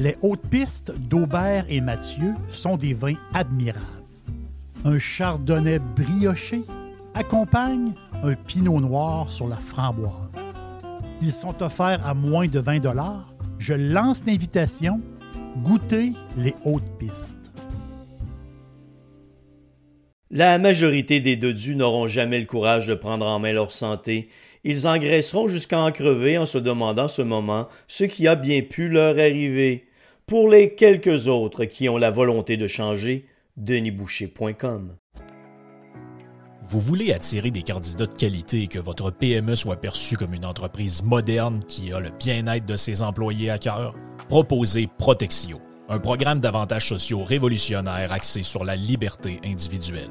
Les hautes pistes d'Aubert et Mathieu sont des vins admirables. Un chardonnay brioché accompagne un pinot noir sur la framboise. Ils sont offerts à moins de 20 Je lance l'invitation. Goûtez les hautes pistes. La majorité des dodus n'auront jamais le courage de prendre en main leur santé. Ils engraisseront jusqu'à en crever en se demandant ce moment ce qui a bien pu leur arriver. Pour les quelques autres qui ont la volonté de changer, denisboucher.com. Vous voulez attirer des candidats de qualité et que votre PME soit perçue comme une entreprise moderne qui a le bien-être de ses employés à cœur? Proposez Protexio, un programme d'avantages sociaux révolutionnaire axé sur la liberté individuelle.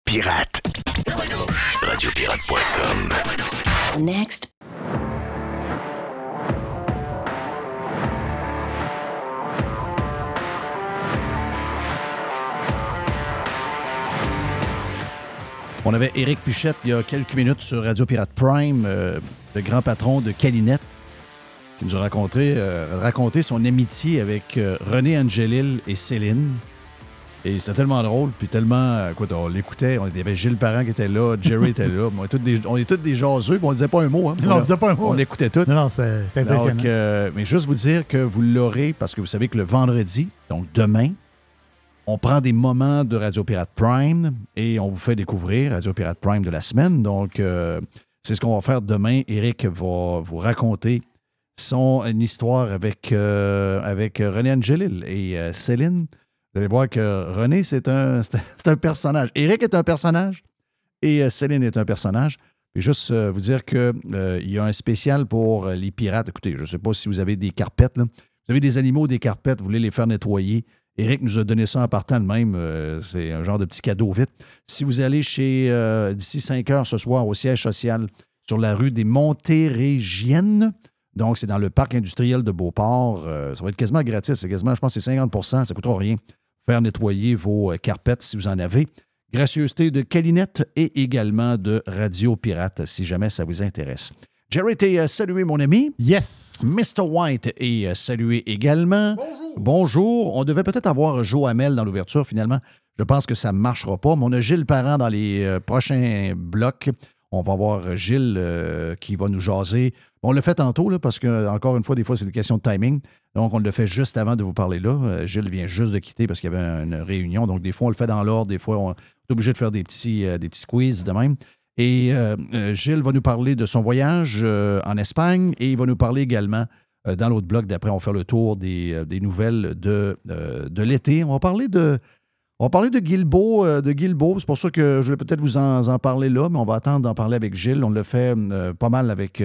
Pirate. Radiopirate.com. Next. On avait Éric Pichette il y a quelques minutes sur Radio Pirate Prime, euh, le grand patron de Calinette, qui nous a raconté, euh, raconté son amitié avec euh, René Angelil et Céline. Et c'était tellement drôle, puis tellement. Écoute, on l'écoutait. On, il y avait Gilles Parent qui était là, Jerry était là. On est tous des, on est tous des jaseux, puis on disait pas un mot. Hein, Non, on disait pas un mot. On écoutait tout. Non, non, c'est impressionnant. Donc, euh, mais juste vous dire que vous l'aurez parce que vous savez que le vendredi, donc demain, on prend des moments de Radio Pirate Prime et on vous fait découvrir Radio Pirate Prime de la semaine. Donc, euh, c'est ce qu'on va faire demain. Eric va vous raconter son une histoire avec, euh, avec René Angelil et euh, Céline. Vous allez voir que René, c'est un, un- personnage. Eric est un personnage et euh, Céline est un personnage. Puis juste euh, vous dire qu'il y a un spécial pour euh, les pirates. Écoutez, je ne sais pas si vous avez des carpettes. Vous avez des animaux, des carpettes, vous voulez les faire nettoyer. Eric nous a donné ça en partant de même. euh, c'est un genre de petit cadeau vite. Si vous allez chez, euh, d'ici 5 heures ce soir, au siège social sur la rue des Montérégiennes, donc c'est dans le parc industriel de Beauport, euh, ça va être quasiment gratis. C'est quasiment, je pense, que c'est 50% ça ne coûtera rien. Faire nettoyer vos euh, carpettes si vous en avez. Gracieuseté de Calinette et également de Radio Pirate, si jamais ça vous intéresse. Jerry, t'es euh, salué, mon ami. Yes. Mr. White est euh, salué également. Bonjour. Bonjour. On devait peut-être avoir Joe Hamel dans l'ouverture, finalement. Je pense que ça ne marchera pas. Mais on a Gilles Parent dans les prochains blocs. On va voir Gilles euh, qui va nous jaser. On le fait tantôt, là, parce que, encore une fois, des fois, c'est une question de timing. Donc, on le fait juste avant de vous parler là. Euh, Gilles vient juste de quitter parce qu'il y avait une réunion. Donc, des fois, on le fait dans l'ordre. Des fois, on est obligé de faire des petits, euh, des petits squeezes de même. Et euh, Gilles va nous parler de son voyage en Espagne et il va nous parler également, dans l'autre bloc d'après, on va faire le tour des, nouvelles de, l'été. On va parler de. On de Guilbeault. C'est pour ça que je vais peut-être vous en, parler là, mais on va attendre d'en parler avec Gilles. On le fait pas mal avec.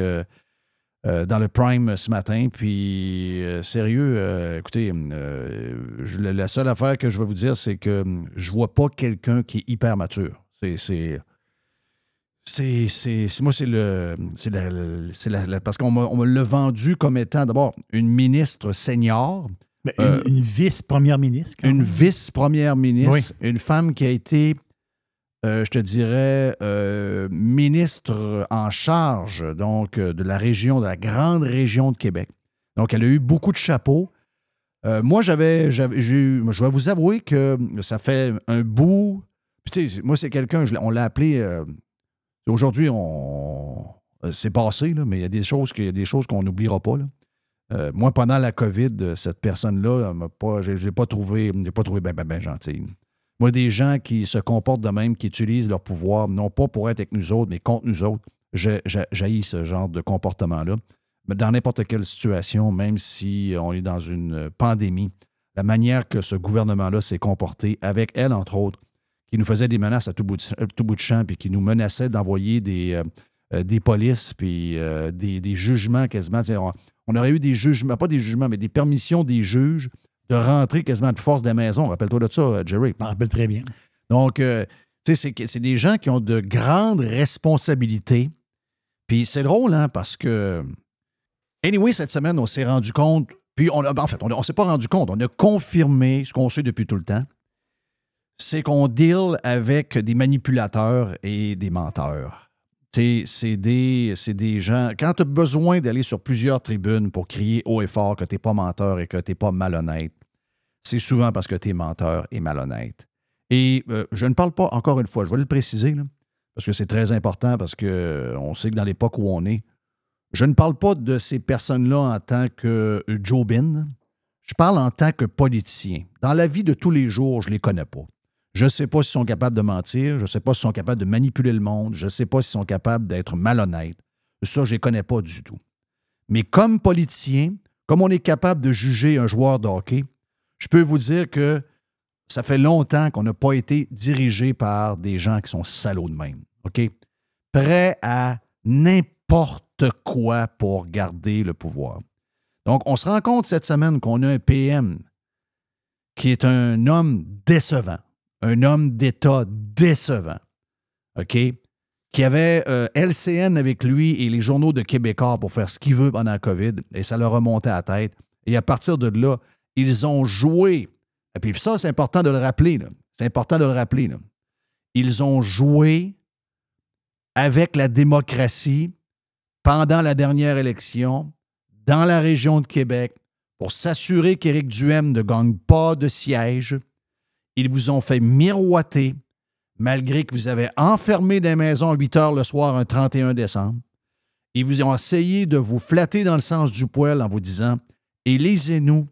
Euh, dans le Prime ce matin. Puis, euh, sérieux, euh, écoutez, je- la- seule affaire que je vais vous dire, c'est que hum, je vois pas quelqu'un qui est hyper mature. C'est. c'est c'est, c'est- c'est- moi, c'est le. C'est la, la- c'est la- la- parce qu'on me l'a vendu comme étant d'abord une ministre senior, Ben, une, Euh, une vice-première ministre. une vice-première ministre, Oui. une femme qui a été, euh, je te dirais, euh, ministre en charge donc euh, de la région, de la grande région de Québec. Donc, elle a eu beaucoup de chapeaux. Moi, j'avais, je vais vous avouer que ça fait un bout. Moi, c'est quelqu'un, je l'ai- on l'a appelé. aujourd'hui, on, c'est passé, mais il y a des choses, qu'on n'oubliera pas. moi, pendant la COVID, cette personne-là, pas, j'ai, j'ai pas trouvé, pas trouvé ben, ben gentille. Moi, des gens qui se comportent de même, qui utilisent leur pouvoir, non pas pour être avec nous autres, mais contre nous autres, j'ai ce genre de comportement-là. Mais dans n'importe quelle situation, même si on est dans une pandémie, la manière que ce gouvernement-là s'est comporté, avec elle, entre autres, qui nous faisait des menaces à tout bout de, tout bout de champ, puis qui nous menaçait d'envoyer des, euh, euh, des polices, puis euh, des, jugements quasiment. On, aurait eu des jugements, pas des jugements, mais des permissions des juges de rentrer quasiment de force des maisons. Rappelle-toi de ça, Jerry. Je m'en rappelle très bien. Donc, tu sais, c'est des gens qui ont de grandes responsabilités. Puis c'est drôle, hein, parce que. Anyway, cette semaine, on s'est rendu compte. Puis, on en fait, on ne s'est pas rendu compte. On a confirmé ce qu'on sait depuis tout le temps c'est qu'on deal avec des manipulateurs et des menteurs. C'est des, des gens. Quand tu as besoin d'aller sur plusieurs tribunes pour crier haut et fort que tu n'es pas menteur et que tu n'es pas malhonnête, c'est souvent parce que tu es menteur et malhonnête. Et euh, je ne parle pas, encore une fois, je vais le préciser, parce que c'est très important, parce qu'on euh, sait que dans l'époque où on est, je ne parle pas de ces personnes-là en tant que Jobin. Je parle en tant que politicien. Dans la vie de tous les jours, je ne les connais pas. Je ne sais pas s'ils sont capables de mentir, je ne sais pas s'ils sont capables de manipuler le monde, je ne sais pas s'ils sont capables d'être malhonnêtes. Ça, je ne les connais pas du tout. Mais comme politicien, comme on est capable de juger un joueur de je peux vous dire que ça fait longtemps qu'on n'a pas été dirigé par des gens qui sont salauds de même. OK? Prêts à n'importe quoi pour garder le pouvoir. Donc, on se rend compte cette semaine qu'on a un PM qui est un homme décevant un homme d'État décevant, OK? Qui avait euh, LCN avec lui et les journaux de Québécois pour faire ce qu'il veut pendant la COVID, et ça leur remontait à la tête. Et à partir de là, ils ont joué. Et puis ça, c'est important de le rappeler. C'est important de le rappeler. Ils ont joué avec la démocratie pendant la dernière élection dans la région de Québec pour s'assurer qu'Éric Duhem ne gagne pas de siège ils vous ont fait miroiter, malgré que vous avez enfermé des maisons à 8 heures le soir un 31 décembre. Ils vous ont essayé de vous flatter dans le sens du poil en vous disant Et lisez-nous.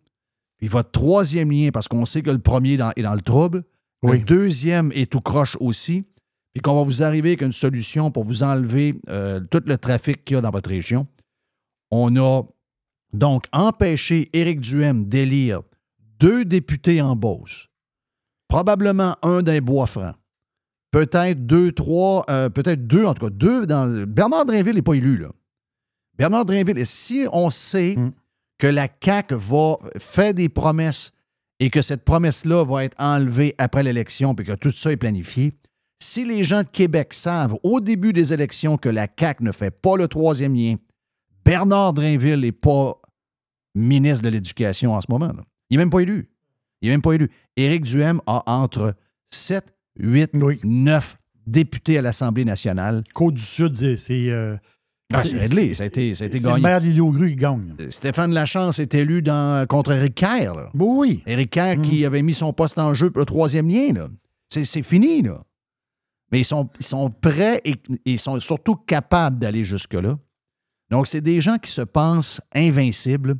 Puis votre troisième lien, parce qu'on sait que le premier est dans le trouble, le deuxième est tout croche aussi, puis qu'on va vous arriver avec une solution pour vous enlever euh, tout le trafic qu'il y a dans votre région. On a donc empêché Éric Duhem d'élire deux députés en Beauce, probablement un d'un bois franc. Peut-être deux, trois, euh, peut-être deux, en tout cas deux. Dans... Bernard Drinville n'est pas élu, là. Bernard Drinville, si on sait mm. que la CAQ va faire des promesses et que cette promesse-là va être enlevée après l'élection puis que tout ça est planifié, si les gens de Québec savent au début des élections que la CAQ ne fait pas le troisième lien, Bernard Drinville n'est pas ministre de l'Éducation en ce moment. Il n'est même pas élu. Il n'est même pas élu. Éric Duhem a entre 7, 8, 9 députés à l'Assemblée nationale. Côte-du-Sud, c'est. Euh, ah, c'est réglé. Ça a été, ça a été gagné. C'est le maire qui gagne. Euh, Stéphane Lachance est élu dans, contre Éric Kerr. Oui. Éric Kerr qui mm. avait mis son poste en jeu pour le troisième lien. C'est fini. Là. Mais ils sont, ils sont prêts et ils sont surtout capables d'aller jusque-là. Donc, c'est des gens qui se pensent invincibles,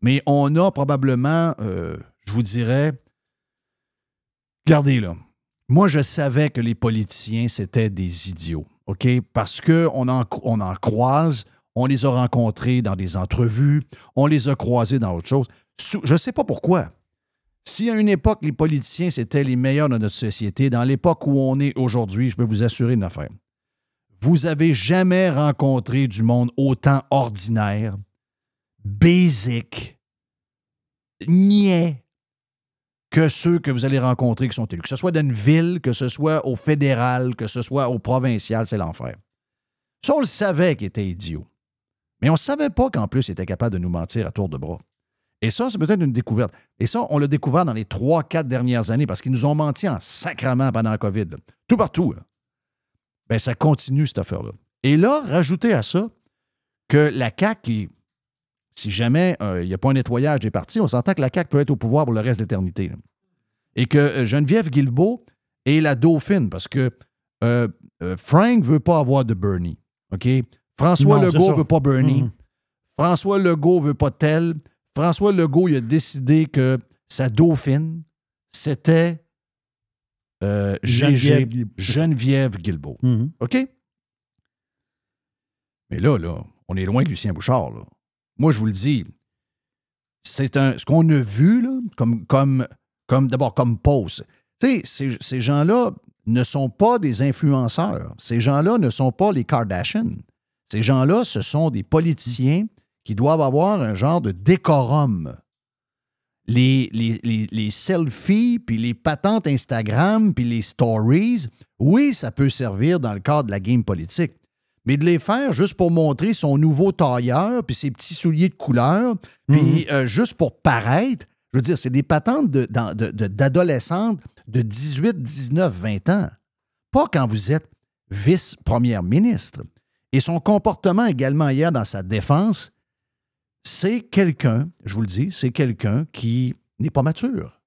mais on a probablement. Euh, je vous dirais, regardez là, moi je savais que les politiciens, c'était des idiots, OK? Parce qu'on en, on en croise, on les a rencontrés dans des entrevues, on les a croisés dans autre chose. Je ne sais pas pourquoi. Si à une époque, les politiciens, c'était les meilleurs de notre société, dans l'époque où on est aujourd'hui, je peux vous assurer une affaire. Vous avez jamais rencontré du monde autant ordinaire, basic, niais, que ceux que vous allez rencontrer qui sont élus. Que ce soit dans une ville, que ce soit au fédéral, que ce soit au provincial, c'est l'enfer. Ça, on le savait qu'il était idiot. Mais on ne savait pas qu'en plus, il était capable de nous mentir à tour de bras. Et ça, c'est peut-être une découverte. Et ça, on l'a découvert dans les trois, quatre dernières années parce qu'ils nous ont menti en sacrement pendant la COVID. Tout partout. Bien, ça continue, cette affaire-là. Et là, rajoutez à ça que la CAQ, qui si jamais euh, il n'y a pas un nettoyage des partis, on s'entend que la CAQ peut être au pouvoir pour le reste de l'éternité. Et que euh, Geneviève Guilbeault est la dauphine, parce que euh, Frank ne veut pas avoir de Bernie. OK? François Legault ne veut pas Bernie. Mm-hmm. François Legault ne veut pas tel. François Legault, il a décidé que sa dauphine, c'était Geneviève, Geneviève Guilbeault. Mm-hmm. OK? Mais là, là, on est loin de Lucien Bouchard. Là. Moi, je vous le dis, c'est ce qu'on a vu comme, d'abord comme pause. Ces, gens-là ne sont pas des influenceurs. Ces gens-là ne sont pas les Kardashians. Ces gens-là, ce sont des politiciens qui doivent avoir un genre de décorum. Les, les selfies, puis les patentes Instagram, puis les stories, oui, ça peut servir dans le cadre de la game politique. Mais de les faire juste pour montrer son nouveau tailleur, puis ses petits souliers de couleur, puis euh, juste pour paraître, je veux dire, c'est des patentes de- dans- de- de- d'adolescentes de, 18, 19, 20 ans. Pas quand vous êtes vice-première ministre. Et son comportement également hier dans sa défense, c'est quelqu'un, je vous le dis, c'est quelqu'un qui n'est pas mature.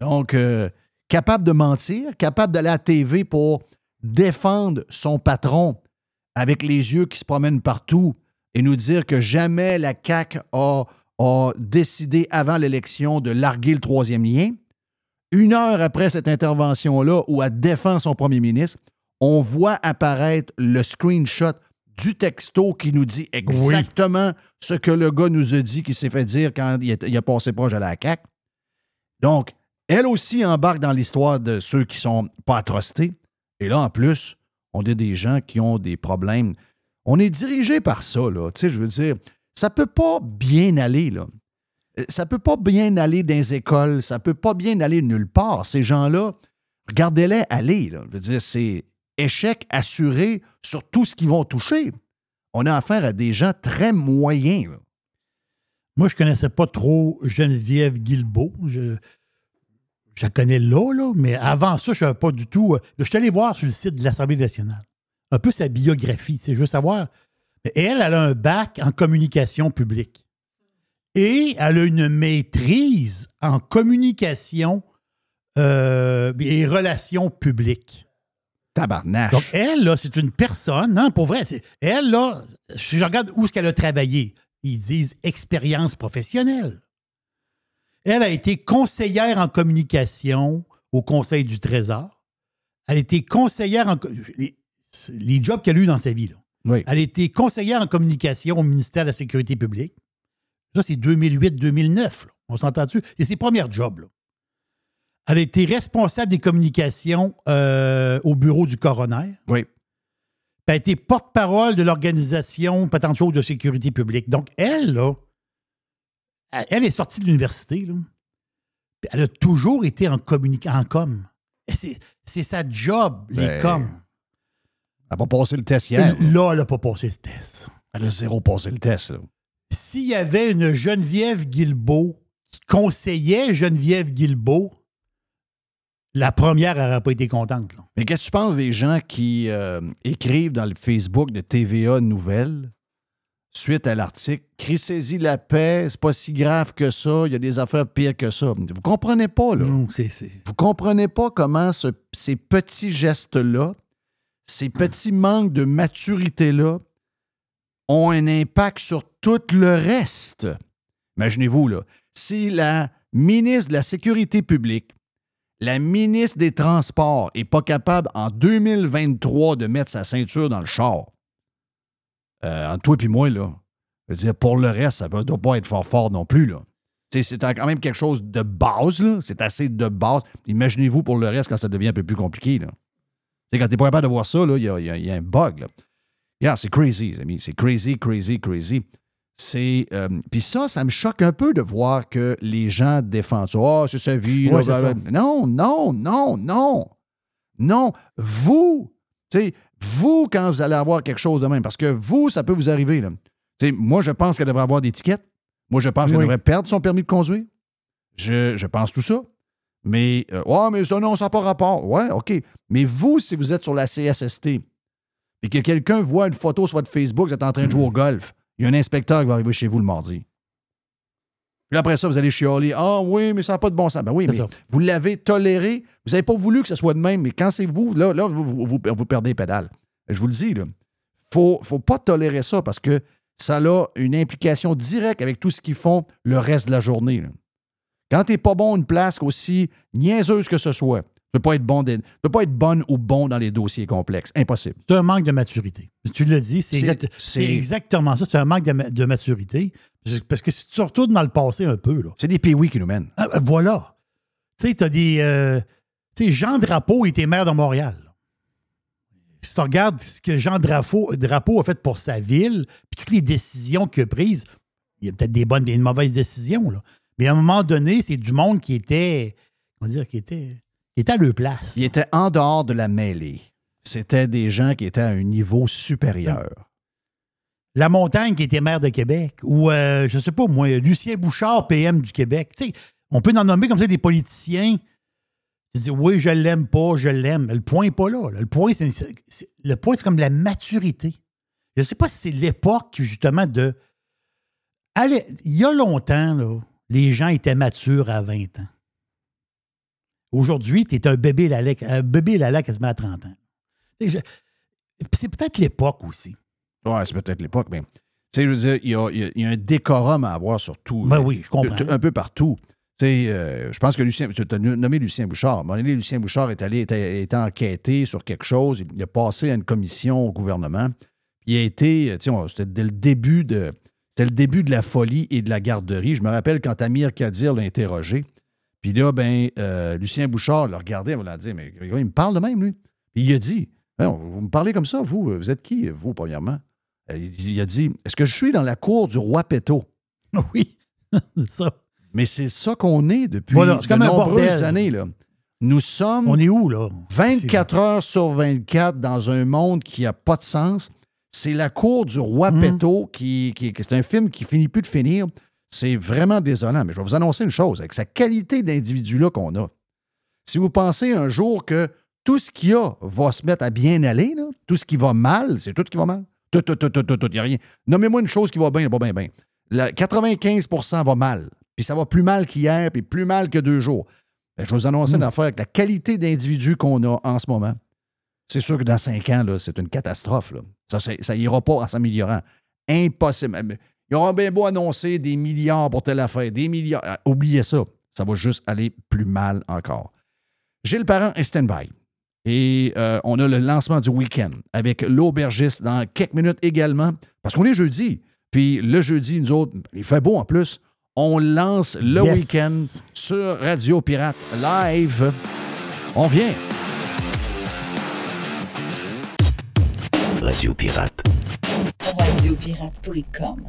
Donc, euh, capable de mentir, capable d'aller à la TV pour défendre son patron avec les yeux qui se promènent partout et nous dire que jamais la CAQ a, a décidé avant l'élection de larguer le troisième lien. Une heure après cette intervention-là où elle défend son premier ministre, on voit apparaître le screenshot du texto qui nous dit exactement ce que le gars nous a dit qu'il s'est fait dire quand il a, il a passé proche à la CAQ. Donc, elle aussi embarque dans l'histoire de ceux qui sont pas atrocités. Et là, en plus, on a des gens qui ont des problèmes. On est dirigé par ça, là. Tu je veux dire, ça peut pas bien aller, là. Euh, Ça peut pas bien aller dans les écoles, ça peut pas bien aller nulle part. Ces gens-là, regardez-les aller. Je veux dire, c'est échec assuré sur tout ce qu'ils vont toucher. On a affaire à des gens très moyens. Moi, je ne connaissais pas trop Geneviève Guilbeault. Je, je la connais là, là, mais avant ça, je ne savais pas du tout. euh, Je suis allé voir sur le site de l'Assemblée nationale un peu sa biographie. tu sais, Je veux savoir. Mais Elle, elle a un bac en communication publique. Et elle a une maîtrise en communication euh, et relations publiques. Tabarnache. Donc, elle, là, c'est une personne, non, pour vrai, elle, là, si je regarde où est-ce qu'elle a travaillé, ils disent expérience professionnelle. Elle a été conseillère en communication au Conseil du Trésor. Elle a été conseillère en. Les, les jobs qu'elle a eus dans sa vie, là. oui. Elle a été conseillère en communication au ministère de la Sécurité publique. Ça, c'est 2008-2009. là. On s'entend-tu? C'est ses premiers jobs. là. Elle a été responsable des communications euh, au bureau du coroner. Oui. Puis elle a été porte-parole de l'organisation Patente de sécurité publique. Donc, elle, là, elle- est sortie de l'université. là. Elle a toujours été en, en com. Et C'est c'est sa job, les Ben, coms. Elle n'a pas passé le test hier. là. Là, elle n'a pas passé ce test. Elle a zéro passé le test. s'il y avait une Geneviève Guilbeault qui conseillait Geneviève Guilbeault, la première n'aurait pas été contente. là. Mais qu'est-ce que tu penses des gens qui euh, écrivent dans le Facebook de TVA Nouvelles? Suite à l'article Crissez-y la paix, c'est pas si grave que ça, il y a des affaires pires que ça. Vous comprenez pas, là. Non, c'est- c'est- Vous comprenez pas comment ce- ces petits gestes-là, ces petits manques de maturité-là ont un impact sur tout le reste. Imaginez-vous, là, si la ministre de la Sécurité publique, la ministre des Transports n'est pas capable en 2023 de mettre sa ceinture dans le char, euh, entre toi et moi, là, je veux dire, pour le reste, ça ne doit pas être fort fort non plus, là. Tu C'est quand même quelque chose de base, là. C'est assez de base. Imaginez-vous pour le reste quand ça devient un peu plus compliqué, là. Tu quand t'es pas capable de voir ça, il y a, y y un bug, là. Yeah, c'est crazy, les amis. C'est crazy, crazy, crazy. C'est. euh, Puis ça, ça me choque un peu de voir que les gens défendent ça. Oh, c'est sa vie. Ouais, là, c'est ça. blablabla. Non, non, non, non. Non. Vous, tu sais, vous, quand vous allez avoir quelque chose de même, parce que vous, ça peut vous arriver, là. Moi, je pense qu'elle devrait avoir des tickets. Moi, je pense qu'elle devrait perdre son permis de conduire. Je, je pense tout ça. Mais, euh, ouais, mais ça, non, ça n'a pas rapport. Ouais, OK. Mais vous, si vous êtes sur la CSST, et que quelqu'un voit une photo sur votre Facebook, vous êtes en train de jouer au golf, il y a un inspecteur qui va arriver chez vous le mardi. Puis après ça, vous allez chialer. Ah oui, mais ça n'a pas de bon sens. Ben oui, mais ça. vous l'avez toléré. Vous n'avez pas voulu que ce soit de même, mais quand c'est vous, là, là vous, vous, vous- vous perdez les pédales. Je vous le dis, il ne faut, faut pas tolérer ça parce que ça a une implication directe avec tout ce qu'ils font le reste de la journée. là. Quand tu n'es pas bon une place, aussi niaiseuse que ce soit, Tu ne peux, pas être bon des- tu peux pas être bonne ou bon dans les dossiers complexes. Impossible. C'est un manque de maturité. Tu l'as dit, c'est C'est- exact- c'est- c'est exactement ça. C'est un manque de, ma- de maturité. Parce que si tu retournes dans le passé un peu, là, C'est des pays qui nous mènent. ah, ah, voilà. Tu sais, tu as des. euh, tu sais, Jean Drapeau était maire de Montréal. Si tu regardes ce que Jean Drapeau, Drapeau a fait pour sa ville, puis toutes les décisions qu'il a prises, il y a peut-être des bonnes et des mauvaises décisions, là. Mais à un moment donné, c'est du monde qui était. Comment dire, qui était. qui était à leur place. Ils étaient en dehors de la mêlée. C'était des gens qui étaient à un niveau supérieur. La Montagne qui était maire de Québec, ou euh, je sais pas moi, Lucien Bouchard, PM du Québec. On peut en nommer comme ça des politiciens. qui disent oui, je l'aime pas, je l'aime. Le point n'est pas là. Le point, c'est, comme la maturité. Je ne sais pas si c'est l'époque, justement, de. Allez, il y a longtemps, les gens étaient matures à 20 ans. Aujourd'hui, tu es un bébé Lala, un bébé Lala quasiment à 30 ans. C'est peut-être l'époque aussi. Ouais, c'est peut-être l'époque, mais. Tu sais, je veux dire, il y a, il y a- il y a un décorum à avoir sur tout. Ben oui, je comprends. Un peu partout. Tu sais, euh, je pense que Lucien, tu as nommé Lucien Bouchard. À un moment donné, Lucien Bouchard est allé, était, était enquêté sur quelque chose. Il a passé à une commission au gouvernement. Il a été, tu sais, on- c'était dès le début de, c'était le début de la folie et de la garderie. Je me rappelle quand Amir Kadir l'a interrogé. Puis là, ben, euh, Lucien Bouchard l'a regardé, il l'a dit, mais il me parle de même, lui. Puis il a dit, Voyons, vous me parlez comme ça, vous, vous êtes qui, vous, premièrement? Euh, Il a dit, est-ce que je suis dans la cour du roi Péto? Oui, c'est ça. Mais c'est ça qu'on est depuis Voilà, de nombreuses années. Là. Nous sommes On est où, là? 24 heures sur 24 dans un monde qui n'a pas de sens. C'est la cour du roi Mhm. Péto qui, qui- qui- c'est un film qui finit plus de finir. C'est vraiment désolant. Mais je vais vous annoncer une chose, avec sa qualité d'individu-là qu'on a. Si vous pensez un jour que tout ce qu'il y a va se mettre à bien aller, là, tout ce qui va mal, c'est tout qui va mal. Tout, tout, tout, tout, tout, tout. Il n'y a rien. Nommez-moi une chose qui va bien, pas bien, bien. La 95% va mal. Puis ça va plus mal qu'hier, puis plus mal que deux jours. Ben, je vais vous annoncer une affaire avec la qualité d'individu qu'on a en ce moment. C'est sûr que dans cinq ans, c'est une catastrophe. là. Ça, ça ira pas en s'améliorant. Impossible. Y aura bien beau annoncer des milliards pour telle affaire, des milliards. Ah, oubliez ça. Ça va juste aller plus mal encore. Gilles Parent est stand-by. Et euh, on a le lancement du week-end avec l'aubergiste dans quelques minutes également. Parce qu'on est jeudi. Puis le jeudi, nous autres, il fait beau en plus. On lance le Yes. week-end sur Radio Pirate Live. On vient. Radio Pirate. radiopirate.com.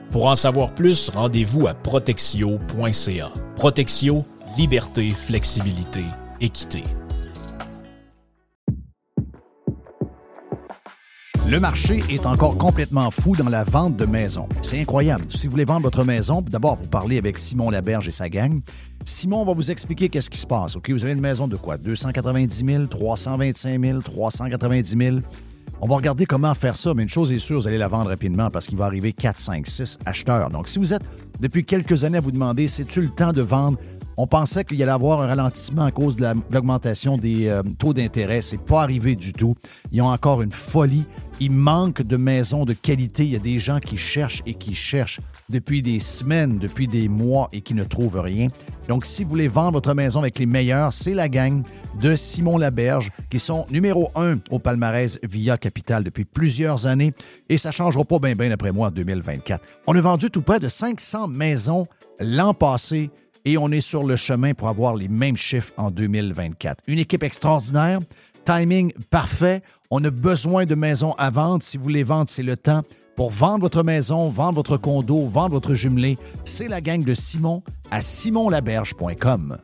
Pour en savoir plus, rendez-vous à protexio.ca. Protexio, liberté, flexibilité, équité. Le marché est encore complètement fou dans la vente de maisons. C'est incroyable. Si vous voulez vendre votre maison, d'abord, vous parlez avec Simon Laberge et sa gang. Simon va vous expliquer qu'est-ce qui se passe. OK, vous avez une maison de quoi? 290 000, 325 000, 390 000. On va regarder comment faire ça, mais une chose est sûre, vous allez la vendre rapidement parce qu'il va arriver 4, 5, 6 acheteurs. Donc, si vous êtes depuis quelques années à vous demander, c'est-tu le temps de vendre? On pensait qu'il y allait avoir un ralentissement à cause de la- de l'augmentation des euh, taux d'intérêt. C'est pas arrivé du tout. Ils ont encore une folie. Il manque de maisons de qualité. Il y a des gens qui cherchent et qui cherchent depuis des semaines, depuis des mois et qui ne trouvent rien. Donc, si vous voulez vendre votre maison avec les meilleurs, c'est la gang de Simon Laberge qui sont numéro un au palmarès via Capital depuis plusieurs années et ça ne changera pas bien, bien d'après moi en 2024. On a vendu tout près de 500 maisons l'an passé et on est sur le chemin pour avoir les mêmes chiffres en 2024. Une équipe extraordinaire, timing parfait. On a besoin de maisons à vendre. Si vous voulez vendre, c'est le temps. Pour vendre votre maison, vendre votre condo, vendre votre jumelé, c'est la gang de Simon à simonlaberge.com.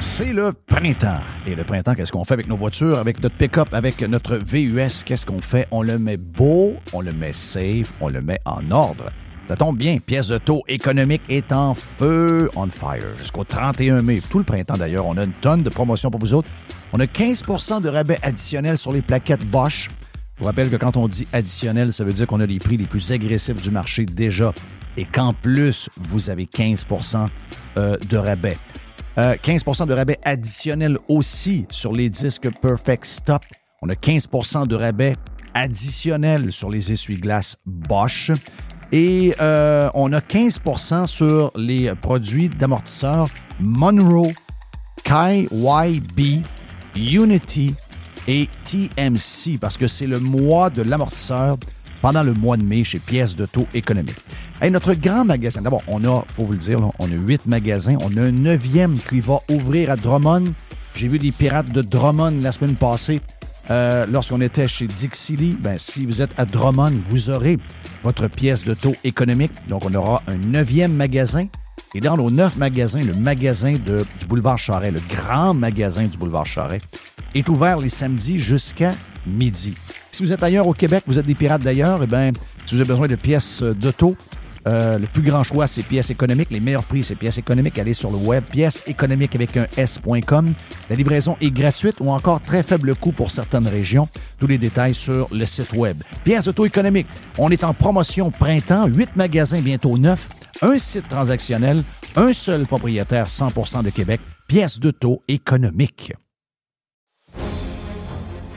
C'est le printemps. Et le printemps, qu'est-ce qu'on fait avec nos voitures, avec notre pick-up, avec notre VUS? Qu'est-ce qu'on fait? On le met beau, on le met safe, on le met en ordre. Ça tombe bien, pièce de taux économique est en feu, on fire, jusqu'au 31 mai. Tout le printemps d'ailleurs, on a une tonne de promotions pour vous autres. On a 15% de rabais additionnels sur les plaquettes Bosch. Je vous rappelle que quand on dit additionnel, ça veut dire qu'on a les prix les plus agressifs du marché déjà et qu'en plus, vous avez 15% euh, de rabais. 15% euh, de rabais additionnel aussi sur les disques Perfect Stop. On a 15% de rabais additionnel sur les essuie-glaces Bosch. Et euh, on a 15% sur les produits d'amortisseurs Monroe, KYB, Unity et TMC parce que c'est le mois de l'amortisseur pendant le mois de mai chez Pièces de taux économique. Et notre grand magasin, d'abord, on a, faut vous le dire, on a huit magasins. On a un neuvième qui va ouvrir à Drummond. J'ai vu des pirates de Drummond la semaine passée. Euh, lorsqu'on était chez Dixie ben, si vous êtes à Drummond, vous aurez votre pièce taux économique. Donc, on aura un neuvième magasin. Et dans nos neuf magasins, le magasin du boulevard Charret, le grand magasin du boulevard Charret, est ouvert les samedis jusqu'à midi. Si vous êtes ailleurs au Québec, vous êtes des pirates d'ailleurs, eh bien, si vous avez besoin de pièces d'auto, euh, le plus grand choix, c'est pièces économiques. Les meilleurs prix, c'est pièces économiques. Allez sur le web, pièces économiques avec un S.com. La livraison est gratuite ou encore très faible coût pour certaines régions. Tous les détails sur le site web. Pièces auto-économiques. On est en promotion printemps. Huit magasins, bientôt neuf. Un site transactionnel. Un seul propriétaire 100% de Québec. Pièces d'auto économiques.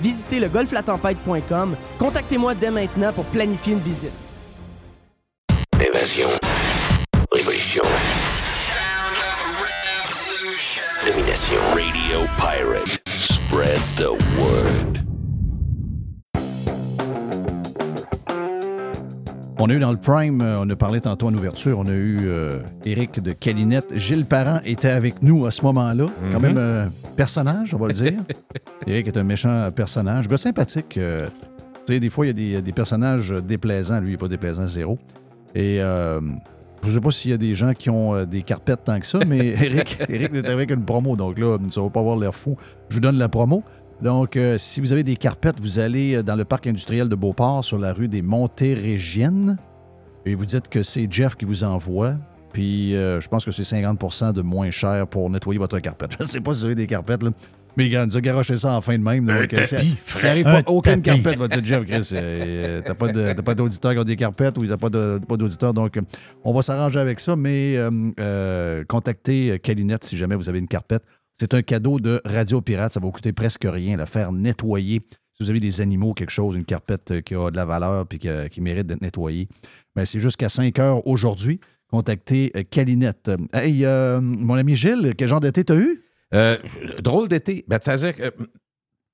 visitez le golflatempête.com. Contactez-moi dès maintenant pour planifier une visite. Évasion. Révolution. Domination. Radio Pirate. Spread the On a eu dans le Prime, euh, on a parlé tantôt en ouverture, on a eu euh, Eric de Calinette. Gilles Parent était avec nous à ce moment-là. Quand même un personnage, on va le dire. Eric est un méchant personnage. Gars sympathique. Euh, tu sais, des fois, il y a des, personnages déplaisants. Lui, il n'est pas déplaisant, zéro. Et je ne sais pas s'il y a des gens qui ont des carpettes tant que ça, mais Eric, Eric est avec une promo. Donc là, ça ne va pas avoir l'air fou. Je vous donne la promo. Donc, euh, si vous avez des carpettes, vous allez euh, dans le parc industriel de Beauport sur la rue des Montérégiennes et vous dites que c'est Jeff qui vous envoie. Puis, euh, je pense que c'est 50 de moins cher pour nettoyer votre carpette. Je ne sais pas si vous avez des carpettes, là. Mais il nous a garoché ça en fin de même. Donc, un tapis, ça n'arrive pas, aucune carpette, va dire Jeff, Chris. Euh, t'as pas d'auditeurs qui ont des carpettes ou t'as pas d'auditeurs. Donc, on va s'arranger avec ça. Mais contactez Calinette si jamais vous avez une carpette. C'est un cadeau de Radio Pirate. Ça va vous coûter presque rien, la faire nettoyer. Si vous avez des animaux, quelque chose, une carpette euh, qui a de la valeur et euh, qui, mérite d'être nettoyée, ben, c'est jusqu'à 5 heures aujourd'hui. Contactez euh, Calinette. Hey, mon ami Gilles, quel genre d'été t'as eu? drôle d'été. Ben, C'est-à-dire que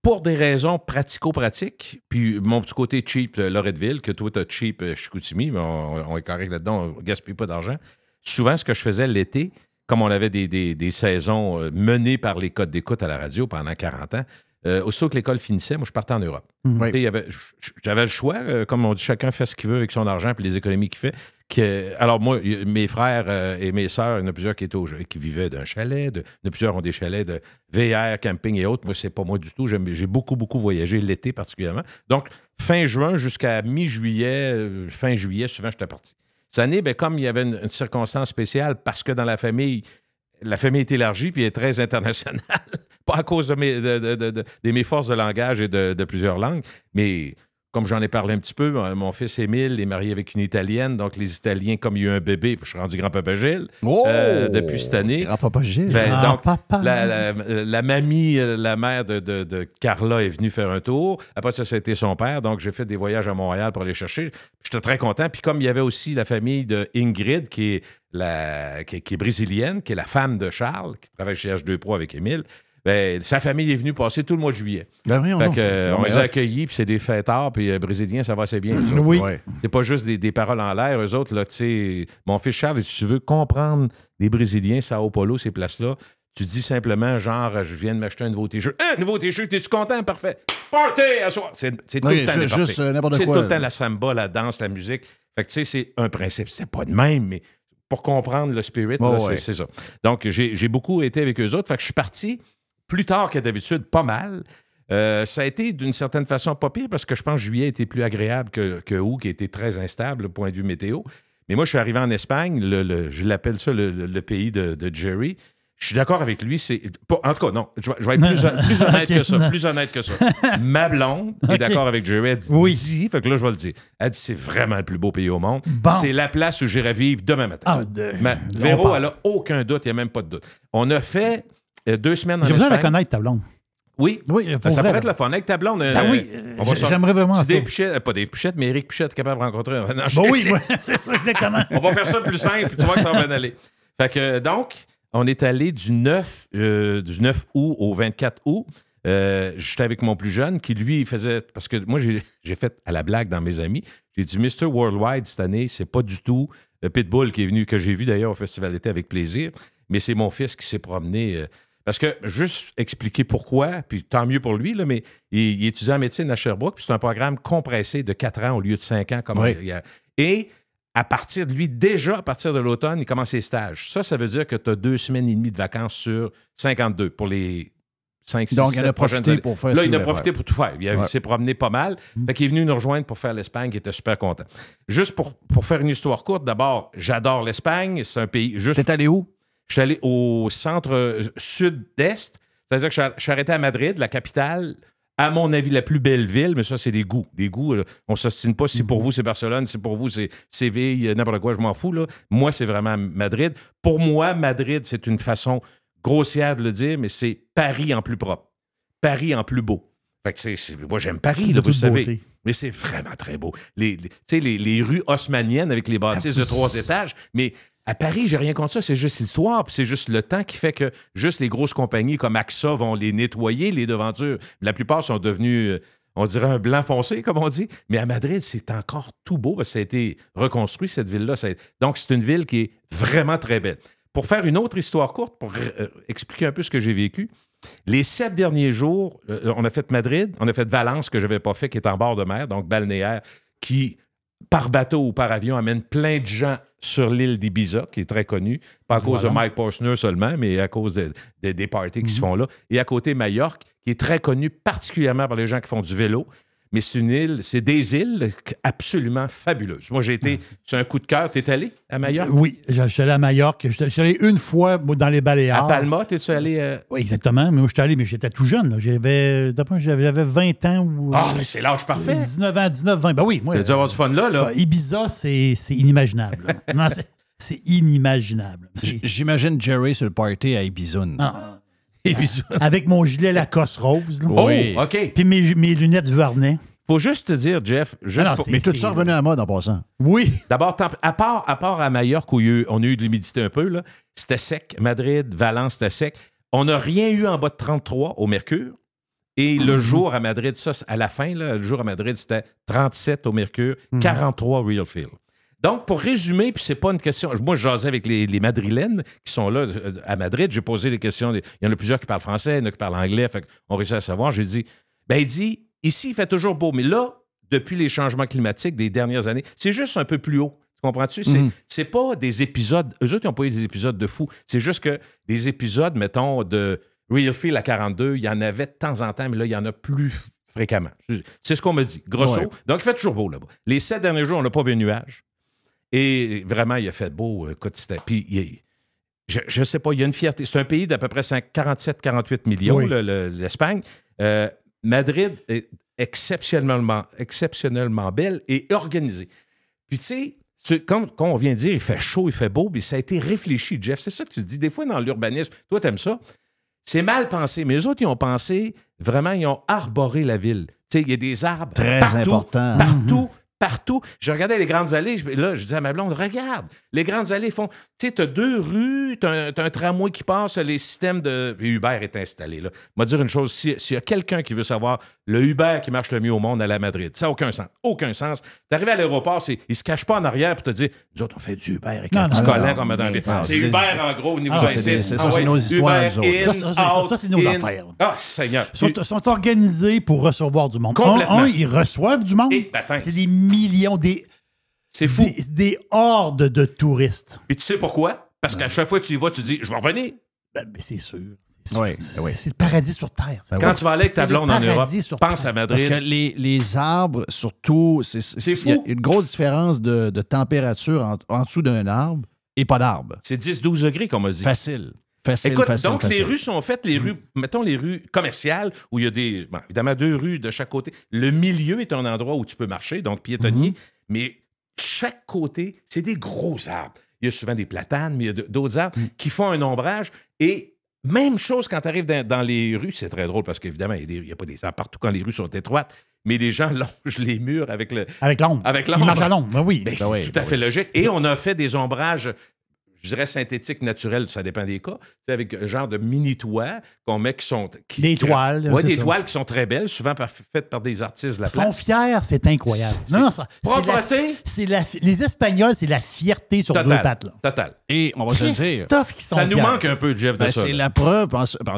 pour des raisons pratico-pratiques, puis mon petit côté cheap, Loretteville, que toi, tu as cheap Chicoutimi, mais on, est correct là-dedans, on gaspille pas d'argent. Souvent, ce que je faisais l'été, comme on avait des, saisons euh, menées par les codes d'écoute à la radio pendant 40 ans, euh, aussitôt que l'école finissait, moi, je partais en Europe. Mhm. J'avais le choix, euh, comme on dit, chacun fait ce qu'il veut avec son argent et les économies qu'il fait. alors, moi, mes frères et mes sœurs, il y en a plusieurs qui, étaient qui vivaient d'un chalet, de, il y en a plusieurs ont des chalets de VR, camping et autres. Moi, c'est pas moi du tout. J'ai beaucoup, beaucoup voyagé l'été particulièrement. Donc, fin juin jusqu'à mi-juillet, fin juillet, souvent, j'étais parti. Cette année, ben, comme il y avait une, circonstance spéciale, parce que dans la famille, la famille est élargie puis est très internationale, pas à cause de, mes forces de langage et de, plusieurs langues, mais comme j'en ai parlé un petit peu, mon fils Émile est marié avec une Italienne, donc les Italiens, comme il y a eu un bébé, je suis rendu grand-papa Gilles oh! euh, depuis cette année. Grand-papa Gilles. Ben, donc, la, la, mamie, la mère de, Carla est venue faire un tour. Après ça, c'était son père, donc j'ai fait des voyages à Montréal pour aller chercher. J'étais très content. Puis comme il y avait aussi la famille de Ingrid, qui est, la, qui, est brésilienne, qui est la femme de Charles, qui travaille chez H2Pro avec Émile, Ben, sa famille est venue passer tout le mois de juillet. Ben, Fait que, euh, on Mais les a accueillis, puis c'est des fêtards, puis euh, brésiliens, ça va assez bien. autres. Oui. ouais. C'est pas juste des, des paroles en l'air. Eux autres, là, tu sais, mon fils Charles, si tu veux comprendre les Brésiliens, Sao Paulo, ces places-là, tu dis simplement, genre, je viens de m'acheter un nouveau t-shirt. Un nouveau t-shirt, t'es-tu content? Parfait. Party à soir. C'est c'est tout Oui, le temps ju- juste, euh, n'importe C'est quoi, tout le temps la samba, la danse, la musique. Fait que, tu sais, c'est un principe. C'est pas de même, mais pour comprendre le spirit, Oh, là, c'est- ouais. c'est ça. Donc, j'ai j'ai beaucoup été avec eux autres. Fait que je suis parti plus tard que d'habitude, pas mal. Euh, ça a été d'une certaine façon pas pire parce que je pense que juillet était plus agréable que, que août, qui était très instable, point de vue météo. Mais moi, je suis arrivé en Espagne, le- le- je l'appelle ça le, pays de, de Jerry. Je suis d'accord avec lui. C'est en tout cas, non. Je vais, je vais être plus, plus honnête que ça. non. Plus honnête que ça. Ma blonde est d'accord avec Jerry. Elle dit, Oui. fait que là, je vais le dire. Elle dit c'est vraiment le plus beau pays au monde. Bon. C'est la place où j'irai vivre demain matin. Ah, de- Ma- on Véro, elle a aucun doute. Il n'y a même pas de doute. On a fait euh, deux semaines en J'ai besoin de la Espagne. connaître, ta blonde. Oui. Oui, Ben, pour ça vrai, pourrait être là. le fun avec ta blonde. euh, oui, on va j- sortir- j'aimerais vraiment Si ça. Dave Pichette, euh, pas Dave Pichette, mais Eric Pichette est capable de rencontrer un. Non, je- Bon, oui, c'est ça, exactement. on va faire ça plus simple, tu vois que ça va bien aller. Fait que, donc, on est allé du 9, euh, du 9 août au 24 août. Euh, J'étais avec mon plus jeune qui, lui, il faisait. Parce que moi, j'ai j'ai fait à la blague dans mes amis. J'ai dit Mr. Worldwide cette année, c'est pas du tout le Pitbull qui est venu, que j'ai vu d'ailleurs au Festival d'été avec plaisir, mais c'est mon fils qui s'est promené. euh, parce que, juste expliquer pourquoi, puis tant mieux pour lui, là, mais il, il étudie en médecine à Sherbrooke, puis c'est un programme compressé de 4 ans au lieu de 5 ans. Comme Oui. il y a- Et à partir de lui, déjà à partir de l'automne, il commence ses stages. Ça, ça veut dire que tu as deux semaines et demie de vacances sur 52 pour les 5 6 Donc, il a profité pour faire Là, il a profité faire. pour tout faire. Il, Ouais. s'est promené pas mal. Fait qu'il est venu nous rejoindre pour faire l'Espagne. Il était super content. Juste pour, pour faire une histoire courte, d'abord, j'adore l'Espagne. C'est un pays. Juste, T'es allé où? Je suis allé au centre euh, sud-est. C'est-à-dire que je suis- je suis arrêté à Madrid, la capitale. À mon avis, la plus belle ville, mais ça, c'est des goûts. Des goûts, on ne s'ostine pas. Si pour vous, c'est Barcelone, si pour vous, c'est Séville, euh, n'importe quoi, je m'en fous. Là. Moi, c'est vraiment Madrid. Pour moi, Madrid, c'est une façon grossière de le dire, mais c'est Paris en plus propre. Paris en plus beau. Fait que c'est- c'est- moi, j'aime Paris, là, vous savez. beauté. Mais c'est vraiment très beau. Les, les, les rues haussmanniennes avec les bâtisses de trois étages. Mais à Paris, j'ai rien contre ça. C'est juste l'histoire. puis C'est juste le temps qui fait que juste les grosses compagnies comme AXA vont les nettoyer, les devantures. La plupart sont devenus, euh, on dirait un blanc foncé, comme on dit. Mais à Madrid, c'est encore tout beau parce que ça a été reconstruit, cette ville-là. Donc, c'est une ville qui est vraiment très belle. Pour faire une autre histoire courte, pour euh, expliquer un peu ce que j'ai vécu, les sept derniers jours, euh, on a fait Madrid, on a fait Valence, que je n'avais pas fait, qui est en bord de mer, donc balnéaire, qui, par bateau ou par avion, amène plein de gens sur l'île d'Ibiza, qui est très connue, pas à cause de Mike Posner seulement, mais à cause de- de- des parties qui se font là. Et à côté, Majorque, qui est très connue particulièrement par les gens qui font du vélo. Mais c'est une île, c'est des îles absolument fabuleuses. Moi, j'ai été, c'est un coup de cœur. T'es allé à Majorque? Oui, je suis allé à Majorque. Je suis allé une fois dans les Baléares. À Palma, t'es-tu allé? euh, Oui, exactement. Mais moi, je suis allé, mais j'étais tout jeune. J'avais, j'avais j'avais 20 ans ou. Ah, euh, mais c'est l'âge parfait. 19 ans, 19, 20. Ben oui, moi. Tu as dû avoir du fun là, là. euh, Ibiza, c'est c'est inimaginable. non, c'est- c'est inimaginable. J'imagine Jerry sur le party à Ibiza. Ah, Ibiza. Avec mon gilet Lacoste rose. là. Oh, Oui. OK. Puis mes, mes lunettes Vernet. Faut juste te dire, Jeff, juste Ah non, pour- c'est- Mais tout ça revenu à la mode en passant. Oui. d'abord, à part, à part à Majorque où il y a eu- on a eu de l'humidité un peu, là, c'était sec. Madrid, Valence, c'était sec. On n'a rien eu en bas de 33 au mercure. Et le jour à Madrid, ça, c'est à la fin, là, le jour à Madrid, c'était 37 au mercure, 43 real feel. Donc, pour résumer, puis c'est pas une question. Moi, je jasais avec les, les Madrilènes qui sont là euh, à Madrid. J'ai posé des questions. Il y en a plusieurs qui parlent français, il y en a qui parlent anglais. Fait on réussit à savoir. J'ai dit, ben, il dit, ici, il fait toujours beau. Mais là, depuis les changements climatiques des dernières années, c'est juste un peu plus haut. Tu comprends-tu? C'est, Mhm. c'est pas des épisodes. Eux autres, ils n'ont pas eu des épisodes de fou. C'est juste que des épisodes, mettons, de Real Feel à 42, il y en avait de temps en temps, mais là, il y en a plus fréquemment. C'est ce qu'on me dit, grosso. Ouais. Donc, il fait toujours beau là-bas. Les sept derniers jours, on n'a pas vu un nuage. Et vraiment, il a fait beau. Écoute, c'était. Puis, il- je ne sais pas, il y a une fierté. C'est un pays d'à peu près 47-48 millions, Oui. le- le- l'Espagne. Euh, Madrid est exceptionnellement, exceptionnellement belle et organisée. Puis, tu sais, comme, on vient de dire, il fait chaud, il fait beau, mais ça a été réfléchi, Jeff. C'est ça que tu dis. Des fois, dans l'urbanisme, toi, t'aimes ça. C'est mal pensé, mais les autres, ils ont pensé, vraiment, ils ont arboré la ville. Tu sais, il y a des arbres Très partout, important. Partout, partout. Je regardais les grandes allées, là, je disais à ma blonde, regarde, les grandes allées font, tu sais, t'as deux rues, t'as un, un tramway qui passe, les systèmes de... Uber est installé, là. Moi, dire une chose, si- s'il y a quelqu'un qui veut savoir le Uber qui marche le mieux au monde à la Madrid, ça n'a aucun sens, aucun sens. T'arrives à l'aéroport, c'est, il se cache pas en arrière pour te dire, nous autres, on fait du Uber avec Non, un petit collant comme dans mais les... C'est Uber, en gros, au niveau Ah, du c'est des- c'est- ça, Ah c'est nos histoires, Uber in, Ça, c'est nos in. affaires. Ah, Seigneur. sont, sont organisés pour recevoir du monde. Complètement. Un, un, ils reçoivent du monde. Et, baptême. C'est des millions, des, C'est fou. des, des hordes de touristes. Puis tu sais pourquoi? Parce qu'à chaque fois que tu y vas, tu dis, je vais revenir. Ben, ben, c'est sûr. C'est sûr. Oui, C'est- oui. C'est le paradis sur Terre. ça. Quand tu vas aller avec ta blonde en Europe, pense Terre. à Parce Madrid. que les, les arbres, surtout, c'est C'est Il y a fou. une grosse différence de, de température en, en dessous d'un arbre et pas d'arbre. C'est 10-12 degrés, qu'on m'a dit. Facile. Facile, Écoute, facile, donc les rues sont faites, les rues, mettons les rues commerciales, où il y a des, bon, évidemment, deux rues de chaque côté. Le milieu est un endroit où tu peux marcher, donc piétonnier, mais chaque côté, c'est des gros arbres. Il y a souvent des platanes, mais il y a d'autres arbres qui font un ombrage. Et même chose quand tu arrives dans, dans les rues, c'est très drôle parce qu'évidemment, il n'y a, pas des arbres partout quand les rues sont étroites, mais les gens longent les murs avec le, Avec l'ombre. Avec Ils l'ombre. marchent à l'ombre. Ben oui. Ben, Ben c'est oui, tout ben à fait logique. Et on a fait des ombrages, je dirais synthétiques, naturels, ça dépend des cas, Tu sais, avec un genre de mini-toits qu'on met qui sont. Qui, Des qui- toiles, Ouais, c'est des ça. toiles qui sont très belles, souvent par- faites par des artistes de la Ils sont fiers, c'est incroyable. Non, non, ça. c'est la- Propreté. c'est la- les Espagnols, c'est la fierté sur deux Total. pattes. Là. Total. Et on va se dire. Qui sont Ça nous fiers. manque un peu, Jeff, de ben, ça. c'est la preuve.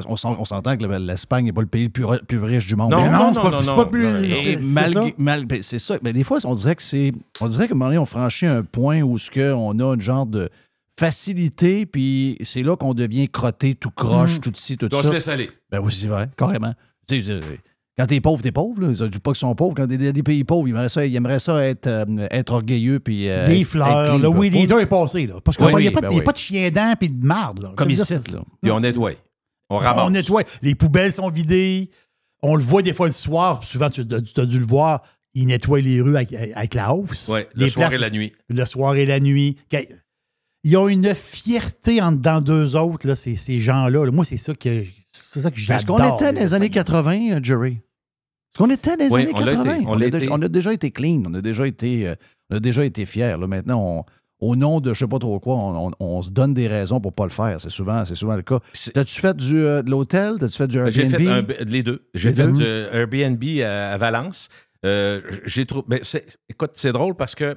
On s'en- on s'entend que le- l'Espagne n'est pas le pays le plus, plus riche du monde. Non, Mais Mais non, c'est pas, non, c'est non, pas non. plus. C'est malgré- ça. mal- c'est ça. Ben, des fois, on dirait que c'est. On dirait qu'à un moment donné, on franchit un point où ce que on a une genre de facilité, puis c'est là qu'on devient crotté, tout croche, Mm. tout ci, tout On ça. se laisse aller. Ben oui, c'est vrai, carrément. Tu sais, quand t'es pauvre, t'es pauvre. Là. Je dis pas qu'ils sont pauvres. Quand t'es des, des pays pauvres, ils aimeraient ça, ils aimeraient ça être, euh, être orgueilleux. Puis, euh, Des fleurs. être clean, Le weed eater est passé. Là. Parce qu'il Oui, n'y a, oui, pas de- ben il y a oui. pas de chien dents et de marde. Là. Comme ici, là. Puis on nettoie. On ramasse. On nettoie. Les poubelles sont vidées. On le voit des fois le soir. Souvent, tu, tu as dû le voir. Ils nettoient les rues avec, avec la hausse. Ouais, le Les soir places- et la nuit. le soir et la nuit. Ils ont une fierté en dedans d'eux autres, là, ces, ces gens-là. là. Moi, c'est ça que, c'est ça que Est-ce j'adore. qu'on était dans les les années Espagnols. 80, euh, Jerry? Est-ce qu'on était dans les Oui, années on l'a 80? été, on a déjà, on a déjà été clean. On a déjà été, euh, on a déjà été fiers. Là. Maintenant, on- au nom de je sais pas trop quoi, on, on- on se donne des raisons pour pas le faire. C'est souvent, c'est souvent le cas. T'as-tu fait du, euh, de l'hôtel? T'as-tu fait du J'ai Airbnb? fait un- les deux. J'ai fait deux? du Airbnb à, à Valence. Euh, j'ai trouvé. ben, écoute, c'est drôle parce que.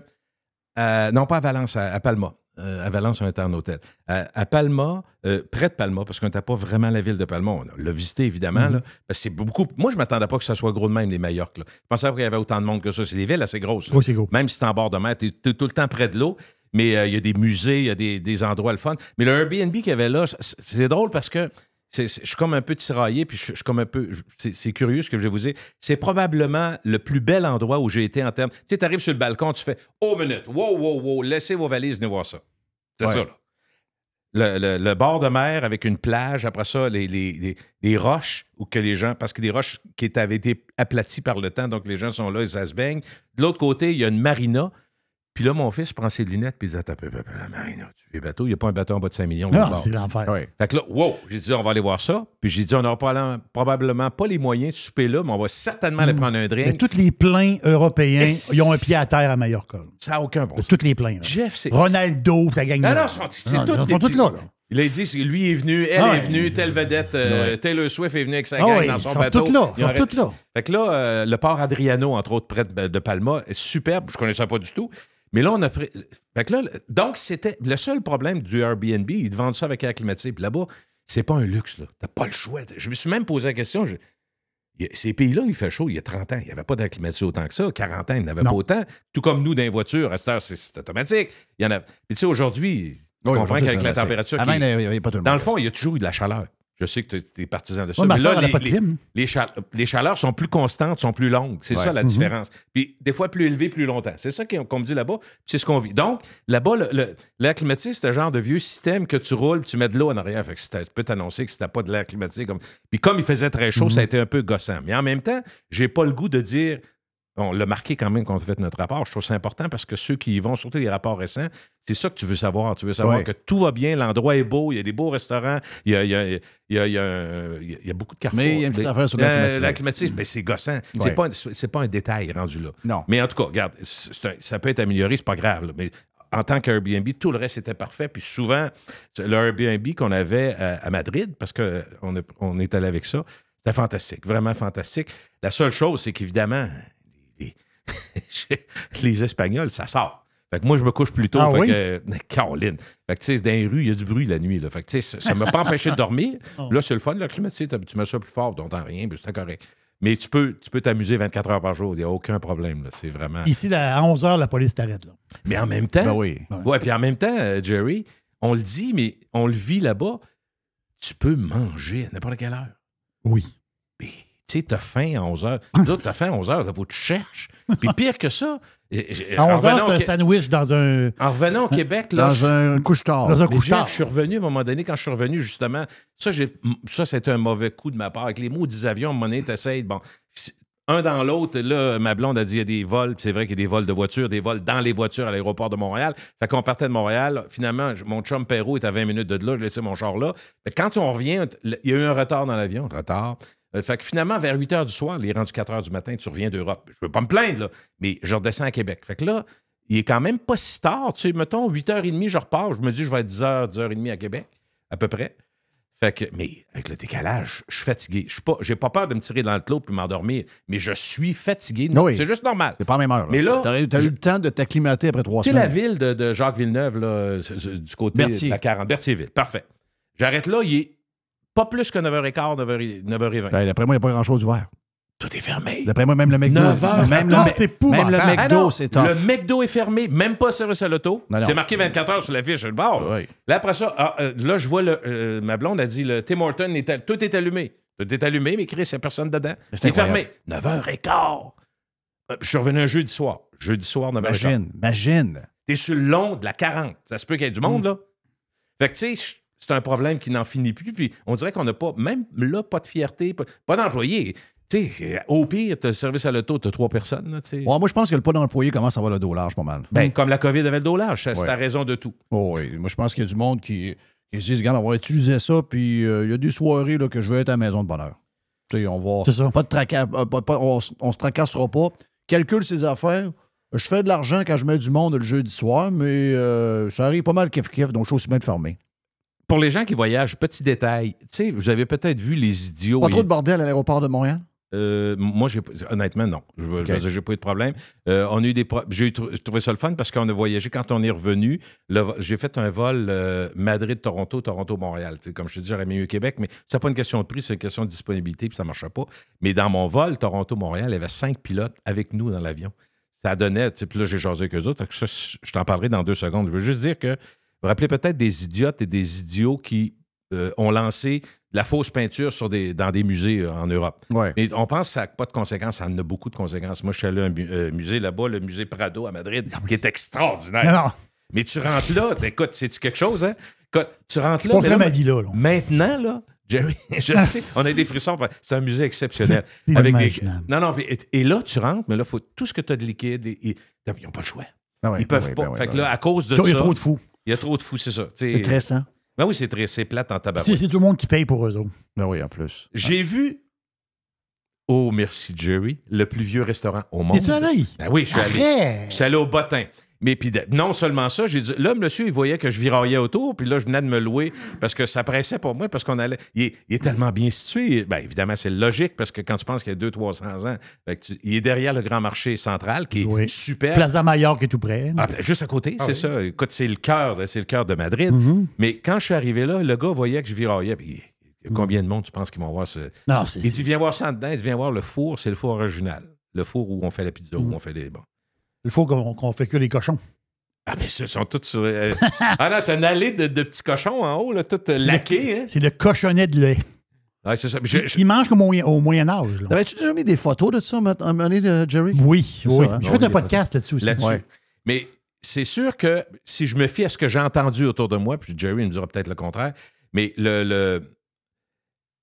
euh, non, pas à Valence, à, à Palma. Euh, à Valence, on était en hôtel. À, à Palma, euh, près de Palma, parce qu'on n'était pas vraiment la ville de Palma. On l'a visité, évidemment. là, parce que c'est beaucoup. Moi, je ne m'attendais pas que ça soit gros de même, les Majorques. là. Je pensais pas qu'il y avait autant de monde que ça. C'est des villes assez grosses. Oui, c'est gros. Même si tu es en bord de mer, tu es, tout le temps près de l'eau. Mais euh, il y a des musées, il y a des, des endroits le fun. Mais le Airbnb qu'il y avait là, c'est drôle parce que je suis comme un peu tiraillé, puis je, suis comme un peu. C'est curieux ce que je vais vous dire. C'est probablement le plus bel endroit où j'ai été en termes. Tu sais, tu arrives sur le balcon, tu fais Oh, minute, wow, wow, wow, laissez vos valises, venez voir ça. C'est Ouais. ça, là. Le, le- le bord de mer avec une plage, après ça, les, les- les- les roches, où que les gens, parce que des roches qui avaient été aplaties par le temps, donc les gens sont là et ça se baigne. De l'autre côté, il y a une marina. Puis là, mon fils prend ses lunettes puis il dit Attends, peu, peu, peu, la tu fais bateau, il n'y a pas un bateau en bas de 5 millions. Non, c'est l'enfer. Fait que là, wow, j'ai dit, on va aller voir ça. Puis j'ai dit, on n'aura probablement pas les moyens de souper là, mais on va certainement aller prendre un Mais drink. tous les pleins européens, ils ont un pied à terre à Mallorca. Ça n'a aucun bon sens. tous les pleins. Jeff, c'est. Ronaldo, ça gagne. Non, non, Ils sont tous là. Là. Il a dit, lui est venu, elle Ah est venue, telle vedette, euh, Taylor Swift est venue avec sa Ah gang ouais, dans ils son sont bateau. toutes là, ils Ils ont sont toutes là. Fait que là, euh, le port Adriano, entre autres, près de, de Palma, est superbe. Je ne connaissais pas du tout. Mais là, on a pris. Fait que là, donc, c'était. Le seul problème du Airbnb, ils te vendent ça avec air climatisé. Puis là-bas, c'est pas un luxe, là. T'as pas le choix. Je me suis même posé la question. je- ces pays-là, il fait chaud. Il y a 30 ans, il n'y avait pas d'air climatisé autant que ça. 40 ans, il n'y en avait Non. pas autant. Tout comme nous, dans les voitures, à cette heure, c'est automatique. Il y en a. Puis tu sais, aujourd'hui, Oui, comprends qu'avec la température. Qui- il n'y avait pas tout le monde. dans le fond, il y a toujours eu de la chaleur. Je sais que tu es partisan de ça. Ouais, mais là, les, pas de les- les chal- les chaleurs sont plus constantes, sont plus longues. C'est Ouais. ça la Mhm. différence. Puis des fois plus élevées, plus longtemps. C'est ça qu'on me dit là-bas. C'est ce qu'on vit. Donc, là-bas, l'air climatisé, c'est un genre de vieux système que tu roules, puis tu mets de l'eau en arrière. Fait que tu peux t'annoncer que c'était pas de l'air climatisé. Comme... Puis comme il faisait très chaud, ça a été un peu gossant. Mais en même temps, j'ai pas le goût de dire on l'a marqué quand même quand on a fait notre rapport. Je trouve ça important parce que ceux qui y vont, surtout les rapports récents, c'est ça que tu veux savoir. Tu veux savoir Ouais. que tout va bien, l'endroit est beau, il y a des beaux restaurants, il y a, il y a- il y a- il y a un- il y a- il y a beaucoup de carrefours. Mais il y a une petite affaire sur Euh, l'acclimatisation. La climatisation, ben, c'est gossant. C'est Ouais. pas, un- c'est pas un détail rendu là. Non. Mais en tout cas, regarde, un- ça peut être amélioré, c'est pas grave. là. mais en tant qu'Airbnb, tout le reste était parfait. Puis souvent, le Airbnb qu'on avait à, à Madrid, parce qu'on on est allé avec ça, c'était fantastique, vraiment fantastique. La seule chose, c'est qu'évidemment, les, Espagnols, ça sort. Fait que moi, je me couche plus tôt. Ah fait oui? que, Caroline. Fait que, tu sais, dans les rues, il y a du bruit la nuit. Là. Fait que, tu sais, ça ne m'a pas empêché de dormir. Oh. Là, c'est le fun, la climatisé. Tu mets ça plus fort, t'entends rien, puis c'est correct. Mais tu peux tu peux t'amuser 24 heures par jour. Il n'y a aucun problème. là. C'est vraiment. Ici, à 11 h, la police t'arrête. là. Mais en même temps, Ben oui. ouais, puis en même temps, euh, Jerry, on le dit, mais on le vit là-bas. Tu peux manger à n'importe quelle heure. Oui. Puis, tu sais, t'as faim à 11 heures. Nous autres, t'as faim à 11 heures, ça faut que tu cherches. Puis pire que ça, À en 11 h, revenant c'est un sandwich dans un. en revenant au Québec, là, Dans un couche-tard. Dans un couche-tard. Je suis revenu à un moment donné, quand je suis revenu, justement, ça, c'était un mauvais coup de ma part. Avec les maudits avions, à un moment donné, t'essayes, bon, un dans l'autre, là, ma blonde a dit, il y a des vols, c'est vrai qu'il y a des vols de voitures, des vols dans les voitures à l'aéroport de Montréal. Fait qu'on partait de Montréal, finalement, mon chum Perrault est à 20 minutes de là, je laissais mon char là. Quand on revient, il y a eu un retard dans l'avion, retard. Euh, Fait que finalement, vers 8 heures du soir, il est rendu 4 heures du matin, tu reviens d'Europe. Je veux pas me plaindre, là, mais je redescends à Québec. Fait que là, il est quand même pas si tard. Tu sais, mettons, 8h30, je repars. Je me dis, je vais être 10h, 10h30 à Québec, à peu près. Fait que, mais avec le décalage, je suis fatigué. Je suis pas, j'ai pas peur de me tirer dans le clos puis m'endormir, mais je suis fatigué. Oui. C'est juste normal. C'est pas la même heure. Mais là, t'as eu, t'as eu le temps de t'acclimater après trois Tu sais, la semaines. ville de, de Jacques Villeneuve, là, c'est- c'est du côté Berthier. de la 40, Berthierville. Parfait. J'arrête là, il est pas plus que 9h15, 9h, 9h20. Ben, D'après moi, il n'y a pas grand-chose ouvert. Tout est fermé. D'après moi, même le McDo. 9 heures. Même le, Ah, c'est même le Ah McDo, non, c'est tough. Le McDo est fermé, même pas service à l'auto. Non, non. C'est marqué 24 heures sur la fiche sur le bord. Oui. Là, après ça, ah, euh, là, je vois le, euh, ma blonde a dit le Tim Horton, est à- tout est allumé. Tout est allumé, mais Chris, il n'y a personne dedans. C'est fermé. 9h15. Euh, Je suis revenu un jeudi soir. Jeudi soir, 9h15. Imagine, imagine. T'es sur le long de la 40. Ça se peut qu'il y ait du monde, Mm. là. Fait que, tu sais, c'est un problème qui n'en finit plus. Puis on dirait qu'on n'a pas, même là, pas de fierté, pas, pas d'employés. Tu sais, au pire, t'as le service à l'auto, t'as trois personnes, là, tu. Ouais, moi, je pense que le pas d'employé commence à avoir le dos large pas mal. Ben, comme la COVID avait le dos large, c'est Ouais. la raison de tout. Oh, oui. Moi, je pense qu'il y a du monde qui, qui se dit, regarde, on va utiliser ça, puis euh, il y a des soirées là, que je vais être à la maison de bonheur. Tu sais, on va. C'est ça. Pas de traca- euh, pas- pas- on, se tracassera pas. Calcule ses affaires. Je fais de l'argent quand je mets du monde le jeudi soir, mais euh, ça arrive pas mal kiff-kiff, donc je suis aussi bien de fermer. Pour les gens qui voyagent, petit détail, tu sais, vous avez peut-être vu les idiots. Pas trop de bordel à l'aéroport de Montréal? Euh, moi, honnêtement, non. Je, j'ai pas eu de problème. Euh, on a eu des pro- j'ai trouvé ça le fun parce qu'on a voyagé. Quand on est revenu, le j'ai fait un vol euh, Madrid-Toronto, Toronto-Montréal. Comme je te dis, j'aurais mieux Québec, mais c'est pas une question de prix, c'est une question de disponibilité, puis ça marchait pas. Mais dans mon vol Toronto-Montréal, il y avait cinq pilotes avec nous dans l'avion. Ça donnait, puis là, j'ai jasé avec eux autres. Fait que ça, je t'en parlerai dans deux secondes. Je veux juste dire que vous vous rappelez peut-être des idiotes et des idiots qui euh, ont lancé de la fausse peinture sur des, dans des musées euh, en Europe. Ouais. Mais on pense que ça n'a pas de conséquences. Ça en a beaucoup de conséquences. Moi, je suis allé à un mu- euh, musée là-bas, le musée Prado à Madrid, qui est extraordinaire. Non, non. Mais tu rentres là, écoute, c'est-tu quelque chose, hein? Écoute, tu rentres là. mais là, ma vie là. là. Maintenant, là, Jerry, je sais, on a des frissons. C'est un musée exceptionnel. Avec des... Non, non, et, et là, tu rentres, mais là, faut tout ce que tu as de liquide, et- et- ils n'ont pas le choix. Ah ouais, Ils peuvent ben oui, pas. ben fait que ben là, à cause de Il y ça, a trop de fous. Il y a trop de fous, c'est ça. C'est stressant. Ben oui, c'est très, c'est plate en C'est tabarouette. c'est tout le monde qui paye pour eux autres. Ben oui, en plus. J'ai vu, oh merci Jerry, le plus vieux restaurant au monde. Es-tu allé? Ben oui, je suis allé. Je suis allé au bottin. Mais puis non seulement ça, j'ai dit, là, monsieur, il voyait que je viraillais autour, puis là, je venais de me louer parce que ça pressait pour moi, parce qu'on allait. Il est, il est tellement bien situé. Ben, évidemment, c'est logique, parce que quand tu penses qu'il y a 200-300 ans, tu- il est derrière le grand marché central, qui est Oui. super. Plaza Mallorca est tout près. Ah, ben, juste à côté, c'est oui. ça. Écoute, c'est le cœur, de- c'est le cœur de Madrid. Mhm. Mais quand je suis arrivé là, le gars voyait que je viraillais. Puis, il y a combien de monde tu penses qu'ils vont voir ce. Non, c'est Il dit Viens voir ça en dedans. Il dit Viens voir le four, c'est le four original. Le four où on fait la pizza, Mm. où on fait les. Bon. Il faut qu'on qu'on fait que les cochons. Ah, ben, ils sont tous sur. euh, ah, là, t'as une allée de, de petits cochons en haut, là, tout euh, C'est laqué, hein? C'est le cochonnet de lait. Ouais, c'est ça. Je- Il, je- il mange comme au, au Moyen-Âge. là. T'avais-tu déjà mis des photos de ça, de Jerry? Oui, oui. hein? J'ai fait un podcast là-dessus aussi. là-dessus. Ouais. Mais c'est sûr que si je me fie à ce que j'ai entendu autour de moi, puis Jerry me dira peut-être le contraire, mais le, le-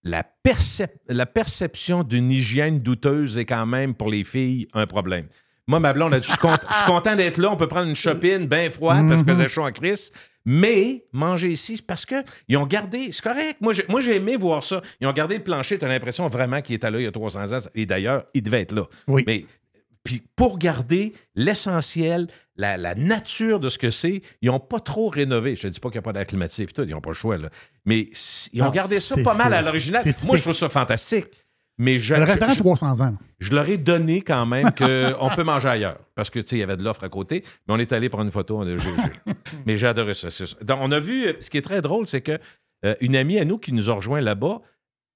la, percep- la perception d'une hygiène douteuse est quand même pour les filles un problème. Moi, ma blonde a dit Je suis cont- content d'être là, on peut prendre une chopine bien froide parce que c'est chaud en crise. Mais manger ici, parce qu'ils ont gardé. C'est correct. Moi, j'ai, moi, j'ai aimé voir ça. Ils ont gardé le plancher. Tu as l'impression vraiment qu'il était là il y a 300 ans. Et d'ailleurs, il devait être là. Oui. Mais puis pour garder l'essentiel, la, la nature de ce que c'est, ils n'ont pas trop rénové. Je ne dis pas qu'il n'y a pas d'air climatisé puis tout, ils n'ont pas le choix. Là. Mais ils ont Non, gardé ça pas mal à l'original. Moi, je trouve ça fantastique. Mais je, Le restaurant je- 300 ans. je leur ai donné quand même qu'on peut manger ailleurs. Parce que, tu sais, il y avait de l'offre à côté. Mais on est allé prendre une photo. on a- mais j'ai adoré ça. c'est ça. Donc, on a vu, euh, ce qui est très drôle, c'est que euh, une amie à nous qui nous a rejoint là-bas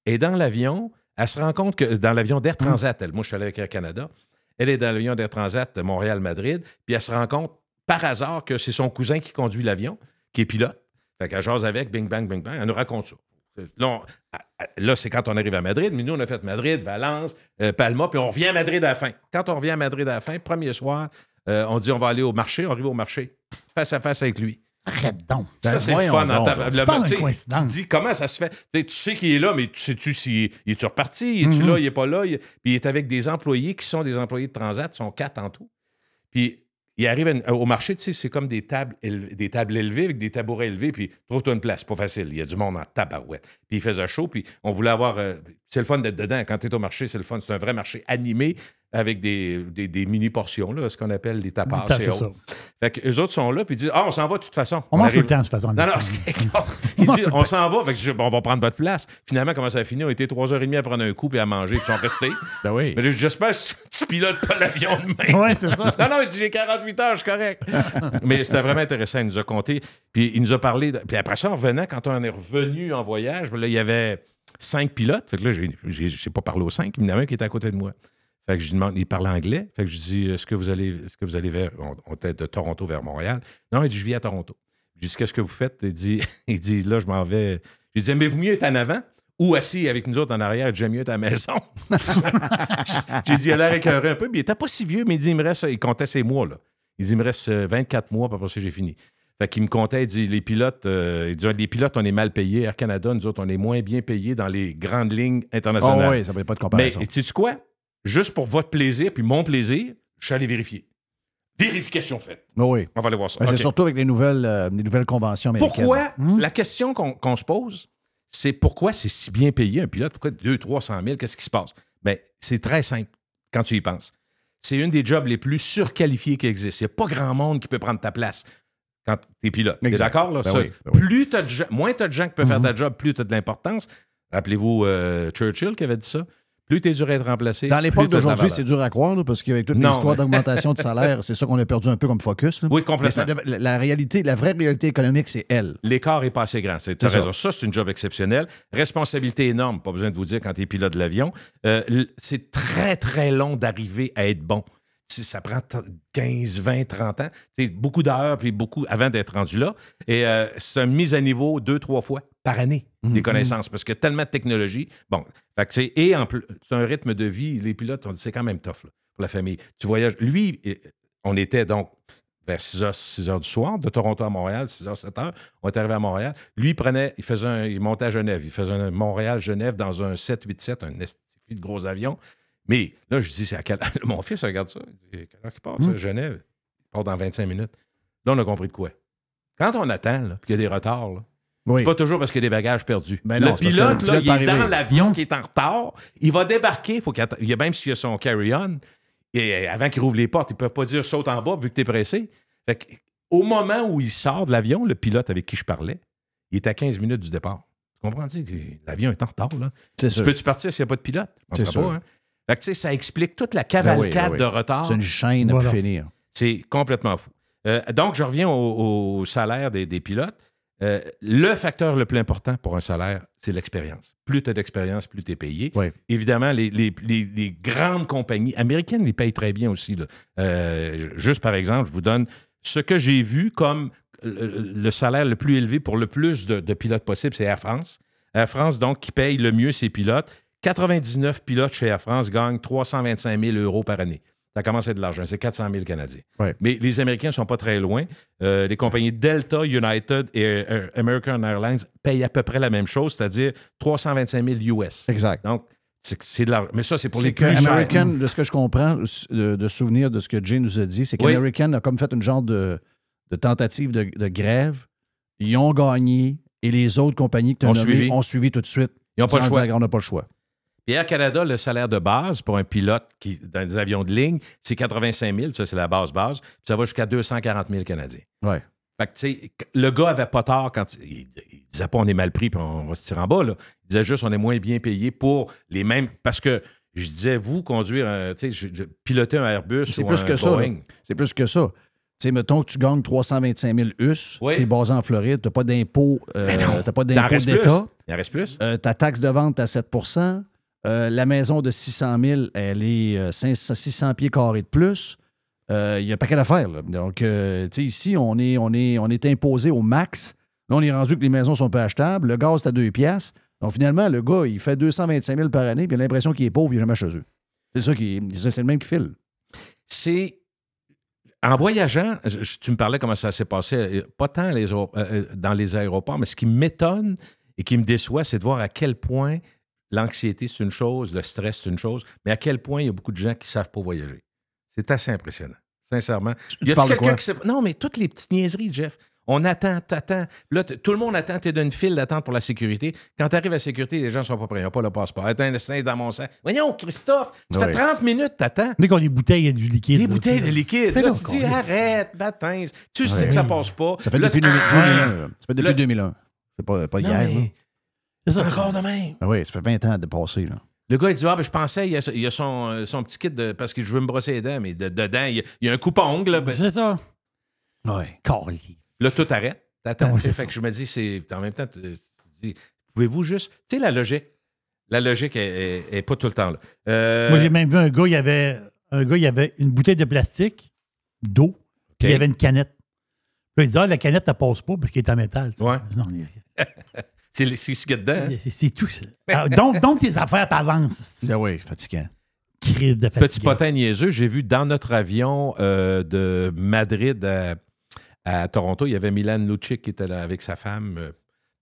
est dans l'avion. Elle se rend compte que dans l'avion d'Air Transat, elle, moi, je suis allé avec Air Canada. Elle est dans l'avion d'Air Transat de Montréal-Madrid. Puis elle se rend compte par hasard que c'est son cousin qui conduit l'avion, qui est pilote. Fait qu'elle jase avec, bing, bang, bing, bang. Elle nous raconte ça. Là, c'est quand on arrive à Madrid, mais nous, on a fait Madrid, Valence, euh, Palma, puis on revient à Madrid à la fin. Quand on revient à Madrid à la fin, premier soir, euh, on dit on va aller au marché, on arrive au marché, face à face avec lui. Arrête donc. Ça, Ben, c'est fun. en Le- pas une tu coïncidence. Tu dis comment ça se fait? Tu sais, tu sais qu'il est là, mais tu sais-tu s'il il est-tu reparti? Il est-tu Mhm. là? Il est pas là? Il, puis il est avec des employés qui sont des employés de Transat, ils sont quatre en tout. Puis il arrive au marché, tu sais, c'est comme des tables, des tables élevées avec des tabourets élevés, puis trouve-toi une place, pas facile. Il y a du monde en tabarouette. Puis il faisait chaud, puis on voulait avoir. euh, c'est le fun d'être dedans. Quand tu es au marché, c'est le fun. C'est un vrai marché animé avec des, des- des mini-portions, là, ce qu'on appelle des tapas. C'est et ça. autres. Fait que eux autres sont là, puis ils disent Ah, on s'en va de toute façon. On mange tout le temps, de toute façon. non, non, c'est- il dit, on s'en va, fait que je- bon, on va prendre votre place. Finalement, comment ça a fini? On était trois heures et demie à prendre un coup et à manger, puis ils sont restés. Ben oui. Mais j'espère que tu, pilotes pas l'avion demain. Oui, c'est ça. Non, non, il dit j'ai 48 heures, je suis correct. Mais c'était vraiment intéressant. Il nous a compté. Puis il nous a parlé. de- Puis après ça, en revenant, quand on est revenu en voyage, ben là, il y avait cinq pilotes. Fait que là, j'ai- pas parlé aux cinq. Il y en a un qui était à côté de moi. Fait que je lui demande, il parle anglais. Fait que je dis, est-ce que vous allez, est-ce que vous allez vers, on, on était de Toronto vers Montréal? Non, il dit, je vis à Toronto. Je dis, qu'est-ce que vous faites? Il dit, il dit là, je m'en vais. J'ai dit, mais vous mieux être en avant ou assis avec nous autres en arrière, j'aime mieux être à la maison. J'ai dit, il a l'air écœuré un peu, mais il était pas si vieux, mais il dit, il me reste, il comptait ses mois, là. Il dit, il me reste euh, 24 mois, puis après ça, j'ai fini. Fait qu'il me comptait, il dit, les pilotes, euh, il dit, les pilotes, on est mal payés. Air Canada, nous autres, on est moins bien payés dans les grandes lignes Oh internationales. oui, ça ne fait pas de mais comparaison. sais-tu quoi? Juste pour votre plaisir, puis mon plaisir, je suis allé vérifier. Vérification faite. Ben oui. On va aller voir ça. Ben. C'est surtout avec les nouvelles, euh, les nouvelles conventions américaines. Pourquoi? Hmm? La question qu'on se pose, c'est pourquoi c'est si bien payé un pilote? Pourquoi 200 300 000? Qu'est-ce qui se passe? Bien, c'est très simple quand tu y penses. C'est une des jobs les plus surqualifiés qui existent. Il n'y a pas grand monde qui peut prendre ta place quand tu es pilote. D'accord? Ben Ça, oui, ben oui. plus de moins tu as de gens qui peuvent faire ta job, plus tu as de l'importance. Rappelez-vous euh, Churchill qui avait dit ça. Plus tu es dur à être remplacé. Dans l'époque d'aujourd'hui, c'est dur à croire, là, parce qu'avec toute l'histoire mais- d'augmentation de salaire, c'est ça qu'on a perdu un peu comme focus. là. Oui, Mais complètement. ça la, la réalité, la vraie réalité économique, c'est elle. L'écart est pas assez grand. C'est ça. raison. Ça, c'est une job exceptionnelle. Responsabilité énorme. Pas besoin de vous dire quand tu es pilote de l'avion. Euh, c'est très, très long d'arriver à être bon. Ça prend t- 15, 20, 30 ans. C'est beaucoup d'heures puis beaucoup avant d'être rendu là. Et euh, c'est une mise à niveau deux, trois fois par année des Mhm. connaissances parce qu'il y a tellement de technologie. Bon, fait que, et en plus, c'est un rythme de vie. Les pilotes, on dit c'est quand même tough là, pour la famille. Tu voyages. Lui, on était donc vers 6 h, 6 heures du soir, de Toronto à Montréal, 6 h, 7 h. On est arrivé à Montréal. Lui, il prenait, il faisait un, il montait à Genève. Il faisait un Montréal-Genève dans un 787, un esti de gros avion. Mais là, je dis, c'est à quel... Mon fils regarde ça. Il dit, quelle heure qu'il part, ça, Genève? Il part dans 25 minutes. Là, on a compris de quoi. Quand on attend, là, puis qu'il y a des retards, là, Oui. c'est pas toujours parce qu'il y a des bagages perdus. Ben le non, pilote, là, pilote il est peut dans l'avion qui est en retard. Il va débarquer. Faut il y a même s'il y a son carry-on. Et avant qu'il rouvre les portes, ils ne peuvent pas dire saute en bas vu que tu es pressé. Fait que, au moment où il sort de l'avion, le pilote avec qui je parlais, il est à 15 minutes du départ. Tu comprends? L'avion est en retard. Là? Tu peux-tu partir s'il n'y a pas de pilote? Je C'est sûr. pas, hein? Fait que, ça explique toute la Ben cavalcade oui, ben oui. de retard. C'est une chaîne à plus finir. C'est complètement fou. Euh, donc, je reviens au, au salaire des, des pilotes. Euh, le facteur le plus important pour un salaire, c'est l'expérience. Plus tu as d'expérience, plus tu es payé. Oui. Évidemment, les, les- les- les grandes compagnies américaines les payent très bien aussi. là. Euh, juste par exemple, je vous donne ce que j'ai vu comme le, le salaire le plus élevé pour le plus de, de pilotes possible, c'est Air France. Air France, donc, qui paye le mieux ses pilotes. 99 pilotes chez Air France gagnent 325 000 euros par année. ça commence à être de l'argent. C'est 400 000 Canadiens. Ouais. Mais les Américains ne sont pas très loin. Euh, les compagnies Delta, United et euh, American Airlines payent à peu près la même chose, c'est-à-dire 325 000 US. Exact. Donc, c'est de l'argent. Mais ça, c'est pour les que plus chers. American, de ce que je comprends, de, de souvenir de ce que Jay nous a dit, c'est Oui. qu'American a comme fait une genre de, de tentative de, de grève. Ils ont gagné et les autres compagnies que tu as Ont nommées suivi. ont suivi tout de suite. Ils n'ont pas le choix. dire, On n'a pas le choix. Puis Air Canada, le salaire de base pour un pilote qui, dans des avions de ligne, c'est 85 000. Ça, c'est la base base. Puis ça va jusqu'à 240 000 Canadiens. Ouais. Fait que, tu sais, le gars avait pas tort quand il, il disait pas on est mal pris puis on va se tirer en bas. Là. Il disait juste on est moins bien payé pour les mêmes. Parce que je disais, vous, conduire, un- tu sais, piloter un Airbus C'est ou plus un que ça. C'est plus que ça. Tu sais, mettons que tu gagnes 325 000 US, Oui. tu es basé en Floride, tu n'as pas d'impôt euh, t'as pas d'impôt plus. d'État. Il en reste plus. Euh, ta taxe de vente à 7 Euh, La maison de 600 000, elle est euh, 500 600 pieds carrés de plus. Euh, Il y a un paquet d'affaires. Donc, euh, ici, on est, on, est, on est imposé au max. Là, on est rendu que les maisons sont peu achetables. Le gaz, c'est à 2 piastres. Donc, finalement, le gars, il fait 225 000 par année, puis il a l'impression qu'il est pauvre, il n'est jamais chez eux. C'est ça qui c'est le même qui file. c'est en voyageant, tu me parlais comment ça s'est passé, euh, pas tant les euh, euh, dans les aéroports, mais ce qui m'étonne et qui me déçoit, c'est de voir à quel point l'anxiété, c'est une chose, le stress, c'est une chose, mais à quel point il y a beaucoup de gens qui ne savent pas voyager? C'est assez impressionnant, sincèrement. tu y a quelqu'un qui sait... Non, mais toutes les petites niaiseries, Jeff. On attend, t'attends. Là, tout le monde attend, t'es dans une file d'attente pour la sécurité. Quand tu arrives à la sécurité, les gens sont pas prêts. Ils n'ont pas le passeport. Attends, le sein dans mon sang. Voyons, Christophe, ça Ouais. fait 30 minutes, t'attends. Mais qu'on a des bouteilles et du liquide. Des là, bouteilles de liquide. Là, tu dis, arrête, baptême. Tu sais que ça passe pas. Ça fait Là, depuis c'est- 2000 Ah! 2001. là. Ça fait depuis Le- 2001. C'est pas, pas hier. mais. C'est ça, encore de même. Ah oui, ça fait 20 ans de passé. Là. Le gars, il dit, ah, ben, je pensais, il y a, il y a son, euh, son petit kit de, parce que je veux me brosser les dents, mais de- dedans, il y a, il y a un coupe-ongle. Là, ben, C'est ça. Oui. Carly. là, tout arrête. Ouais, sais, c'est fait ça. que je me dis, c'est en même temps, tu dis, pouvez-vous juste. Tu sais, la logique. La logique est, est- est pas tout le temps là. Euh, Moi, j'ai même vu un gars, il y avait, un gars, il avait une bouteille de plastique, d'eau, puis il y avait une canette. Puis il dit, ah, la canette, elle passe pas parce qu'elle est en métal. Ouais. Non, il- c'est ce qu'il y a dedans. hein? c'est tout ça. Alors, donc, donc, tes affaires t'avancent. c'est Ah oui, fatigant. Crime de Petit fatigue. potin niaiseux, j'ai vu dans notre avion euh, de Madrid à, à Toronto, il y avait Milan Lucic qui était là avec sa femme. euh.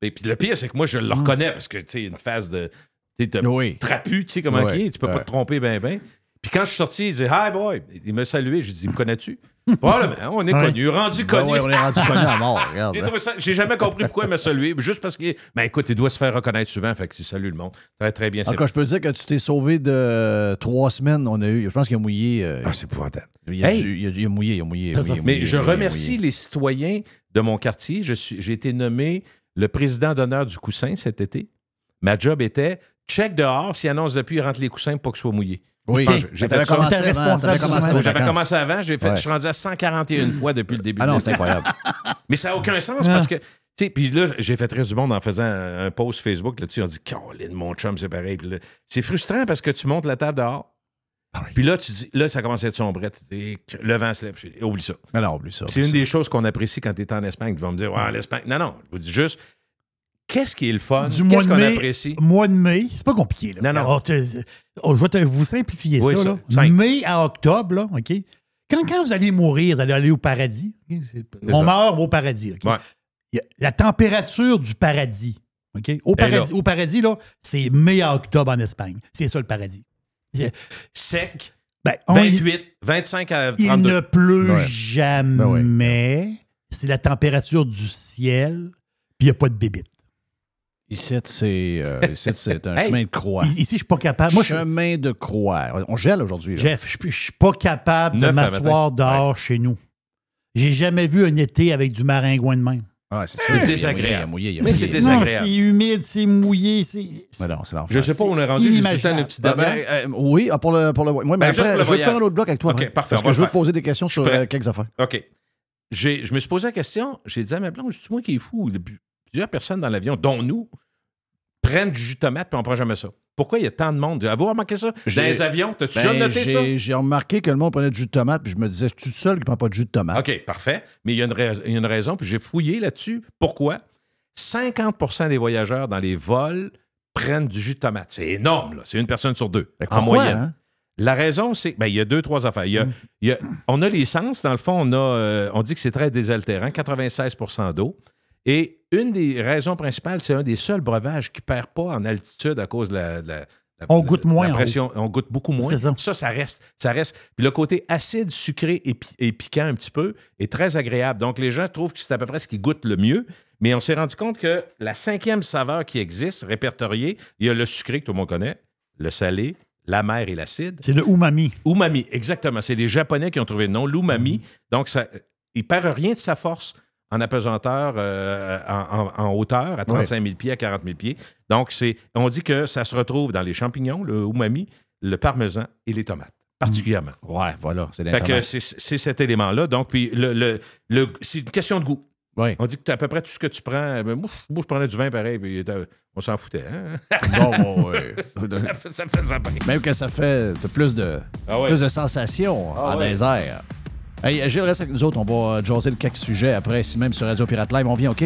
Et puis le pire, c'est que moi, je le reconnais parce que, tu sais, une phase de, tu sais, Oui. trapu, tu sais comment il est, tu peux pas te tromper ben ben. Puis quand je suis sorti, il disait Hi boy. Il m'a salué, j'ai dit Me connais-tu? Probablement, on est Ouais. connus, rendu Ben connu. oui, on est rendu connu à mort. Regarde. J'ai jamais compris pourquoi il m'a salué. Juste parce qu'il. Ben écoute, il doit se faire reconnaître souvent, fait que tu salues le monde. Très, très bien. Encore, je peux dire que tu t'es sauvé de trois semaines. On a eu, je pense qu'il a mouillé. euh, Ah, c'est épouvantable. il, a Hey! dû- il a, il a mouillé, il a mouillé. mouillé, Mais mouillé, je mouillé, remercie mouillé. les citoyens de mon quartier. J'ai été nommé le président d'honneur du coussin cet été. Ma job était check dehors, s'il annonce depuis, il rentre les coussins pour qu'ils soient mouillés. Oui, ça. commencé commencé J'avais commencé avant, j'ai fait, Ouais. je suis rendu à 141 fois depuis le début Ah non, c'est incroyable. Mais ça n'a aucun sens parce que, tu sais, puis là, j'ai fait rire du monde en faisant un, post Facebook là-dessus. On dit, Caroline, mon chum, c'est pareil. Puis là, C'est frustrant parce que tu montes la table dehors. Puis là, tu dis, là, ça commence à être sombre. Tu dis, le vent se lève. Oublie ça. Non, oublie ça. C'est une ça. des choses qu'on apprécie quand tu es en Espagne. Tu vas me dire, ouais, l'Espagne. Non, non. Je vous dis juste, qu'est-ce qui est le fun? Du mois Qu'est-ce de qu'on mai, apprécie? mois de mai, c'est pas compliqué. Là. Non, non. Alors, tu- oh, je vais te, vous simplifier Oui, ça. ça, là. simple. Mai à octobre, là, OK? Quand, quand vous allez mourir, vous allez aller au paradis. ok? C'est- On ça. meurt au paradis. OK? Ouais. Il y a la température du paradis. OK? Au, Elle est paradis là. au paradis, là, c'est mai à octobre en Espagne. C'est ça le paradis. C'est- Sec, Ben, on y- 28, 25 à il 32. ne pleut Ouais. jamais. Ben C'est la température du ciel, puis il n'y a pas de bébite. Ici, c'est euh, ici, c'est un Hey! chemin de croix. Ici, je suis pas capable. Moi, je, chemin de croix. On gèle aujourd'hui. Jeff, je, je suis pas capable de Neuf m'asseoir dehors chez nous. J'ai jamais vu un été avec du maringouin de même. Ah, c'est sûr. Désagréable. Mais c'est désagréable. C'est humide, c'est mouillé, c'est. Mais non, c'est l'enfer. Je sais pas où on est rendu. Le temps le petit Ah, ben, dernier. euh, oui, ah, pour le, pour le. Moi, mais Ben, juste après, pour le je vais te faire un autre bloc avec toi. OK, parfait, Parce que je veux te poser des questions sur euh, quelques affaires. OK. Je me suis posé la question. J'ai dit à ma blonde, c'est moi qui est fou. Il y a Plusieurs personnes dans l'avion, dont nous, prennent du jus de tomate puis on prend jamais ça. Pourquoi il y a tant de monde? Avez-vous remarqué ça? Dans les avions, t'as-tu Ben, noté ça? j'ai- remarqué que le monde prenait du jus de tomate, puis je me disais, je suis tout seul qui prend pas de jus de tomate. OK, parfait. Mais il y a une, rais- y a une raison, puis j'ai fouillé là-dessus. Pourquoi? 50% des voyageurs dans les vols prennent du jus de tomate. C'est énorme, là. C'est une personne sur deux, que en pourquoi, moyenne. hein? La raison, c'est ben, il y a deux, trois affaires. Il y a- il y a- on a l'essence, dans le fond, on, a, euh, on dit que c'est très désaltérant, 96% d'eau. Et une des raisons principales, c'est un des seuls breuvages qui ne perd pas en altitude à cause de la. de la- la- On goûte moins pression. On goûte beaucoup moins. C'est ça. ça, reste. Ça reste. Puis le côté acide, sucré et, pi- et piquant un petit peu est très agréable. Donc les gens trouvent que c'est à peu près ce qui goûte le mieux. Mais on s'est rendu compte que la cinquième saveur qui existe, répertoriée, il y a le sucré que tout le monde connaît, le salé, l'amer et l'acide. C'est le umami. Umami, exactement. C'est les Japonais qui ont trouvé le nom, l'umami. Donc, ça, il perd rien de sa force en apesanteur, euh, en, en- en hauteur, à 35 000 pieds, à 40 000 pieds. Donc, c'est, on dit que ça se retrouve dans les champignons, le umami, le parmesan et les tomates, particulièrement. Ouais, voilà, c'est Fait que l'internet. c'est, c'est cet élément-là. Donc, puis le, le- le- c'est une question de goût. On dit que tu as à peu près tout ce que tu prends. Ben, moi, je- moi, je prenais du vin pareil, puis euh, on s'en foutait. hein? Bon, ouais. ça, fait, ça fait ça. Même que ça fait de plus de, Ah ouais. plus de sensations Ah en ouais. airs. Hey, Gilles, reste avec nous autres. On va euh, jaser le quelques sujets après, si même sur Radio Pirate Live. On vient, OK?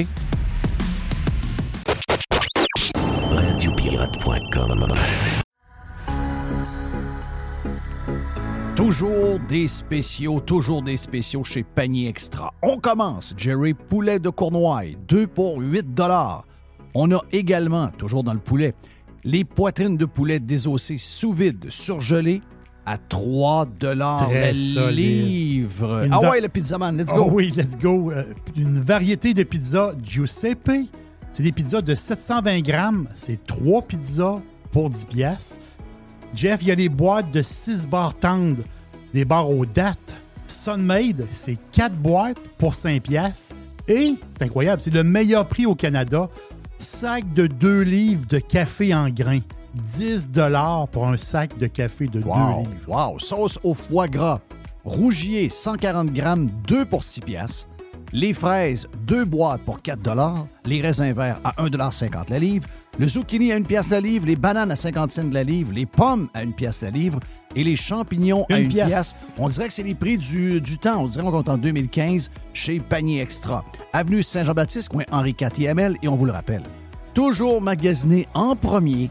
Radiopirate.com. Toujours des spéciaux, toujours des spéciaux chez Panier Extra. On commence, Jerry, poulet de Cournoye, 2 pour 8 On a également, toujours dans le poulet, les poitrines de poulet désossées sous vide, surgelées à 3 Très le livre. Une Ah va- ouais, le pizzaman, let's Oh go. oui, let's go. Euh, une variété de pizzas Giuseppe. C'est des pizzas de 720 grammes. C'est trois pizzas pour 10 piastres. Jeff, il y a les boîtes de 6 barres tendres, des barres aux dates. Sunmade, c'est 4 boîtes pour 5 piastres. Et, c'est incroyable, c'est le meilleur prix au Canada. Sac de 2 livres de café en grains. 10 pour un sac de café de 2 Wow, livres. wow. Sauce au foie gras. Rougier, 140 grammes, 2 pour 6 piastres. Les fraises, 2 boîtes pour 4 Les raisins verts à 1,50 la livre. Le zucchini à 1 pièce la livre. Les bananes à 50 cents la livre. Les pommes à 1 pièce la livre. Et les champignons à Une 1 pièce. On dirait que c'est les prix du, du temps. On dirait qu'on est en 2015 chez Panier Extra. Avenue Saint-Jean-Baptiste, coin Henri IML. Et on vous le rappelle, toujours magasiné en premier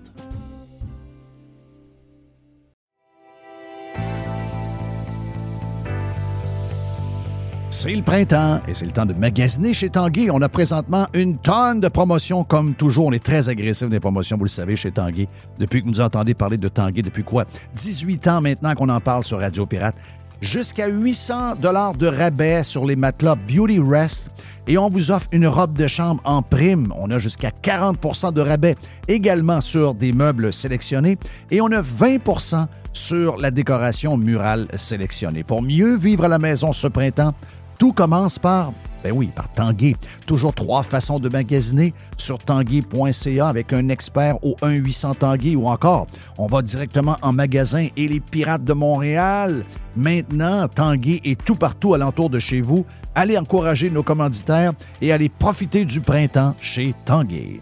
C'est le printemps et c'est le temps de magasiner chez Tanguy. On a présentement une tonne de promotions comme toujours. On est très agressif des promotions, vous le savez, chez Tanguy. Depuis que vous nous entendez parler de Tanguy, depuis quoi? 18 ans maintenant qu'on en parle sur Radio Pirate. Jusqu'à 800 dollars de rabais sur les matelas Beauty Rest. Et on vous offre une robe de chambre en prime. On a jusqu'à 40% de rabais également sur des meubles sélectionnés. Et on a 20% sur la décoration murale sélectionnée. Pour mieux vivre à la maison ce printemps, tout commence par, ben oui, par Tanguay. Toujours trois façons de magasiner sur tanguay.ca avec un expert au 1-800 Tanguay ou encore, on va directement en magasin et les Pirates de Montréal. Maintenant, Tanguay est tout partout alentour de chez vous. Allez encourager nos commanditaires et allez profiter du printemps chez Tanguay.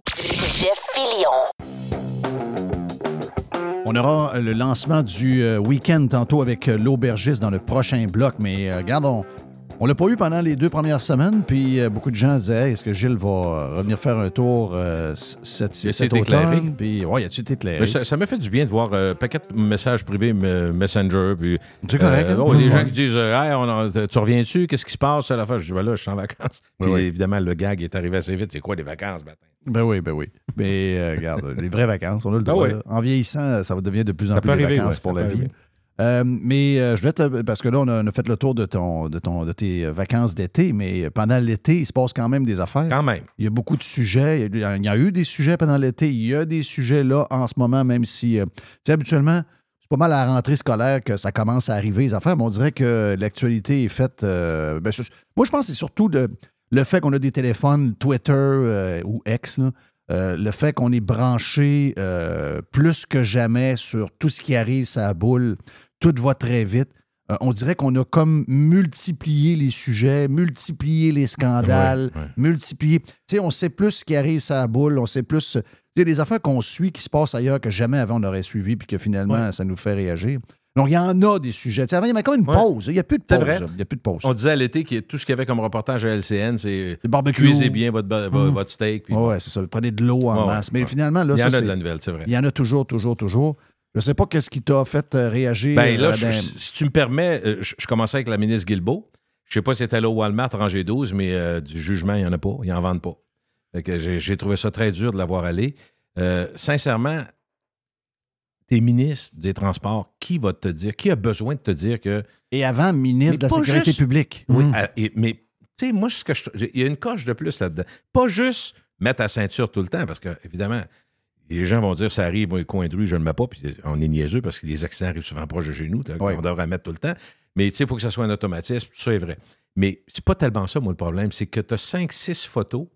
Jeff Fillion. On aura le lancement du euh, week-end tantôt avec euh, l'aubergiste dans le prochain bloc, mais euh, regarde, on, on l'a pas eu pendant les deux premières semaines, puis euh, beaucoup de gens disaient Hey, est-ce que Gilles va euh, revenir faire un tour euh, c- cet, automne? Puis, ouais, il a-tu été éclairé? Mais ça ça m'a fait du bien de voir un paquet de messages privés me- Messenger. Puis, C'est correct, euh, hein? oh, les gens qui disent euh, Hey, on Tu reviens-tu? Qu'est-ce qui se passe? À la fin Je dis ben là, je suis en vacances. Oui, Puis oui. évidemment, le gag est arrivé assez vite. C'est quoi les vacances matin? Ben oui, ben oui. Mais euh, regarde, les vraies vacances, on a le Ah droit. oui. En vieillissant, ça va devenir de plus en Ça plus peut des arriver, vacances ouais, pour la vie. Euh, mais euh, je voulais te. Parce que là, on a, on a fait le tour de, ton, de, ton, de tes vacances d'été, mais pendant l'été, il se passe quand même des affaires. Quand même. Il y a beaucoup de sujets. Il y a, il y a eu des sujets pendant l'été. Il y a des sujets là en ce moment, même si. euh, tu sais, habituellement, c'est pas mal à la rentrée scolaire que ça commence à arriver, les affaires, mais on dirait que l'actualité est faite. euh, ben, moi, je pense que c'est surtout de- le fait qu'on a des téléphones Twitter euh, ou X, là, euh, le fait qu'on est branché euh, plus que jamais sur tout ce qui arrive, ça boule, tout va très vite. Euh, on dirait qu'on a comme multiplié les sujets, multiplié les scandales, Ouais, ouais. multiplié. Tu sais, on sait plus ce qui arrive, ça boule, on sait plus. Y a des affaires qu'on suit qui se passent ailleurs que jamais avant on aurait suivi, puis que finalement, ça nous fait réagir. Donc, il y en a des sujets. Avant, il y avait comme une Ouais. pause. Il n'y a plus de pause. vrai. là. Il n'y a plus de pause. On disait à l'été que tout ce qu'il y avait comme reportage à LCN, c'est barbecue. cuisez bien votre, Mm. votre steak. puis ouais, c'est ça. Prenez de l'eau en Ouais, masse. Mais ouais. finalement, là, Il y ça, en a de la nouvelle, c'est vrai. il y en a toujours, toujours, toujours. Je ne sais pas qu'est-ce qui t'a fait euh, réagir. Ben là, euh, je- dans- si tu me permets, euh, je, je commençais avec la ministre Guilbeault. Je sais pas si c'était là au Walmart, rangée 12, mais euh, du jugement, il n'y en a pas. Ils n'en vendent pas. J'ai, j'ai trouvé ça très dur de l'avoir allé. Euh, sincèrement, t'es ministre des Transports, qui va te dire, qui a besoin de te dire que. Et avant, ministre de la Sécurité juste- publique. Oui, Mm. à- et- mais, tu sais, moi, ce que je- j'ai- il y a une coche de plus là-dedans. Pas juste mettre ta ceinture tout le temps, parce que, évidemment, les gens vont dire ça arrive, moi, le coin de rue, je ne le mets pas, puis on est niaiseux parce que les accidents arrivent souvent proche de chez nous, on devrait mettre tout le temps. Mais tu sais, il faut que ça soit un automatisme, tout ça est vrai. Mais c'est pas tellement ça, moi, le problème, c'est que tu as 5-6 photos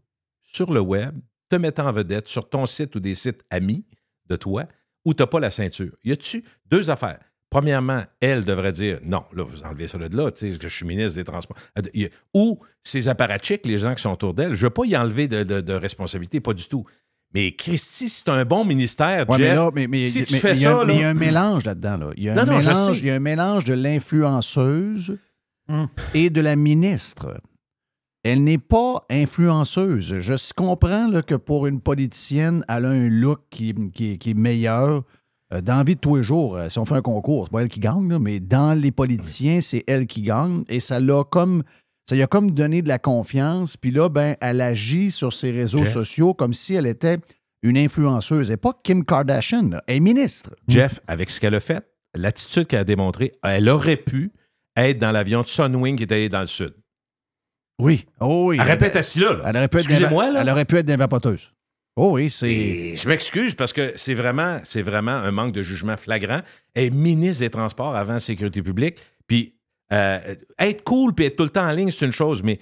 sur le web, te mettant en vedette sur ton site ou des sites amis de toi, où tu n'as pas la ceinture. Y a-tu deux affaires? Premièrement, elle devrait dire non, là, vous enlevez ça de là, tu sais, que je suis ministre des Transports. Euh, Ou ses apparatchiks, les gens qui sont autour d'elle, je ne veux pas y enlever de, de- de responsabilité, pas du tout. Mais Christy, c'est un bon ministère, Ouais, mais Jeff. là, mais, mais- si tu mais- fais mais ça, mais il y a un mélange là-dedans. Là. Il, y a un Non, non, je mélange, il y a un mélange de l'influenceuse et de la ministre. Elle n'est pas influenceuse. Je comprends là, que pour une politicienne, elle a un look qui, qui- qui est meilleur. Euh, dans la vie de tous les jours, euh, si on fait un concours, c'est pas elle qui gagne, là, mais dans les politiciens, c'est elle qui gagne. Et ça l'a comme. Ça lui a comme donné de la confiance. Puis là, ben, elle agit sur ses réseaux Jeff. sociaux comme si elle était une influenceuse. Elle n'est pas Kim Kardashian. là. Elle est ministre. Jeff, avec ce qu'elle a fait, l'attitude qu'elle a démontrée, elle aurait pu être dans l'avion de Sunwing qui est allé dans le sud. Oui. Oh oui. Elle répète assis là. là. Elle aurait pu être Excusez-moi, là. Elle aurait pu être d'une vapoteuse. Oh oui, c'est. Et je m'excuse parce que c'est vraiment, c'est vraiment un manque de jugement flagrant. Elle est ministre des Transports avant la sécurité publique. Puis euh, être cool puis être tout le temps en ligne, c'est une chose, mais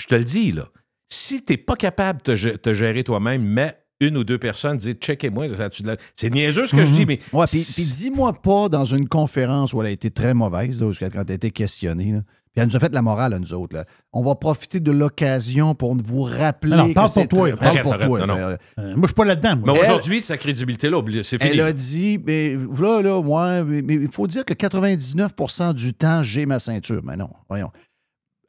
je te le dis, là, si tu n'es pas capable de te, gé- te gérer toi-même, mets une ou deux personnes, dis checkez-moi, c'est niaiseux ce que je dis, mais. Ouais, puis, dis-moi pas dans une conférence où elle a été très mauvaise, là, quand elle a été questionnée, là, puis elle nous a fait la morale à nous autres. là. On va profiter de l'occasion pour vous rappeler. Que parle pour toi. Parle Arrête, pour arrête, toi. non, non. Euh, moi, je suis pas là-dedans. Mais aujourd'hui, sa crédibilité-là, oublie- c'est fini. Elle a dit, mais là, là, ouais, mais il faut dire que 99% du temps, j'ai ma ceinture. Mais non, voyons.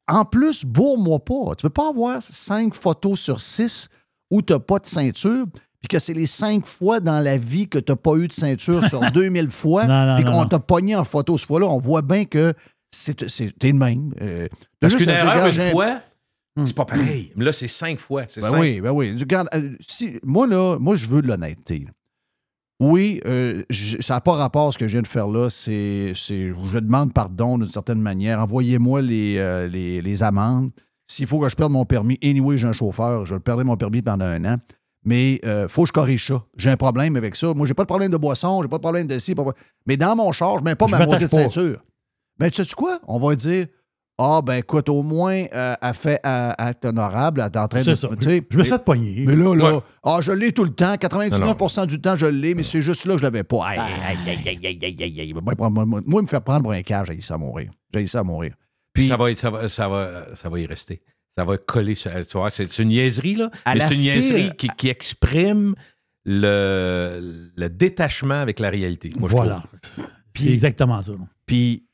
En plus, bourre-moi pas. Tu peux pas avoir cinq photos sur six où tu n'as pas de ceinture, puis que c'est les cinq fois dans la vie que tu n'as pas eu de ceinture sur 2000 fois, Non, non, puis non, qu'on non. t'a pogné en photo ce fois-là. On voit bien que c'est t'es le même. Euh, Parce qu'une erreur une fois, c'est pas pareil. Mais là, c'est cinq fois. C'est ben cinq. oui, ben oui. Regarde, euh, si, moi, là, moi, je veux de l'honnêteté. Oui, euh, ça n'a pas rapport à ce que je viens de faire là. C'est, je demande pardon d'une certaine manière. Envoyez-moi les, euh, les, les amendes. S'il faut que je perde mon permis, anyway, j'ai un chauffeur, je perdrai mon permis pendant un an. Mais il faut que je corrige ça. J'ai un problème avec ça. Moi, j'ai pas de problème de boisson, j'ai pas de problème de ci. pas de- Mais dans mon char, je mets pas Je ma maudite ceinture. Mais tu sais quoi? On va dire Ah, ben écoute, au moins, euh, elle fait euh, acte honorable, elle est en train de. C'est ça. Je me mais- suis fait pogner. mais là, là, Ouais. ah, je l'ai tout le temps. 99% du temps, je l'ai, mais c'est juste là que je l'avais pas. Aïe, aïe, aïe, aïe, aïe, aïe, aïe, aïe. Moi, moi, moi, moi, me faire prendre pour un cage, j'ai ça à mourir. J'ai ça à mourir. Puis Puis, ça va, être- ça, va, ça, va, ça va y rester. Ça va coller. sur- Tu vois, c'est une niaiserie, là. C'est une niaiserie qui, qui exprime le, le détachement avec la réalité. Moi, je voilà. C'est exactement ça. puis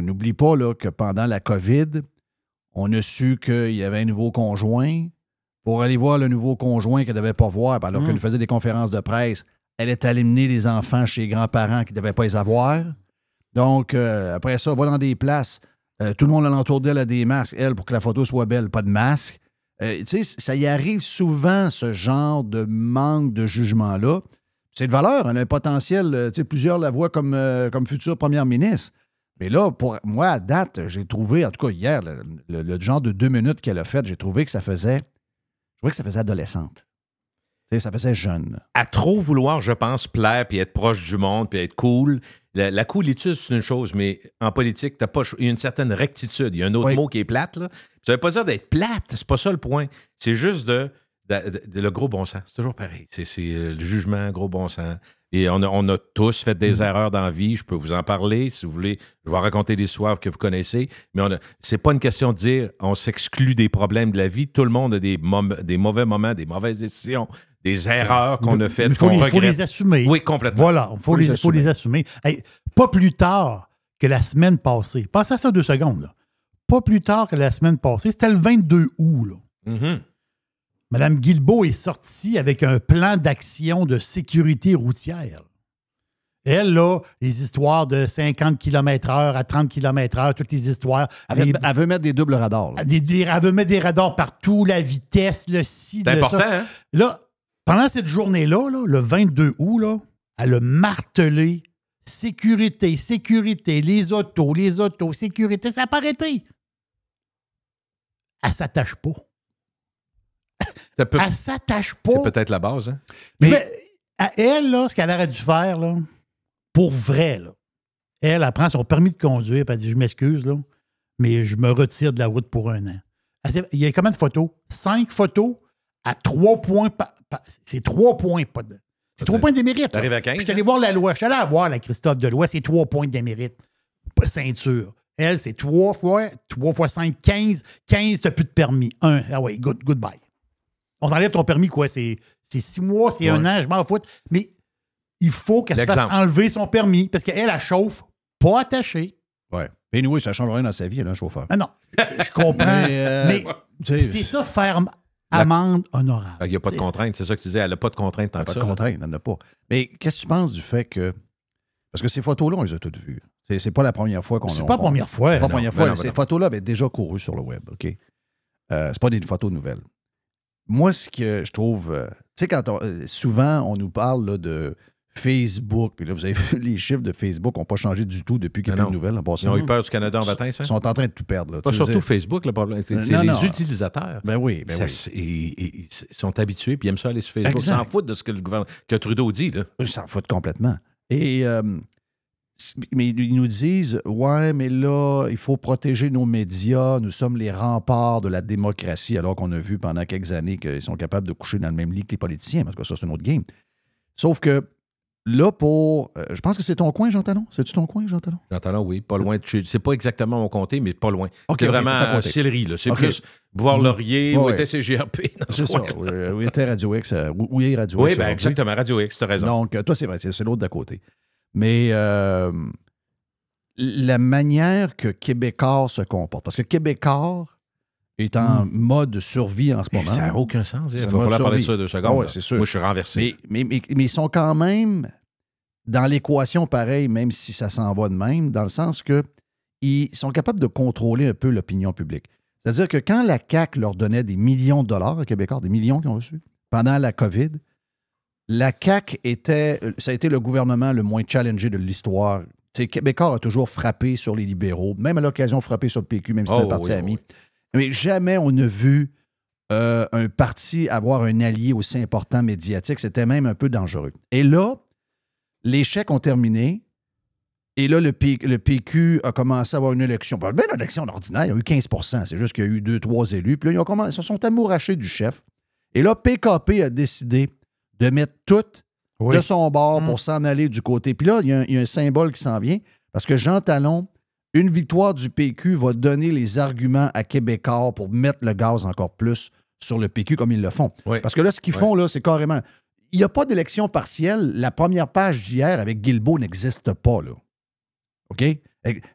n'oublie pas là, que pendant la COVID, on a su qu'il y avait un nouveau conjoint. Pour aller voir le nouveau conjoint qu'elle ne devait pas voir, alors Mm. qu'elle faisait des conférences de presse, elle est allée mener les enfants chez les grands-parents qui ne devaient pas les avoir. Donc, euh, après ça, va dans des places. Euh, tout le monde alentour d'elle a des masques. Elle, pour que la photo soit belle, pas de masque. Euh, tu sais, ça y arrive souvent, ce genre de manque de jugement-là. c'est de valeur. Elle a un potentiel. euh, tu sais, plusieurs la voient comme, euh, comme future première ministre. Mais là, pour moi, à date, j'ai trouvé, en tout cas hier, le, le- le genre de deux minutes qu'elle a fait, j'ai trouvé que ça faisait. Je trouvais que ça faisait adolescente. Ça faisait jeune. à trop vouloir, je pense, plaire puis être proche du monde puis être cool. La, la coolitude, c'est une chose, mais en politique, t'as pas, cho- il y a une certaine rectitude. Il y a un autre Oui. mot qui est plate. Là. Ça veut pas dire d'être plate, c'est pas ça le point. C'est juste de- le gros bon sens. C'est toujours pareil. C'est euh, le jugement, gros bon sens. Et on a, on a tous fait des erreurs dans la vie. Je peux vous en parler si vous voulez. Je vais raconter des histoires que vous connaissez. Mais c'est pas une question de dire on s'exclut des problèmes de la vie. Tout le monde a des, mom- des mauvais moments, des mauvaises décisions, des erreurs qu'on a faites. Il faut, faut les assumer. Oui, complètement. Voilà, il faut, les, faut les assumer. Hey, pas plus tard que la semaine passée. Pensez à ça deux secondes. Là. Pas plus tard que la semaine passée. C'était le 22 août. là. Mhm. Mme Guilbeault est sortie avec un plan d'action de sécurité routière. Elle, là, les histoires de 50 km/h à 30 km/h, toutes les histoires. Elle veut, les- elle veut mettre des doubles radars. là. des- des- elle veut mettre des radars partout, la vitesse, le ci, C'est important, ça. hein? Là, pendant cette journée-là, là, le 22 août, là, elle a martelé sécurité, sécurité, les autos, les autos, sécurité, ça n'a pas arrêté. Elle s'attache pas. Ça peut- Elle s'attache C'est pas. peut-être la base. Hein? Mais à elle, là, ce qu'elle aurait dû faire, là, pour vrai, là, elle, elle prend son permis de conduire, puis elle dit Je m'excuse, là, mais je me retire de la route pour un an. Elle Il y a combien de photos? Cinq photos à trois points. c'est trois points, pas de. C'est trois points de. T'arrives à 15, Je suis allé voir la loi. Je suis allé la voir, la Christophe de loi, c'est trois points de démérite. Pas ceinture. Elle, c'est trois fois, trois fois cinq, quinze. Quinze, t'as plus de permis. Un. Ah ouais, good, goodbye. On t'enlève ton permis, quoi? C'est c'est six mois, c'est un an, je m'en fous. Mais il faut qu'elle se fasse enlever son permis parce qu'elle, elle chauffe pas attachée. Ouais. Mais oui, ça ne change rien dans sa vie, elle a un chauffeur. Ah non, je comprends. Mais, euh, mais c'est ça, faire amende honorable. Il n'y a pas de contrainte. C'est ça que tu disais. Elle n'a pas de contrainte tant Pas que de ça. là. contrainte, elle n'en a pas. Mais qu'est-ce que tu penses du fait que. Parce que ces photos-là, on les a toutes vues. C'est, c'est pas la première fois qu'on C'est pas la première fois. C'est pas la première fois. ces photos-là avaient déjà couru sur le web, OK? Euh, c'est pas des photos nouvelles. Moi, ce que je trouve. euh, tu sais, quand on- euh, souvent, on nous parle là, de Facebook, puis là, vous avez vu, les chiffres de Facebook n'ont pas changé du tout depuis qu'il n'y a Non, plus de nouvelles en Ils ont eu peur du Canada en matin, ça? Ils sont en train de tout perdre. Là, Pas surtout dire- Facebook, le problème. C'est Euh, les non. utilisateurs. Ben oui, ben Ça, oui. ils, sont habitués, puis ils aiment ça aller sur Facebook. Ils s'en foutent de ce que le gouvernement, que Trudeau dit. Là. Ils s'en foutent complètement. Et euh, mais ils nous disent Ouais, mais là, il faut protéger nos médias. Nous sommes les remparts de la démocratie, alors qu'on a vu pendant quelques années qu'ils sont capables de coucher dans le même lit que les politiciens. Parce que ça, c'est un autre game. Sauf que là, pour. euh, je pense que c'est ton coin, Jean Talon? C'est-tu ton coin, Jean Talon? J'entends là, oui, pas loin. C'est pas exactement mon comté, mais pas loin. Ok, c'est ok, vraiment. Sillery, là. C'est plus voir Laurier Ouais, ou ouais. était CGRP. C'est ça. Oui, Où était Radio X? euh, Où où est Radio Oui, X? ben aujourd'hui? exactement. Radio X, t'as raison. Donc, euh, toi, c'est vrai, c'est c'est l'autre d'à côté. Mais euh, la manière que Québécois se comporte, parce que Québécois est en mode survie en ce moment. ça n'a aucun sens. Il va falloir parler de ça deux secondes. Ah ouais, c'est sûr. Moi, je suis renversé. mais, mais, mais, mais ils sont quand même dans l'équation pareil, même si ça s'en va de même, dans le sens que ils sont capables de contrôler un peu l'opinion publique. C'est-à-dire que quand la CAQ leur donnait des millions de dollars à Québécois, des millions qu'ils ont reçus, pendant la COVID, la CAQ était, ça a été le gouvernement le moins challengé de l'histoire. Québécois a toujours frappé sur les libéraux, même à l'occasion frappé sur le PQ, même si c'était Oh, un parti oui, ami. oui. Mais jamais on n'a vu euh, un parti avoir un allié aussi important médiatique. C'était même un peu dangereux. Et là, les chèques ont terminé. Et là, le, P- le PQ a commencé à avoir une élection. Ben, une élection ordinaire, il y a eu 15% C'est juste qu'il y a eu deux, trois élus. Puis là, ils, ont commencé, ils se sont amourachés du chef. Et là, PKP a décidé de mettre tout Oui. de son bord Mm. pour s'en aller du côté. Puis là, il y, a un- il y a un symbole qui s'en vient. Parce que Jean Talon, une victoire du PQ va donner les arguments à Québécois pour mettre le gaz encore plus sur le PQ comme ils le font. Oui. Parce que là, ce qu'ils font, là, c'est carrément. Il n'y a pas d'élection partielle. La première page d'hier avec Guilbeault n'existe pas, là. OK?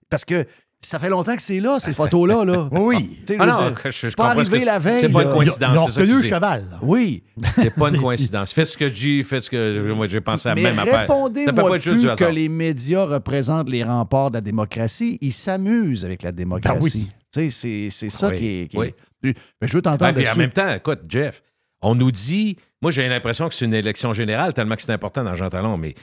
Parce que ça fait longtemps que c'est là, ces photos-là. Là. Oui. Ah non, je- je c'est pas comprends ce arrivé la veille. c'est pas une là. coïncidence. Ils ont c'est ça que reconnu tu le dis. cheval. là. Oui. C'est pas une coïncidence. Faites ce que je dis, faites ce que. Moi, j'ai pensé à la Mais même affaire. Ça peut répondez-moi pas être juste plus du que hasard. les médias représentent les remparts de la démocratie. Ils s'amusent avec la démocratie. Ben oui. Tu sais, c'est, c'est ça Oui, qui est... qui oui. est- Mais je veux t'entendre Ouais, puis en là-dessus. même temps, écoute, Jeff, On nous dit, moi j'ai l'impression que c'est une élection générale, tellement que c'est important dans Jean Talon, mais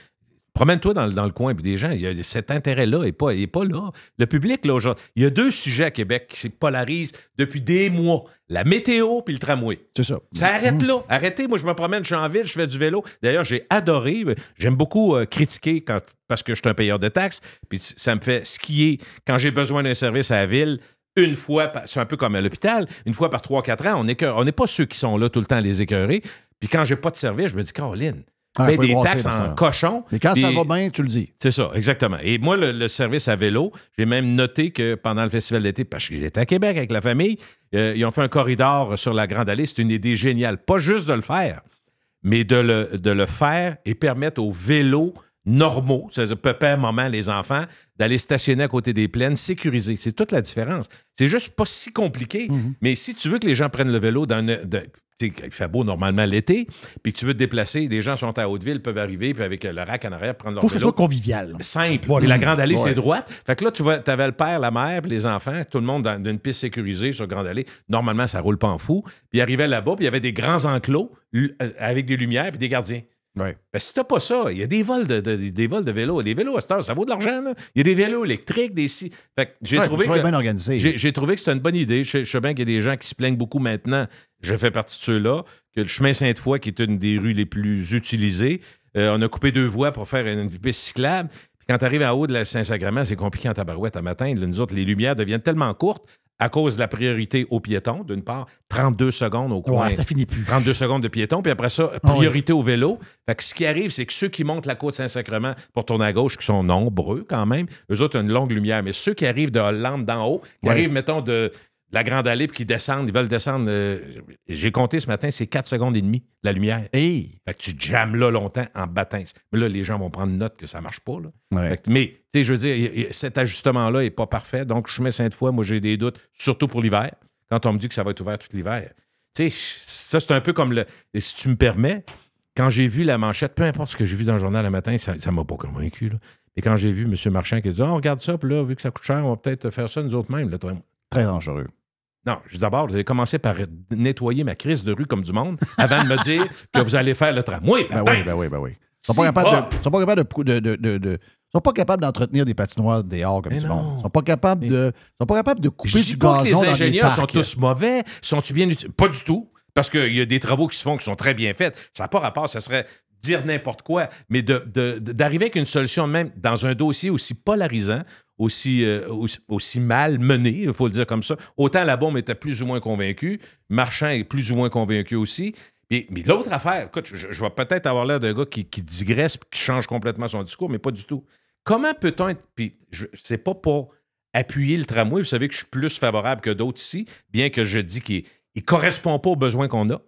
promène-toi dans, le- dans le coin, puis des gens, il y a cet intérêt-là n'est pas, est pas là. Le public, là, aujourd'hui, il y a deux sujets à Québec qui se polarisent depuis des mois la météo puis le tramway. C'est ça. Ça arrête là. Arrêtez. Moi, je me promène, je suis en ville, je fais du vélo. D'ailleurs, j'ai adoré. J'aime beaucoup euh, critiquer quand, parce que je suis un payeur de taxes. Puis ça me fait skier quand j'ai besoin d'un service à la ville. Une fois, c'est un peu comme à l'hôpital, une fois par 3-4 ans, on n'est on n'est pas ceux qui sont là tout le temps à les écœurer. Puis quand j'ai pas de service, je me dis, Caroline, Paye faut y des brasser taxes en cochon. Mais quand ça va bien, tu le dis. c'est ça, exactement. Et moi, le, le service à vélo, j'ai même noté que pendant le festival d'été, parce que j'étais à Québec avec la famille, euh, ils ont fait un corridor sur la Grande Allée. C'est une idée géniale. Pas juste de le faire, mais de le, de le faire et permettre aux vélos normaux, c'est-à-dire papa, maman, les enfants, d'aller stationner à côté des plaines sécurisés. C'est toute la différence. C'est juste pas si compliqué, mais si tu veux que les gens prennent le vélo dans une- de- il fait beau normalement l'été, puis tu veux te déplacer, des gens sont à Hauteville, peuvent arriver, puis avec le rack en arrière, prendre leur faut que ce soit convivial. simple. Voilà. Puis la grande allée, Ouais. c'est droite. Fait que là, tu vois, avais le père, la mère, puis les enfants, tout le monde dans une piste sécurisée sur grande allée. Normalement, ça roule pas en fou. Puis ils arrivaient là-bas, puis il y avait des grands enclos euh, avec des lumières puis des gardiens. Ouais. Ben, si t'as pas ça, il y a des vols de, de- des vols de vélos. Les vélos à cette heure, ça vaut de l'argent. Il y a des vélos électriques, des si. Fait j'ai Ouais, trouvé que bien organisé. j'ai trouvé que c'était une bonne idée. Je, je sais bien qu'il y a des gens qui se plaignent beaucoup maintenant. Je fais partie de ceux-là. Que le chemin Sainte-Foy, qui est une des rues les plus utilisées, euh, on a coupé deux voies pour faire une piste cyclable. Puis quand tu arrives en haut de la Saint-Sacrement, c'est compliqué en tabarouette à matin. Là, nous autres, les lumières deviennent tellement courtes à cause de la priorité aux piétons, d'une part. 32 secondes au coin. Ouais, ça finit plus. 32 secondes de piéton, puis après ça, Ah priorité au vélo. Fait que ce qui arrive, c'est que ceux qui montent la côte Saint-Sacrement pour tourner à gauche, qui sont nombreux quand même, eux autres ont une longue lumière. Mais ceux qui arrivent de Hollande d'en haut, qui Ouais. arrivent, mettons, de la Grande Allée, puis qui descendent, ils veulent descendre, euh, j'ai compté ce matin, c'est 4 secondes et demie, la lumière. Hey! Fait que tu jammes là longtemps en battant. Mais là, les gens vont prendre note que ça marche pas. Là. Ouais. Fait que- mais, tu sais, je veux dire, cet ajustement-là n'est pas parfait. Donc, je mets Sainte-Foy, moi, j'ai des doutes, surtout pour l'hiver, quand on me dit que ça va être ouvert tout l'hiver. Tu sais, ça, c'est un peu comme le. et si tu me permets, quand j'ai vu la manchette, peu importe ce que j'ai vu dans le journal le matin, ça ne m'a pas convaincu. Là. Et quand j'ai vu M. Marchand qui a dit oh, regarde ça, puis là, vu que ça coûte cher, on va peut-être faire ça nous autres mêmes. Très dangereux. Non, d'abord, avez commencé par nettoyer ma crise de rue comme du monde avant de me dire que vous allez faire le tramway. Ben oui, ben oui, ben oui. Ils ils sont pas capables de, de, de, sont pas capables d'entretenir des patinoires dehors comme Mais du non. monde. Ils sont pas capables de. Ils sont pas capables de couper du pas que gazon les dans ingénieurs sont tous mauvais. Sont-ils bien utilisés? Pas du tout. Parce qu'il y a des travaux qui se font qui sont très bien faits. Ça n'a pas rapport, ça serait dire n'importe quoi. Mais de- de- d'arriver avec une solution même dans un dossier aussi polarisant, aussi, euh, aussi, aussi mal mené, il faut le dire comme ça. Autant la bombe était plus ou moins convaincu, Marchand est plus ou moins convaincu aussi. Mais, l'autre affaire, écoute, je, vais peut-être avoir l'air d'un gars qui, qui digresse, qui change complètement son discours, mais pas du tout. Comment peut-on être. Puis, c'est pas pour appuyer le tramway. Vous savez que je suis plus favorable que d'autres ici, bien que je dis qu'il ne correspond pas aux besoins qu'on a.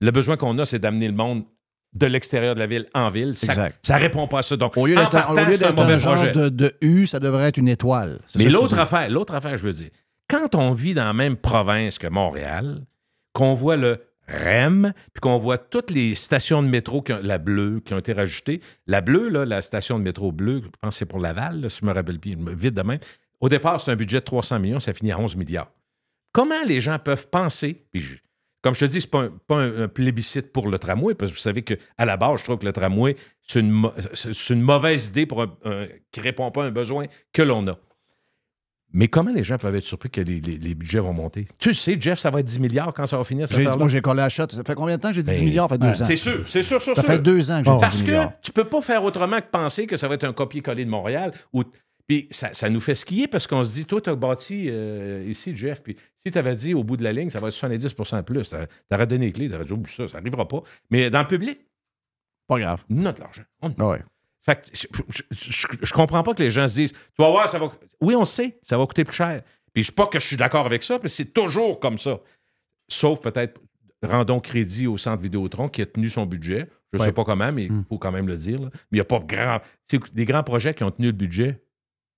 Le besoin qu'on a, c'est d'amener le monde de l'extérieur de la ville en ville. Ça Exact. ne répond pas à ça. Donc, Au lieu d'être un mauvais genre projet. de, de U, ça devrait être une étoile. Mais ça l'autre affaire, l'autre affaire, je veux dire, quand on vit dans la même province que Montréal, qu'on voit le REM, puis qu'on voit toutes les stations de métro, qui ont- la bleue, qui ont été rajoutées. La bleue, là, la station de métro bleue, je pense que c'est pour Laval, là, si je me rappelle bien, vite de même. Au départ, c'est un budget de 300 millions, ça finit à 11 milliards. Comment les gens peuvent penser, puis comme je te dis, ce n'est pas, un, pas un- un plébiscite pour le tramway, parce que vous savez qu'à la base, je trouve que le tramway, c'est une, mauvaise idée pour un- un- qui ne répond pas à un besoin que l'on a. Mais comment les gens peuvent être surpris que les, les- les budgets vont monter? Tu sais, Jeff, ça va être 10 milliards quand ça va finir, cette. Moi, j'ai collé à la shot. Ça fait combien de temps que j'ai dit 10 Ben, milliards? Ça fait deux ouais, ans. C'est sûr, c'est sûr, sûr, Ça sûr. fait deux ans que j'ai dit Parce 10 que milliards. tu peux pas faire autrement que penser que ça va être un copier-coller de Montréal. Ou... Puis ça, ça nous fait skier parce qu'on se dit, toi, tu as bâti euh, ici, Jeff, puis si tu avais dit au bout de la ligne, ça va être 70% de plus, tu aurais donné les clés, tu aurais dit, oh, ça, ça n'arrivera pas. Mais dans le public, Pas grave. on a de l'argent. On- ouais. Fait que je, je, comprends pas que les gens se disent, tu vas voir, ça va. Oui, on le sait, ça va coûter plus cher. Puis je sais pas que je suis d'accord avec ça, mais c'est toujours comme ça. Sauf peut-être, rendons crédit au centre Vidéotron qui a tenu son budget. Je ne sais pas comment, mais il Hmm. faut quand même le dire. là. Mais il n'y a pas grand. C'est des grands projets qui ont tenu le budget.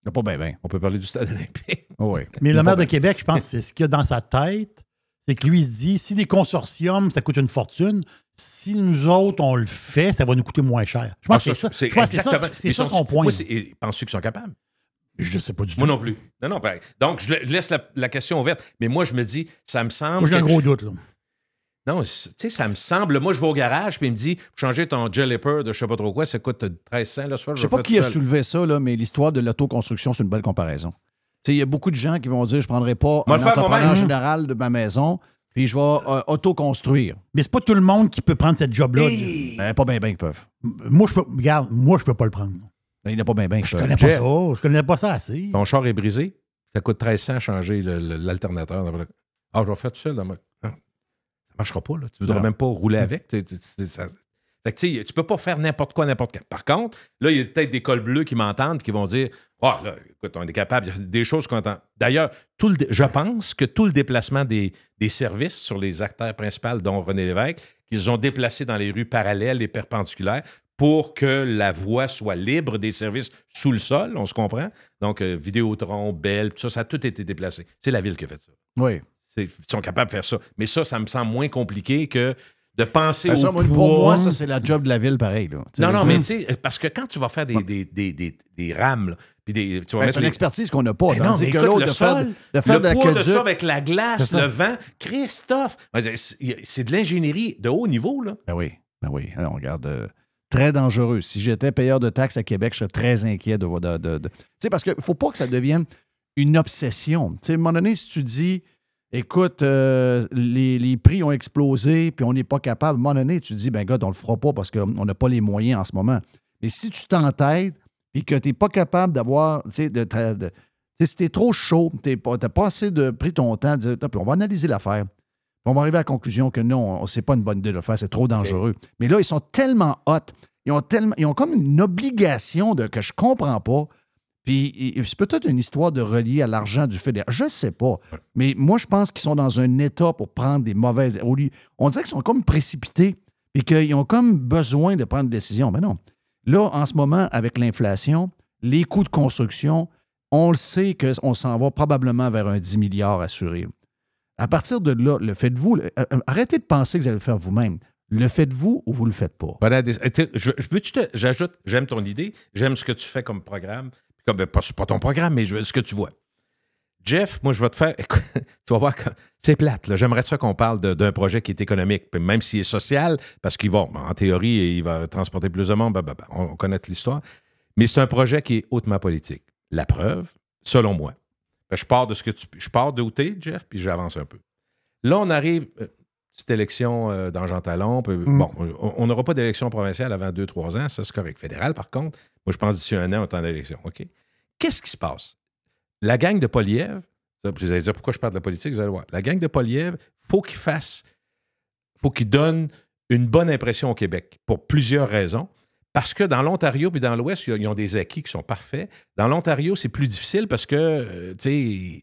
Il n'y a pas bien, bien. On peut parler du stade olympique. oui. Mais le maire de Québec, je pense que c'est ce qu'il a dans sa tête. C'est que lui, il se dit si des consortiums, ça coûte une fortune, si nous autres, on le fait, ça va nous coûter moins cher. Je pense que c'est ça. Je pense que c'est ça, c'est ça son point. Penses-tu qu'ils sont capables? Je ne sais pas du tout. Moi non plus. Non, non. ben, donc, je la- laisse la, la question ouverte. Mais moi, je me dis, ça me semble. Moi, j'ai un gros doute. Là. Non, c'est- tu sais, ça me semble. Moi, je vais au garage, puis il me dit changer ton Jelliper de je sais pas trop quoi, ça coûte 1300. Là, soir, Je sais pas qui a soulevé ça, là, mais l'histoire de l'autoconstruction, c'est une belle comparaison. Tu sais, Il y a beaucoup de gens qui vont dire je ne prendrai pas Moi, un entrepreneur général de ma maison, puis je vais euh, autoconstruire. Mais c'est pas tout le monde qui peut prendre cette job-là. Ben, pas bien, bien qu'ils peuvent. Moi, je peux, regarde, moi, je peux pas le prendre. Ben, il n'y en a pas bien, bien qui Je peuvent. connais pas Jeff. ça. Je connais pas ça assez. Ton char est brisé, ça coûte 1300 à changer l'alternateur. Ah, je vais faire tout seul. Dans ma... Marchera pas. Là. Tu ne voudras même pas rouler avec. Tu- tu- tu- ça- Fait que, tu sais, tu peux pas faire n'importe quoi, n'importe quand. Par contre, là, il y a peut-être des cols bleus qui m'entendent qui vont dire Ah, là, écoute, on est capable. Il y a des choses qu'on entend. D'ailleurs, tout le je pense que tout le déplacement des, des services sur les acteurs principaux, dont René Lévesque, qu'ils ont déplacé dans les rues parallèles et perpendiculaires pour que la voie soit libre des services sous le sol, on se comprend? Donc, euh, Vidéotron, Bell, tout ça, ça a tout été déplacé. C'est la ville qui a fait ça. Oui. Ils sont capables de faire ça. Mais ça, ça me semble moins compliqué que de penser Ben, ça, au moi, pour poids. moi, ça, c'est la job de la ville, pareil. Là. Non, non, mais tu sais, parce que quand tu vas faire des, des, des, des, des rames, puis des, tu vas ben, c'est une les- expertise qu'on n'a pas. Ben non, mais que écoute, le de faire, sol, de faire le de poids de ça avec la glace, le vent, Christophe, dire, c'est- de l'ingénierie de haut niveau, là. Ben oui, ben oui. Alors, regarde, euh, très dangereux. Si j'étais payeur de taxes à Québec, je serais très inquiet de... de, de- de- Tu sais, parce qu'il ne faut pas que ça devienne une obsession. Tu sais, à un moment donné, si tu dis, écoute, euh, les, prix ont explosé, puis on n'est pas capable, à un moment donné, tu dis, ben gars, on le fera pas parce qu'on n'a pas les moyens en ce moment. Mais si tu t'entêtes, puis que tu n'es pas capable d'avoir, tu sais, de... si t'es trop chaud, tu n'as pas assez de, pris ton temps de dire, on va analyser l'affaire. On va arriver à la conclusion que non, c'est pas une bonne idée de le faire, c'est trop dangereux. Mais là, ils sont tellement hot, ils ont, tellement, ils ont comme une obligation de, que je comprends pas. Puis c'est peut-être une histoire de relier à l'argent du fédéral. Je sais pas. Mais moi, je pense qu'ils sont dans un état pour prendre des mauvaises. On dirait qu'ils sont comme précipités et qu'ils ont comme besoin de prendre des décisions. Mais non. Là, en ce moment, avec l'inflation, les coûts de construction, on le sait qu'on s'en va probablement vers un 10 milliards assuré. À partir de là, le faites-vous. euh, euh, Arrêtez de penser que vous allez le faire vous-même. Le faites-vous ou vous le faites pas? Voilà, je, je te- j'ajoute, j'aime ton idée, j'aime ce que tu fais comme programme, comme, ben, pas, pas ton programme, mais je veux- ce que tu vois. Jeff, moi, je vais te faire. écoute, tu vas voir c'est plate. J'aimerais ça qu'on parle d'un projet qui est économique, même s'il est social, parce qu'il va, en théorie, il va transporter plus de monde, ben, ben, on, on connaît l'histoire. Mais c'est un projet qui est hautement politique. La preuve, selon moi. Je pars de ce que tu. Je pars de où Jeff, puis j'avance un peu. Là, on arrive. Petite élection euh, dans Jean Talon. Mm. Bon, on- n'aura pas d'élection provinciale avant 2-3 ans. Ça, c'est correct. Fédéral, par contre, moi, je pense d'ici un an, on est en élection. OK? Qu'est-ce qui se passe? La gang de Polièvre, ça, vous allez dire pourquoi je parle de la politique, vous allez voir. La gang de Polièvre, faut qu'il fasse, faut qu'il donne une bonne impression au Québec pour plusieurs raisons. Parce que dans l'Ontario puis dans l'Ouest, ils ont des acquis qui sont parfaits. Dans l'Ontario, c'est plus difficile parce que, euh, tu sais,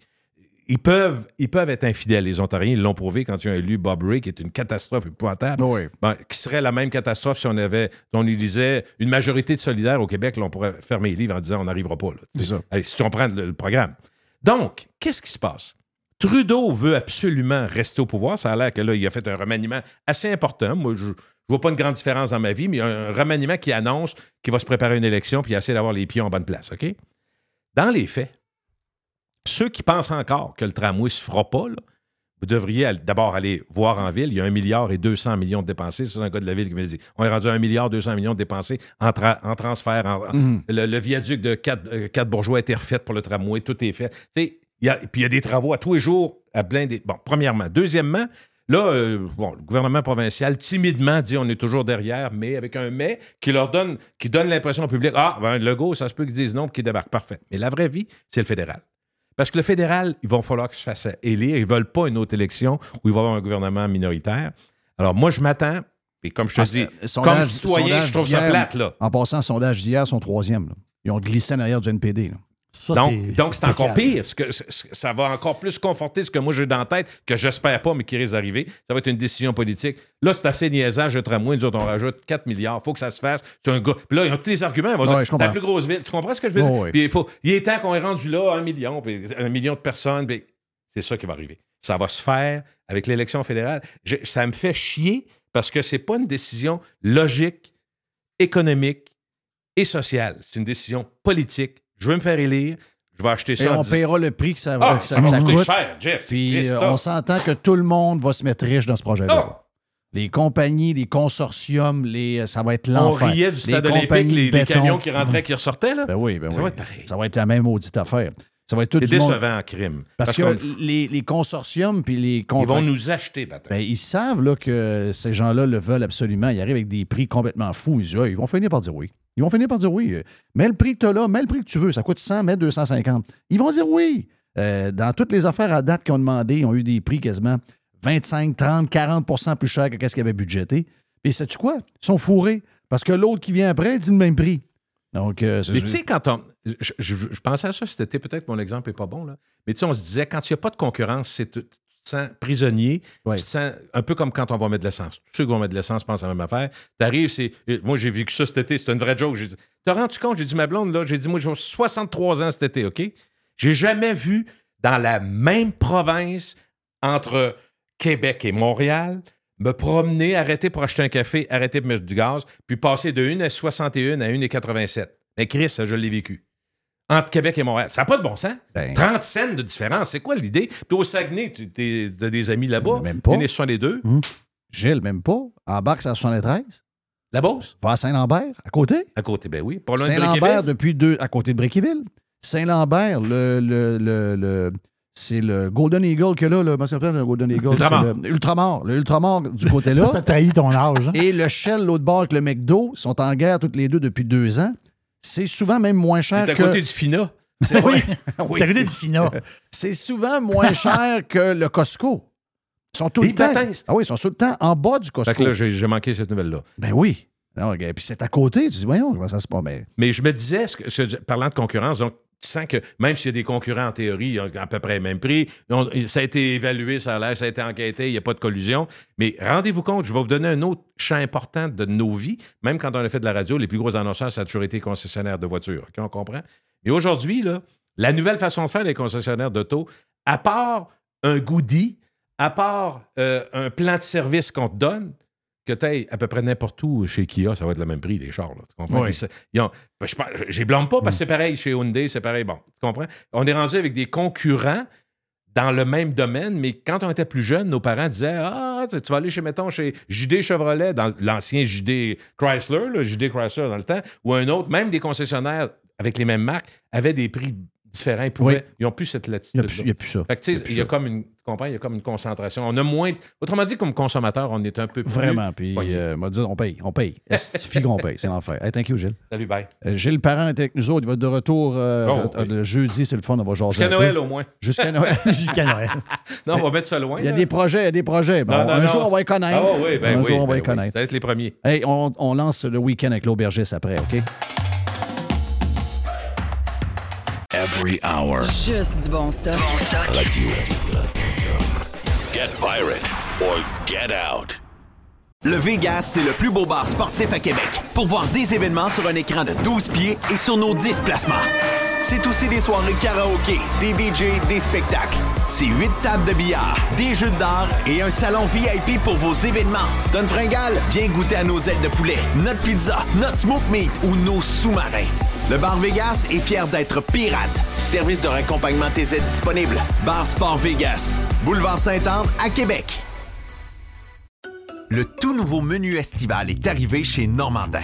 ils peuvent, ils peuvent être infidèles. Les Ontariens, ils l'ont prouvé quand ils ont élu Bob Ray, qui est une catastrophe épouvantable. Oui. Ben, qui serait la même catastrophe si on avait, on utilisait une majorité de solidaires au Québec, là, on pourrait fermer les livres en disant on n'arrivera pas. Là, ça. Si on prend le, le programme. Donc, qu'est-ce qui se passe? Trudeau veut absolument rester au pouvoir. Ça a l'air que là, il a fait un remaniement assez important. Moi, je ne vois pas une grande différence dans ma vie, mais il y a un remaniement qui annonce qu'il va se préparer une élection puis essayer d'avoir les pions en bonne place. OK? Dans les faits, ceux qui pensent encore que le tramway ne se fera pas, là, vous devriez d'abord aller voir en ville. Il y a un milliard et 200 millions de dépensés. C'est un gars de la ville qui me dit. On est rendu à un milliard 200 millions de dépensés en, tra- en transfert. en- Mhm. le, le viaduc de 4, bourgeois a été refait pour le tramway. Tout est fait. Puis il y a des travaux à tous les jours à blinder. Bon, premièrement. Deuxièmement, là, euh, bon, le gouvernement provincial timidement dit on est toujours derrière, mais avec un mais qui leur donne, qui donne l'impression au public ah, ben, Legault, ça se peut qu'ils disent non, puis qu'ils débarquent. Parfait. Mais la vraie vie, c'est le fédéral. Parce que le fédéral, il va falloir qu'il se fasse élire. Ils ne veulent pas une autre élection où il va y avoir un gouvernement minoritaire. Alors, moi, je m'attends, et comme je te Ah, dis, euh, sondage- comme citoyen, je trouve ça plate, là. En passant, sondage d'hier, sont troisième. là. Ils ont glissé en arrière du NPD. là. Ça, Donc, c'est- donc c'est encore pire. Ce que, ce- ça va encore plus conforter ce que moi j'ai dans la tête, que j'espère pas, mais qui risque d'arriver. Ça va être une décision politique. Là, c'est assez niaisage de tramway. Nous autres, on rajoute 4 milliards. faut que ça se fasse. C'est un gars. Puis là, ils ont tous les arguments. Ils vont Ouais, dire, je comprends. la plus grosse ville. Tu comprends ce que je veux dire? Puis il, faut, il est temps qu'on est rendu là, un million, puis un million de personnes. puis c'est ça qui va arriver. Ça va se faire avec l'élection fédérale. Je- ça me fait chier parce que c'est pas une décision logique, économique et sociale. C'est une décision politique. Je veux me faire élire. Je vais acheter Et ça. en on paiera le prix que ça, ah, ça va ça coûter coûte. cher, Jeff. Puis euh, on s'entend que tout le monde va se mettre riche dans ce projet-là. Ah! Les compagnies, les consortiums, les, ça va être On l'enfer. riait du Les stade olympique, les, les camions qui rentraient, qui ressortaient, là? Ben oui, ben Ça oui. va être pareil. Ça va être la même maudite affaire. Ça va être tout C'est décevant en crime. Parce, que les, les consortiums puis les ils vont nous acheter. Ben, ils savent là, que ces gens-là le veulent absolument. Ils arrivent avec des prix complètement fous. Ils disent, Ah, ils vont finir par dire oui. Ils vont finir par dire oui. Mets le prix que tu as là, mets le prix que tu veux. Ça coûte 100, mets 250. Ils vont dire oui. Euh, dans toutes les affaires à date qu'ils ont demandé, ils ont eu des prix quasiment 25, 30, 40% plus cher que ce qu'ils avaient budgété. Et sais-tu quoi? Ils sont fourrés. Parce que l'autre qui vient après dit le même prix. Donc, euh, Mais tu sais, quand on. Je, je- je pensais à ça cet été, peut-être que mon exemple n'est pas bon, là. Mais tu sais, on se disait, quand il n'y a pas de concurrence, c'est te sens prisonnier. Ouais. Tu te sens un peu comme quand on va mettre de l'essence. Tous ceux qui vont mettre de l'essence pensent à la même affaire. Tu arrives, c'est. euh, Moi, j'ai vécu ça cet été, c'est une vraie joke. J'ai dit, t'as rendu compte, j'ai dit, ma blonde, là, j'ai dit, moi, j'ai 63 ans cet été, OK? J'ai jamais vu dans la même province entre Québec et Montréal me promener, arrêter pour acheter un café, arrêter pour mettre du gaz, puis passer de 1 à 61 à 1 et 87. Mais Chris, ça, je l'ai vécu. Entre Québec et Montréal. Ça n'a pas de bon sens. Ben. 30 cents de différence. C'est quoi l'idée? Puis au Saguenay, tu as des amis là-bas. Même pas. Et 62. Gilles, même pas. Embarque sur la 73. La Beauce? Va à Saint-Lambert, à côté. À côté, ben oui. Pas loin Saint-Lambert, depuis deux, à côté de Bréquéville. Saint-Lambert, le, le, le, le- c'est le Golden Eagle que là, le, ça Golden Eagle? Ultramar. C'est le Ultramar. Le Ultramar du Ça, côté-là. ça trahit ton âge. hein? Et le Shell, l'autre bord avec le McDo, sont en guerre toutes les deux depuis deux ans. C'est souvent même moins cher C'est à que... côté du FINA. C'est Oui. Oui. T'as vu du FINA. C'est souvent moins cher que le Costco. Ils sont tout Des le temps... Ah oui, ils sont tout le temps en bas du Fait Costco. que là, j'ai j'ai manqué cette nouvelle-là. Ben oui. Non, et puis c'est à côté. Tu dis, voyons, comment ça se passe? Mais Mais je me disais, ce que- ce- parlant de concurrence, donc tu sens que même s'il y a des concurrents en théorie, à peu près le même prix, ça a été évalué, ça a l'air, ça a été enquêté, il n'y a pas de collusion. Mais rendez-vous compte, je vais vous donner un autre champ important de nos vies. Même quand on a fait de la radio, les plus gros annonceurs, ça a toujours été concessionnaires de voitures. OK, on comprend? Mais aujourd'hui, la nouvelle façon de faire des concessionnaires d'auto, à part un goodie, à part euh, un plan de service qu'on te donne, que tu ailles à peu près n'importe où chez Kia, ça va être le même prix, les chars. Là, tu comprends? Oui. Ils se- ils ont- ben, je ne les blâme pas parce que c'est pareil chez Hyundai, c'est pareil. Bon, tu comprends? On est rendu avec des concurrents dans le même domaine, mais quand on était plus jeune, nos parents disaient Ah, tu tu vas aller chez, mettons, chez JD Chevrolet, dans l'ancien JD Chrysler, le JD Chrysler dans le temps, ou un autre, même des concessionnaires avec les mêmes marques, avaient des prix différents. Ils pouvaient- Oui. Ils n'ont plus cette il n'y latitude. a, il y a plus ça. Fait que, tu sais, il y a comme une, tu comprends, il y a comme une concentration. On a moins. Autrement dit, comme consommateur, on est un peu plus. Vraiment. Puis, pogné. euh, m'a dit, on paye, on paye. Estifie qu'on paye? C'est l'enfer. Hey, thank you, Gilles. Salut, bye. Euh, Gilles Parent est avec nous autres. Il va être de retour euh, euh, oui. le jeudi. C'est le fun. On va jaser. Jusqu'à. Noël, au moins. Jusqu'à Noël. Jusqu'à Noël. Non, on va mettre ça loin. Il y a là. des projets, il y a des projets. Bon, Non, non, un non. jour, on va les connaître. Ah oui, ben un oui. jour, on va ben oui. connaître. Ça va être les premiers. Hey, on, on lance le week-end avec l'aubergiste après, OK? Every hour. Juste du bon stock. Radio. Get pirate or get out. Le Vegas, c'est le plus beau bar sportif à Québec. Pour voir des événements sur un écran de 12 pieds et sur nos 10 placements. C'est aussi des soirées karaoké, des DJ, des spectacles. C'est 8 tables de billard, des jeux d'art et un salon VIP pour vos événements. Donne Fringale, viens goûter à nos ailes de poulet, notre pizza, notre smoke meat ou nos sous-marins. Le Bar Vegas est fier d'être pirate. Service de raccompagnement TZ disponible. Bar Sport Vegas. Boulevard Saint-Anne à Québec. Le tout nouveau menu estival est arrivé chez Normandin.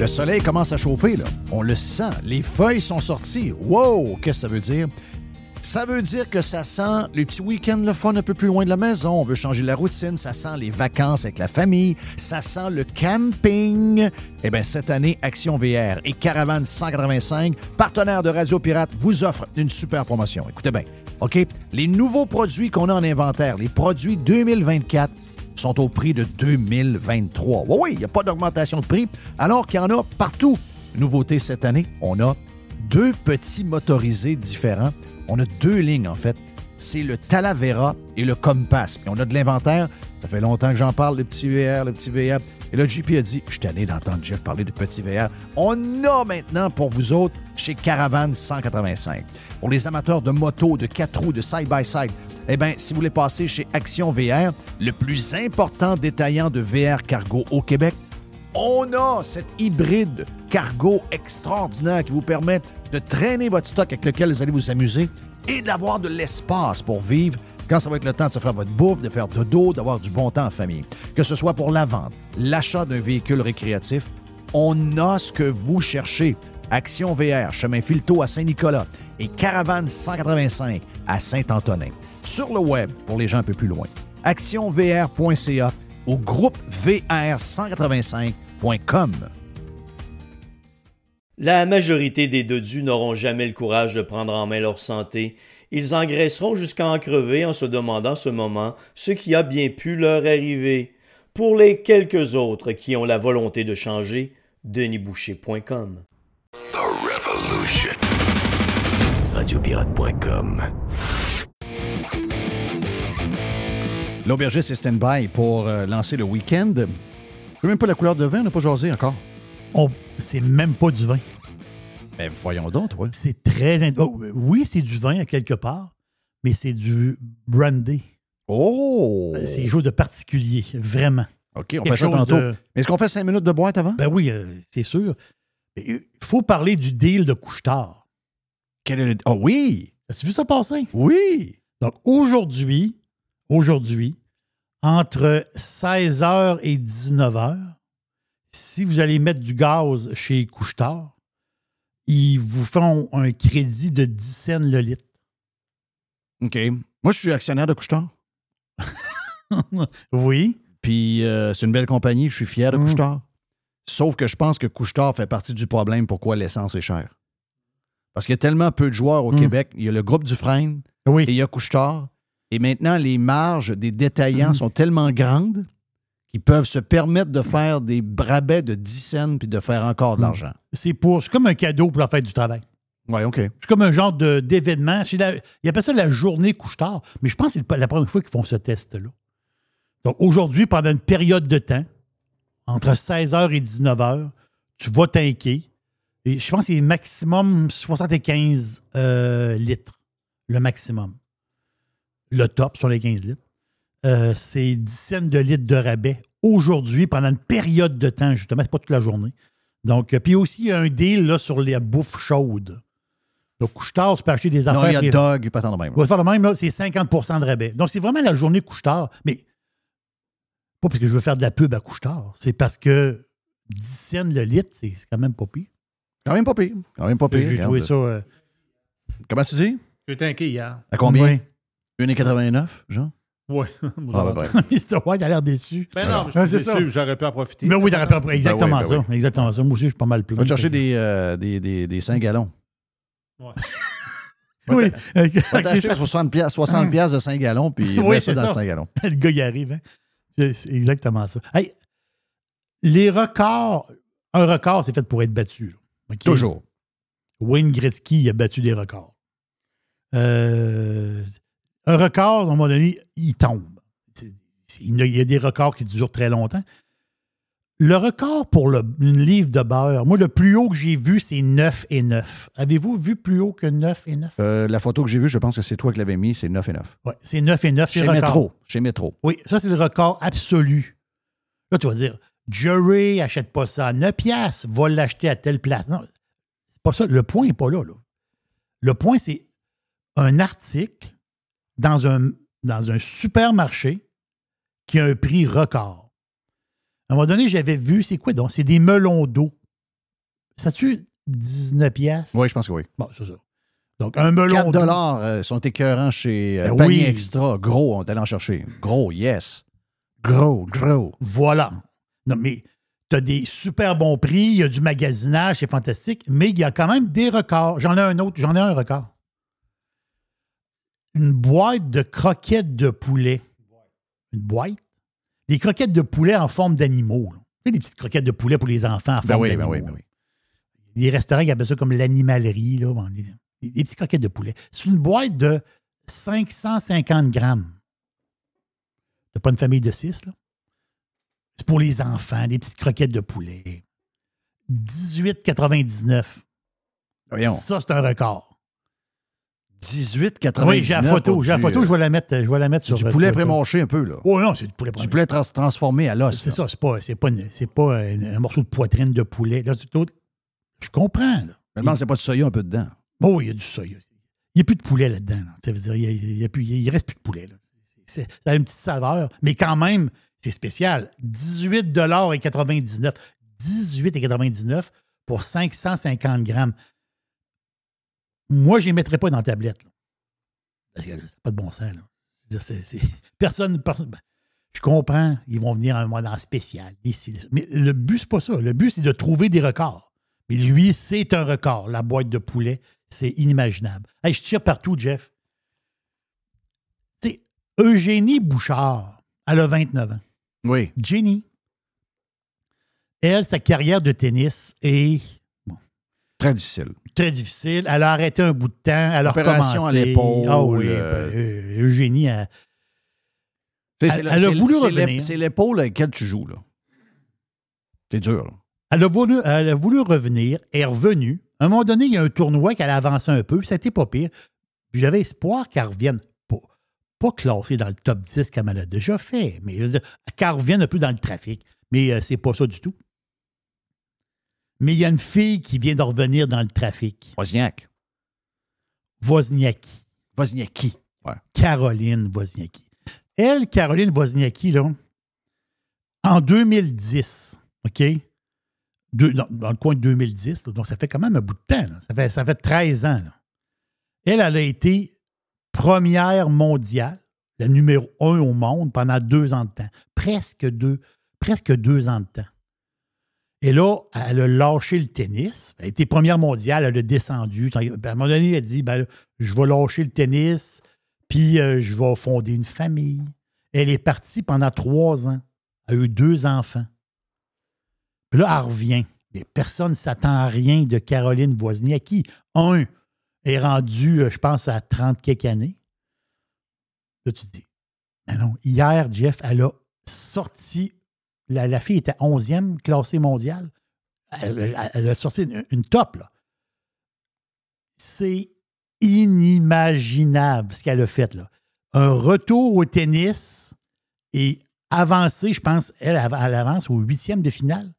Le soleil commence à chauffer, là. On le sent. Les feuilles sont sorties. Wow! Qu'est-ce que ça veut dire? Ça veut dire que ça sent les petits week-ends le fun un peu plus loin de la maison. On veut changer la routine. Ça sent les vacances avec la famille. Ça sent le camping. Eh bien, cette année, Action VR et Caravane 185, partenaires de Radio Pirate, vous offrent une super promotion. Écoutez bien. OK? Les nouveaux produits qu'on a en inventaire, les produits 2024, sont au prix de 2023. Oui, oui, il n'y a pas d'augmentation de prix, alors qu'il y en a partout. Nouveauté cette année, on a deux petits motorisés différents. On a deux lignes, en fait. C'est le Talavera et le Compass. Puis on a de l'inventaire. Ça fait longtemps que j'en parle, le petit VR, le petit VR. Et là, JP a dit, je suis tanné d'entendre Jeff parler de petit VR. On a maintenant pour vous autres chez Caravan 185. Pour les amateurs de moto, de 4 roues, de side-by-side, eh bien, si vous voulez passer chez Action VR, le plus important détaillant de VR cargo au Québec, on a cet hybride cargo extraordinaire qui vous permet de traîner votre stock avec lequel vous allez vous amuser et d'avoir de l'espace pour vivre quand ça va être le temps de se faire votre bouffe, de faire dodo, d'avoir du bon temps en famille. Que ce soit pour la vente, l'achat d'un véhicule récréatif, on a ce que vous cherchez. Action VR, chemin Filto à Saint-Nicolas et Caravane 185 à Saint-Antonin. Sur le web, pour les gens un peu plus loin, actionvr.ca ou groupe VR185.com. La majorité des dodus n'auront jamais le courage de prendre en main leur santé. Ils engraisseront jusqu'à en crever en se demandant ce moment ce qui a bien pu leur arriver. Pour les quelques autres qui ont la volonté de changer, denisboucher.com. The Revolution. Radiopirate.com. L'aubergiste est stand-by pour euh, lancer le week-end. Je sais même pas la couleur de vin, on n'a pas jasé encore. On- C'est même pas du vin. Mais voyons donc, toi. C'est très. oh, oui, c'est du vin à quelque part, mais c'est du brandy. Oh! C'est quelque chose de particulier, vraiment. OK, on quelque fait ça tantôt. de- Mais Est-ce qu'on fait cinq minutes de boîte avant? Ben oui, euh, c'est sûr. Il faut parler du deal de couche-tard. Quel est le... Oh oui! As-tu vu ça passer? Oui! Donc aujourd'hui, aujourd'hui, entre 16h et 19h, si vous allez mettre du gaz chez Couche-Tard, ils vous font un crédit de 10 cents le litre. OK. Moi, je suis actionnaire de Couchetard. oui. Puis euh, c'est une belle compagnie, je suis fier de Mm. Couchetard. Sauf que je pense que Couchetard fait partie du problème pourquoi l'essence est chère. Parce qu'il y a tellement peu de joueurs au Mm. Québec. Il y a le groupe Dufresne Oui. et il y a Couchetard. Et maintenant, les marges des détaillants Mm. sont tellement grandes qu'ils peuvent se permettre de faire des brabets de 10 cents puis de faire encore de Mm. l'argent. C'est pour c'est comme un cadeau pour la fête du travail. Oui, OK. C'est comme un genre de- d'événement. La- Ils appellent ça la journée couche-tard, mais je pense que c'est la première fois qu'ils font ce test-là. Donc aujourd'hui, pendant une période de temps, entre 16h et 19h, tu vas tanker. Et je pense que c'est maximum 75 euh, litres, le maximum. Le top sur les 15 litres. Euh, c'est 10 cents de litres de rabais aujourd'hui pendant une période de temps, justement. C'est pas toute la journée. Donc, euh, puis aussi, il y a un deal là, sur les bouffes chaudes. Donc, couche-tard, tu peux acheter des Non, affaires. il y a Dog, pas tant de même. on va faire le même, là, c'est 50% de rabais. Donc, c'est vraiment la journée couche-tard. Mais pas parce que je veux faire de la pub à couche-tard. C'est parce que 10 cents le litre, c'est quand même pas pire. Quand même pas pire. Quand même pas pire. J'ai trouvé ça. euh, Comment tu dis? J'ai inquiet hier. À combien? ouais. 1,89, Jean? Oui. Ah, ben, ben. Mr. White a l'air déçu. Ben non, mais je Ouais, suis déçu, j'aurais pu en profiter. Mais oui, t'aurais pu- exactement Ben oui, ben ça. Exactement ça. Moi aussi, je suis pas mal plein. Va chercher des, euh, des, des, des 5 gallons. Oui. Va t'acheter 60 piastres, 60 piastres de 5 gallons, puis Oui, mets ça c'est dans ça. 5 gallons. le gars y arrive. Hein? C'est exactement ça. Hey, les records, un record, c'est fait pour être battu. Toujours. Wayne Gretzky il a battu des records. Euh, un record, à un moment donné, il tombe. Il y a- des records qui durent très longtemps. Le record pour le, une livre de beurre, moi, le plus haut que j'ai vu, c'est 9 et 9. Avez-vous vu plus haut que 9 et 9? Euh, la photo que j'ai vue, je pense que c'est toi qui l'avais mis, c'est 9 et 9. Oui, c'est 9 et 9. c'est Chez. Métro. Chez Métro. Oui, ça, c'est le record absolu. Là, tu vas dire, Jerry, achète pas ça à 9 piastres, va l'acheter à telle place. Non, c'est pas ça. Le point n'est pas là, là. Le point, c'est un article dans un, dans un supermarché qui a un prix record. À un moment donné, j'avais vu, c'est quoi donc? C'est des melons d'eau. Ça tu 19 piastres? Oui, je pense que oui. Bon, c'est ça. Donc, un melon 4 d'eau. dollars euh, sont écœurants chez euh, Ben Panier oui. Extra. Gros, on est allé en chercher. Gros, yes. Gros, gros. Voilà. Non, mais tu as des super bons prix, il y a du magasinage, c'est fantastique, mais il y a quand même des records. J'en ai un autre, j'en ai un record. Une boîte de croquettes de poulet. Une boîte? Les croquettes de poulet en forme d'animaux. Tu sais, les petites croquettes de poulet pour les enfants en Ben forme oui, ben d'animaux. oui, ben oui. Des restaurants qui appellent ça comme l'animalerie. là. Bon, les, les petites croquettes de poulet. C'est une boîte de 550 grammes. T'as pas une famille de six, là? C'est pour les enfants, des petites croquettes de poulet. 18,99. Voyons. Ça, c'est un record. 18,99. Oui, j'ai la photo. J'ai la du, photo, euh, je vais la mettre, je vais la mettre C'est sur du poulet Twitter. prémonché un peu, là. Oh non, c'est du poulet Du prémonché. poulet trans- transformé à l'os. C'est ça, c'est pas, pas, une- pas un, un morceau de poitrine de poulet. Là, c'est tout- je comprends. Là. Finalement, c'est pas de soya un peu dedans. Oh, il y a du soya. Il n'y a plus de poulet là-dedans. là. Ça veut dire, il il reste plus de poulet. là. Ça a une petite saveur, mais quand même, c'est spécial. 18,99 18,99 pour 550 grammes. Moi, je ne les mettrais pas dans la tablette. là. Parce que là, c'est pas de bon sens. là. Personne, personne- ben, Je comprends, ils vont venir à un moment en spécial. ici. Mais le but, c'est pas ça. Le but, c'est de trouver des records. Mais lui, c'est un record. La boîte de poulet, c'est inimaginable. Hey, je tire partout, Jeff. Sais, Eugénie Bouchard, elle a 29 ans. Oui. Jenny, elle, sa carrière de tennis est Très difficile. très difficile. Elle a arrêté un bout de temps. Elle a Opération à recommencé. l'épaule, Ah oui, euh, ben, Eugénie, elle- sais, Elle- c'est le- elle a c'est- voulu c'est l'ép- revenir. C'est l'épaule avec laquelle tu joues, là. C'est dur, là. Elle a, voulu, elle a voulu revenir, elle est revenue. À un moment donné, il y a un tournoi qu'elle a avancé un peu, ça n'était pas pire. Puis J'avais espoir qu'elle revienne, pas, pas classée dans le top 10 comme elle a déjà fait, mais je veux dire, qu'elle revienne un peu dans le trafic. Mais euh, c'est pas ça du tout. Mais il y a une fille qui vient de revenir dans le trafic. Wozniak. Wozniacki. Wozniacki. Ouais. Caroline Wozniacki. Elle, Caroline Wozniacki, là, en 2010, OK? Deux- dans, dans le coin de 2010, là, donc ça fait quand même un bout de temps. là. Ça, fait, ça fait 13 ans. là. Elle, elle a été première mondiale, la numéro un au monde pendant deux ans de temps. Presque deux, presque deux ans de temps. Et là, elle a lâché le tennis. Elle été première mondiale, elle a descendu. À un moment donné, elle a dit ben, Je vais lâcher le tennis, puis euh, je vais fonder une famille. Elle est partie pendant trois ans. Elle a eu deux enfants. Puis là, elle revient. Mais personne ne s'attend à rien de Caroline Wozniacki. Un est rendu, euh, je pense, à 30 quelques années. Là, tu te dis, non, hier, Jeff, elle a sorti, la, fille était 11e classée mondiale. Elle, a sorti une, top. C'est inimaginable ce qu'elle a fait. Un retour au tennis et avancer, je pense, elle, elle avance au huitième de finale.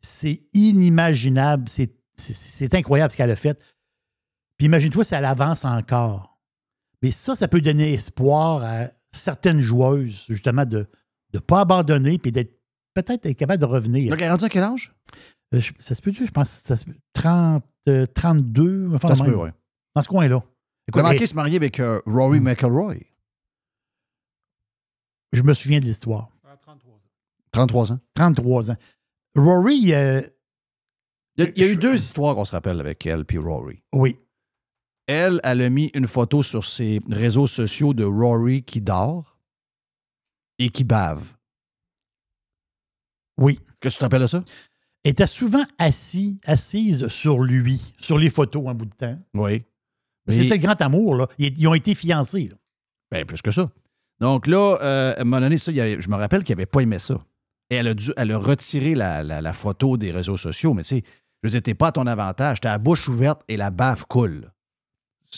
C'est inimaginable. C'est incroyable ce qu'elle a fait. Puis imagine-toi si elle avance encore. Mais ça, ça peut donner espoir à certaines joueuses, justement, de ne pas abandonner puis d'être peut-être être capable de revenir. Donc, elle est rendue à quel âge? Euh, je- ça se peut-tu? Je pense que ça se peut. 30, euh, 32. enfin, Ça se peut, oui. Dans ce coin-là. Elle a manqué se marier avec euh, Rory McIlroy. je me souviens de l'histoire. 33 ans. 33 ans. Rory, euh, Il y a, il y a eu Je- deux histoires qu'on se rappelle avec elle puis Rory. oui. Elle, elle a mis une photo sur ses réseaux sociaux de Rory qui dort et qui bave. Oui. Est-ce que tu te rappelles de ça? Elle était souvent assis, assise sur lui, sur les photos un bout de temps. Oui. Mais C'était le grand amour, là. Ils, ils ont été fiancés. là. Bien, plus que ça. Donc là, euh, à un moment donné, ça, il y avait- je me rappelle qu'elle n'avait pas aimé ça. Et elle a, dû, elle a retiré la, la- la photo des réseaux sociaux. Mais tu sais, je veux dire, t'es pas à ton avantage. T'as la bouche ouverte et la bave coule.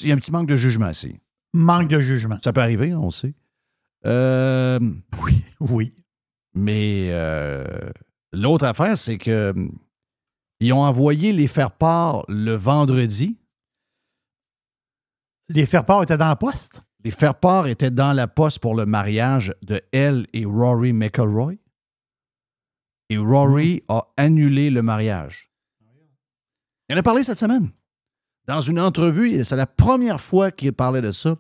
Il y a un petit manque de jugement ici. Manque de jugement. Ça peut arriver, on sait. Euh, Oui, oui. Mais euh, l'autre affaire, c'est que hum, ils ont envoyé les faire-part le vendredi. Les faire-part étaient dans la poste? Les faire-part étaient dans la poste pour le mariage de elle et Rory McIlroy. Et Rory a annulé le mariage. Il en a parlé cette semaine. Dans une entrevue, c'est la première fois qu'il parlait de ça.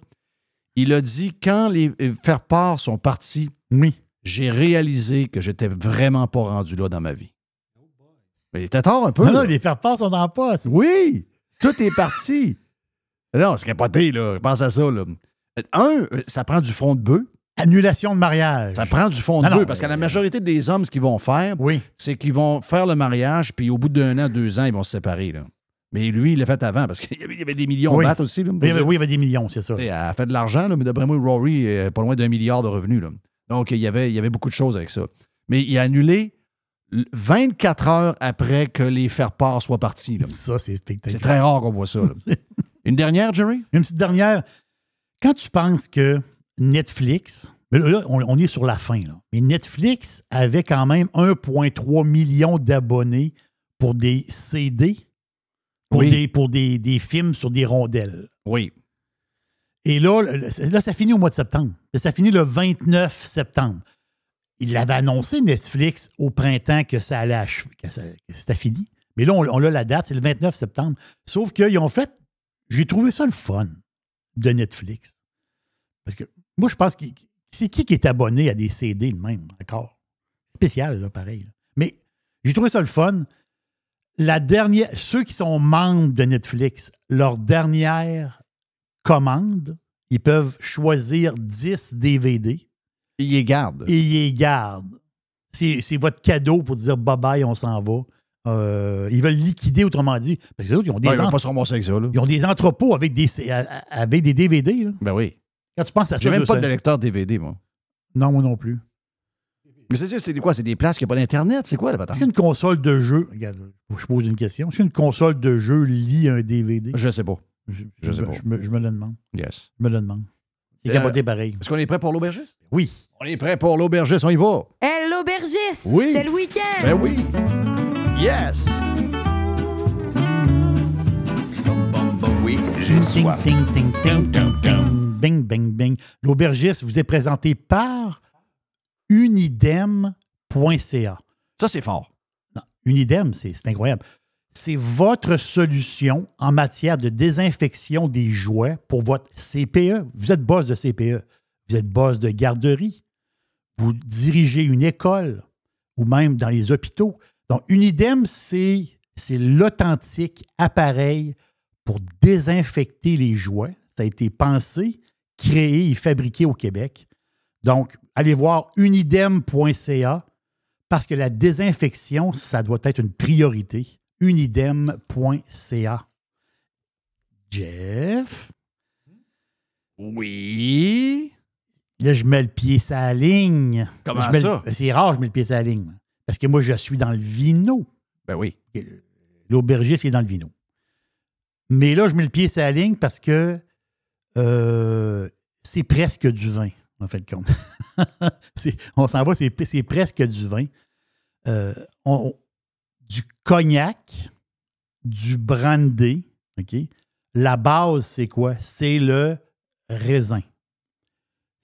Il a dit quand les euh, faire-part sont partis, Oui. J'ai réalisé que j'étais vraiment pas rendu là dans ma vie. Mais il était tard un peu. Non, non, les faire-part sont la poste. Oui, tout est parti. Non, c'est capoté, là. Pense à ça, là. Un, ça prend du fond de bœuf. Annulation de mariage. Ça prend du fond de bœuf. Parce que la majorité des hommes, ce qu'ils vont faire, Oui. c'est qu'ils vont faire le mariage, puis au bout d'un an, deux ans, ils vont se séparer. Là. Mais lui, il l'a fait avant, parce qu'il y avait- il des millions Oui. de battes aussi. Là, Oui, il y avait- oui, il y avait des millions, c'est ça. Elle a fait de l'argent, là, mais d'après moi, Rory est pas loin d'un milliard de revenus. Là. Donc, il y avait, il y avait beaucoup de choses avec ça. Mais il a annulé l- 24 heures après que les faire-part soient partis. là. Ça, c'est spectaculaire. C'est très rare qu'on voit ça. Une dernière, Jerry? Une petite dernière. Quand tu penses que Netflix, mais là, on, on est sur la fin, là, mais Netflix avait quand même 1,3 million d'abonnés pour des CD, pour, Oui. des, pour des, des films sur des rondelles. Oui. Et là, là, ça finit au mois de septembre. Ça finit le 29 septembre. Il avait annoncé, Netflix, au printemps que ça allait achever, que, c'était fini. Mais là, on, a la date, c'est le 29 septembre. Sauf qu'ils ont fait. J'ai trouvé ça le fun de Netflix. Parce que moi, je pense que c'est qui qui est abonné à des CD le même, encore? Spécial, là, pareil. Mais j'ai trouvé ça le fun. La dernière, ceux qui sont membres de Netflix, leur dernière commande, ils peuvent choisir 10 DVD Il les garde. et ils les gardent. C'est votre cadeau pour dire bye bye, on s'en va. Euh, ils veulent liquider, autrement dit. Parce que les autres, ils ont des, pas se avec ça. Là. ils ont des entrepôts avec des, avec des DVD. là. Ben oui. Quand tu penses à ça, J'ai même pas de lecteur DVD, moi. Non, moi non plus. Mais c'est ça, c'est quoi? C'est des places qui n'ont pas d'Internet? C'est quoi, la Est-ce patente? qu'une console de jeu? Regarde, je pose une question. Est-ce qu'une console de jeu lit un DVD? Je sais pas. Je, je sais me- pas. Je me, je me le demande. Yes. Je me le demande. C'est Euh, capoté pareil. Est-ce qu'on est prêt pour l'aubergiste? Oui. On est prêt pour l'aubergiste, on y va. Hey, l'aubergiste, Oui. c'est le week-end. Ben oui. Yes. Oui, j'ai soif. Bing, bing, bing. L'aubergiste vous est présenté par unidem.ca. Ça, c'est fort. Non, Unidem, c'est c'est incroyable. C'est votre solution en matière de désinfection des jouets pour votre CPE. Vous êtes boss de CPE. Vous êtes boss de garderie. Vous dirigez une école ou même dans les hôpitaux. Donc, Unidem, c'est l'authentique appareil pour désinfecter les jouets. Ça a été pensé, créé et fabriqué au Québec. Donc, allez voir unidem.ca parce que la désinfection, ça doit être une priorité. Unidem.ca. Jeff, Oui. là, je mets le pied sur la ligne. Comment Je ça? C'est rare, je mets le pied sur la ligne. Parce que moi, je suis dans le vino. Ben oui. L'aubergiste est dans le vino. Mais là, je mets le pied sur la ligne parce que euh, c'est presque du vin, en fait, compte. On s'en va, c'est c'est presque du vin. Euh, on- du cognac, du brandy? La base, c'est quoi? C'est le raisin.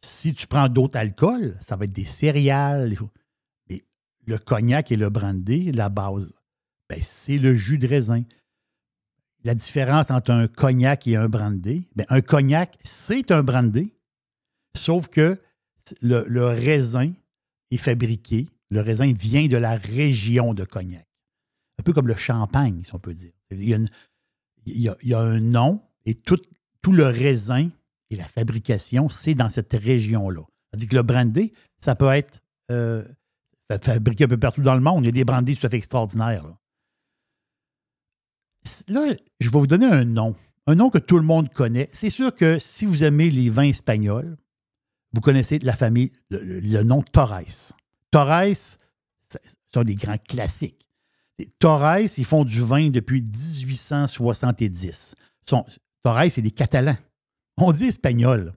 Si tu prends d'autres alcools, ça va être des céréales. Mais le cognac et le brandy, la base, ben, c'est le jus de raisin. La différence entre un cognac et un brandy, ben, un cognac, c'est un brandy, sauf que le raisin est fabriqué, le raisin vient de la région de cognac. Un peu comme le champagne, si on peut dire. Il y a, un nom et tout, tout le raisin et la fabrication, c'est dans cette région-là. C'est-à-dire que le brandy, ça peut être euh, fa- fabriqué un peu partout dans le monde. Il y a des brandys tout à fait extraordinaires. Là. Là, je vais vous donner un nom. Un nom que tout le monde connaît. C'est sûr que si vous aimez les vins espagnols, vous connaissez la famille, le, le- le nom Torres. Torres, ce sont des grands classiques. Torres, ils font du vin depuis 1870. Sont- Torres, c'est des Catalans. On dit espagnol.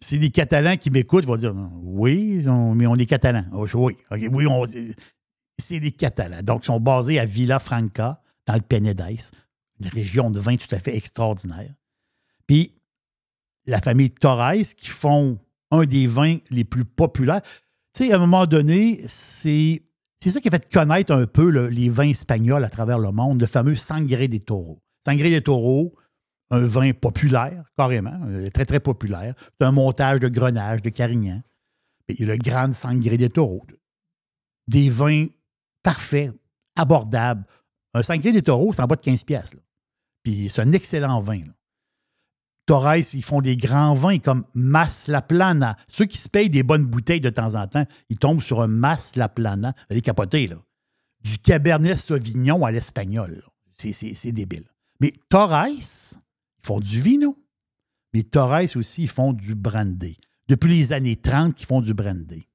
C'est des Catalans qui m'écoutent, vont dire oui, mais on est Catalans. Oh, oui, oui, c'est des Catalans. Donc, ils sont basés à Villafranca, dans le Penedès, une région de vin tout à fait extraordinaire. Puis, la famille Torres, qui font un des vins les plus populaires. Tu sais, à un moment donné, c'est c'est ça qui a fait connaître un peu le- les vins espagnols à travers le monde, le fameux Sangre des Taureaux. Sangre des Taureaux, un vin populaire, carrément, euh, très, très populaire. C'est un montage de Grenache, de Carignan. A le Grand Sangre des Taureaux. Des vins parfaits, abordables. Un Sangre des Taureaux, c'est en bas de 15 pièces. Puis c'est un excellent vin. Torres, ils font des grands vins comme Mas La Plana. Ceux qui se payent des bonnes bouteilles de temps en temps, ils tombent sur un Mas La Plana. Elle est capotée, là. Du Cabernet Sauvignon à l'espagnol. C'est- débile. Mais Torres, ils font du vino. Mais Torres aussi, ils font du brandy. Depuis les années 30, ils font du brandy.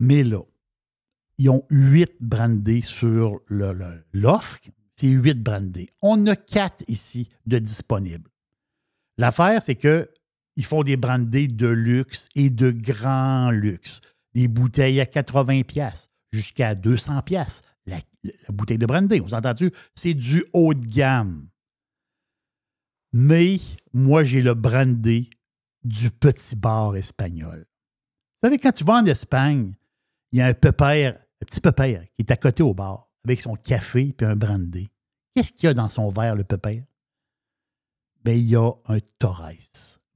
Mais là, ils ont huit brandés sur l'offre. C'est huit brandés. On a quatre ici de disponibles. L'affaire, c'est que ils font des brandés de luxe et de grand luxe. Des bouteilles à 80 pièces jusqu'à 200 pièces. La, bouteille de brandy, vous entendez C'est du haut de gamme. Mais moi, j'ai le brandy du petit bar espagnol. Vous savez, quand tu vas en Espagne, il y a un pépère, un petit pépère qui est à côté au bar avec son café et un brandy. Qu'est-ce qu'il y a dans son verre, le pépère? Ben, il y a un Torres.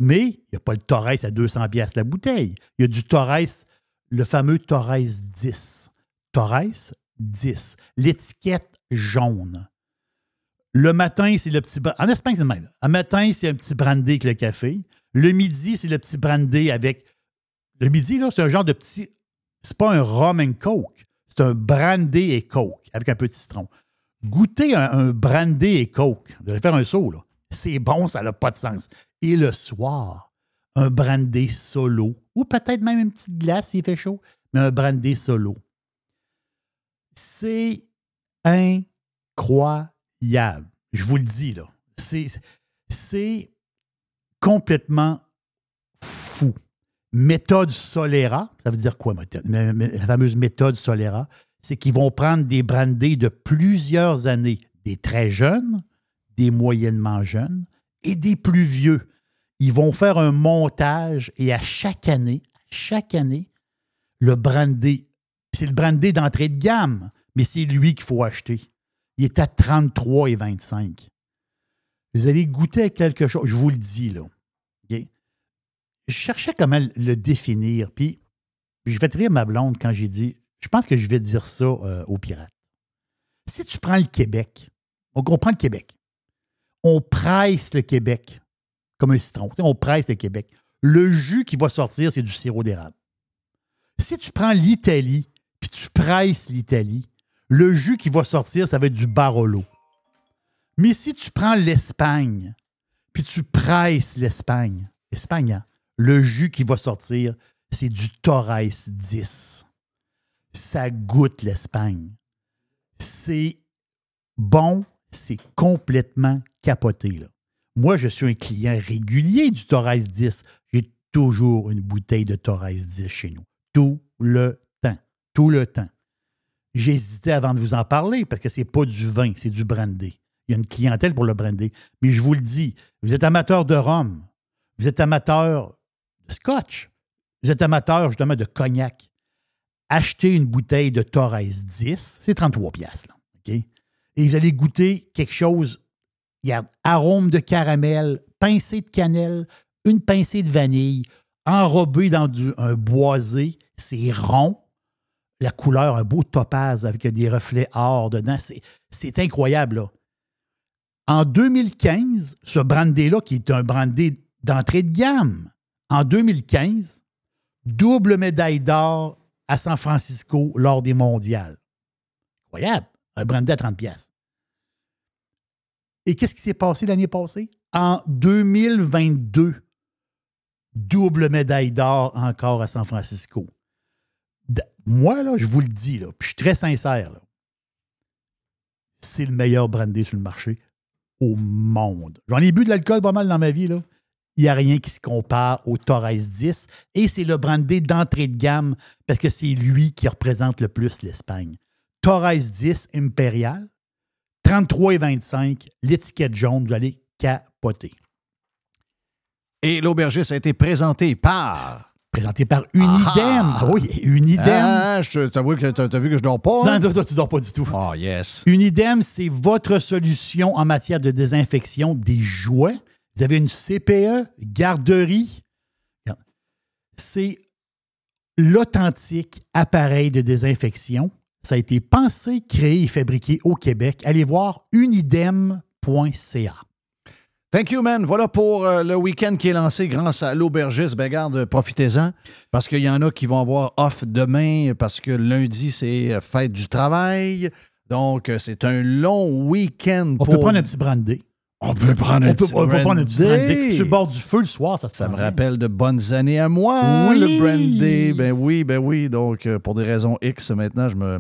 Mais il n'y a pas le Torres à 200 pièces la bouteille. Il y a du Torres, le fameux Torres 10. Torres 10. L'étiquette jaune. Le matin, c'est le petit. En Espagne, c'est le même. Le matin, c'est un petit brandy avec le café. Le midi, c'est le petit brandy avec. Le midi, c'est un genre de petit. C'est pas un rum and coke. C'est un brandy et coke avec un peu de citron. Goûter un, un brandy et coke, vous allez faire un saut, là. C'est bon, ça n'a pas de sens. Et le soir, un brandy solo, ou peut-être même une petite glace s'il fait chaud, mais un brandy solo. C'est incroyable. Je vous le dis, là. C'est, complètement fou. Méthode Solera, ça veut dire quoi, la fameuse méthode Solera? C'est qu'ils vont prendre des brandés de plusieurs années, des très jeunes, des moyennement jeunes et des plus vieux. Ils vont faire un montage et à chaque année, chaque année, le brandy, puis c'est le brandy d'entrée de gamme, mais c'est lui qu'il faut acheter. Il est à 33 et 25. Vous allez goûter à quelque chose, je vous le dis là. Je cherchais comment le définir, puis je vais te rire ma blonde quand j'ai dit, je pense que je vais dire ça euh, aux pirates. Si tu prends le Québec, on comprend le Québec, on presse le Québec comme un citron. On presse le Québec. Le jus qui va sortir, c'est du sirop d'érable. Si tu prends l'Italie, puis tu presses l'Italie, le jus qui va sortir, ça va être du Barolo. Mais si tu prends l'Espagne, puis tu presses l'Espagne, Espagne, hein, le jus qui va sortir, c'est du Torres 10. Ça goûte l'Espagne. C'est bon, c'est complètement capoté. Moi, je suis un client régulier du Torres 10. J'ai toujours une bouteille de Torres 10 chez nous. Tout le temps. Tout le temps. J'hésitais avant de vous en parler parce que c'est pas du vin, c'est du brandy. Il y a une clientèle pour le brandy. Mais je vous le dis, vous êtes amateur de rhum, vous êtes amateur de scotch, vous êtes amateur justement de cognac. Achetez une bouteille de Torres 10, c'est 33 pièces là, OK? Et vous allez goûter quelque chose, regarde, arôme de caramel, pincée de cannelle, une pincée de vanille, enrobé dans un boisé, c'est rond, la couleur, un beau topaz avec des reflets or dedans, c'est, incroyable là. En 2015, ce brandy-là, qui est un brandy d'entrée de gamme, en 2015, double médaille d'or à San Francisco lors des mondiales. Incroyable. Un brandy à 30 pièces. Et qu'est-ce qui s'est passé l'année passée? En 2022, double médaille d'or encore à San Francisco. Moi, là, je vous le dis, puis je suis très sincère, c'est le meilleur brandy sur le marché au monde. J'en ai bu de l'alcool pas mal dans ma vie, là. Il n'y a rien qui se compare au Torres 10 et c'est le brandy d'entrée de gamme parce que c'est lui qui représente le plus l'Espagne. Torres 10 Impérial, 33 et 25, l'étiquette jaune, vous allez capoter. Et l'aubergiste a été présenté par? Présenté par Unidem. Ah! oui, Unidem. Ah, je t'avoue que t'as vu que je dors pas. hein? Non, toi, tu dors pas du tout. Oh, yes. Unidem, c'est votre solution en matière de désinfection des jouets. Vous avez une CPE, garderie. C'est l'authentique appareil de désinfection. Ça a été pensé, créé et fabriqué au Québec. Allez voir unidem.ca. Thank you, man. Voilà pour euh, le week-end qui est lancé grâce à l'aubergiste. Ben, garde, profitez-en. Parce qu'il y en a qui vont avoir off demain parce que lundi, c'est euh, fête du travail. Donc, euh, c'est un long week-end On pour. peut prendre un petit brandy. On peut prendre un On peut, petit on peut prendre un petit brandy. sur le bord du feu le soir, ça, Ça me bien. rappelle de bonnes années à moi, Oui. le brandy. Ben oui, ben oui. Donc, euh, pour des raisons X, maintenant, je me,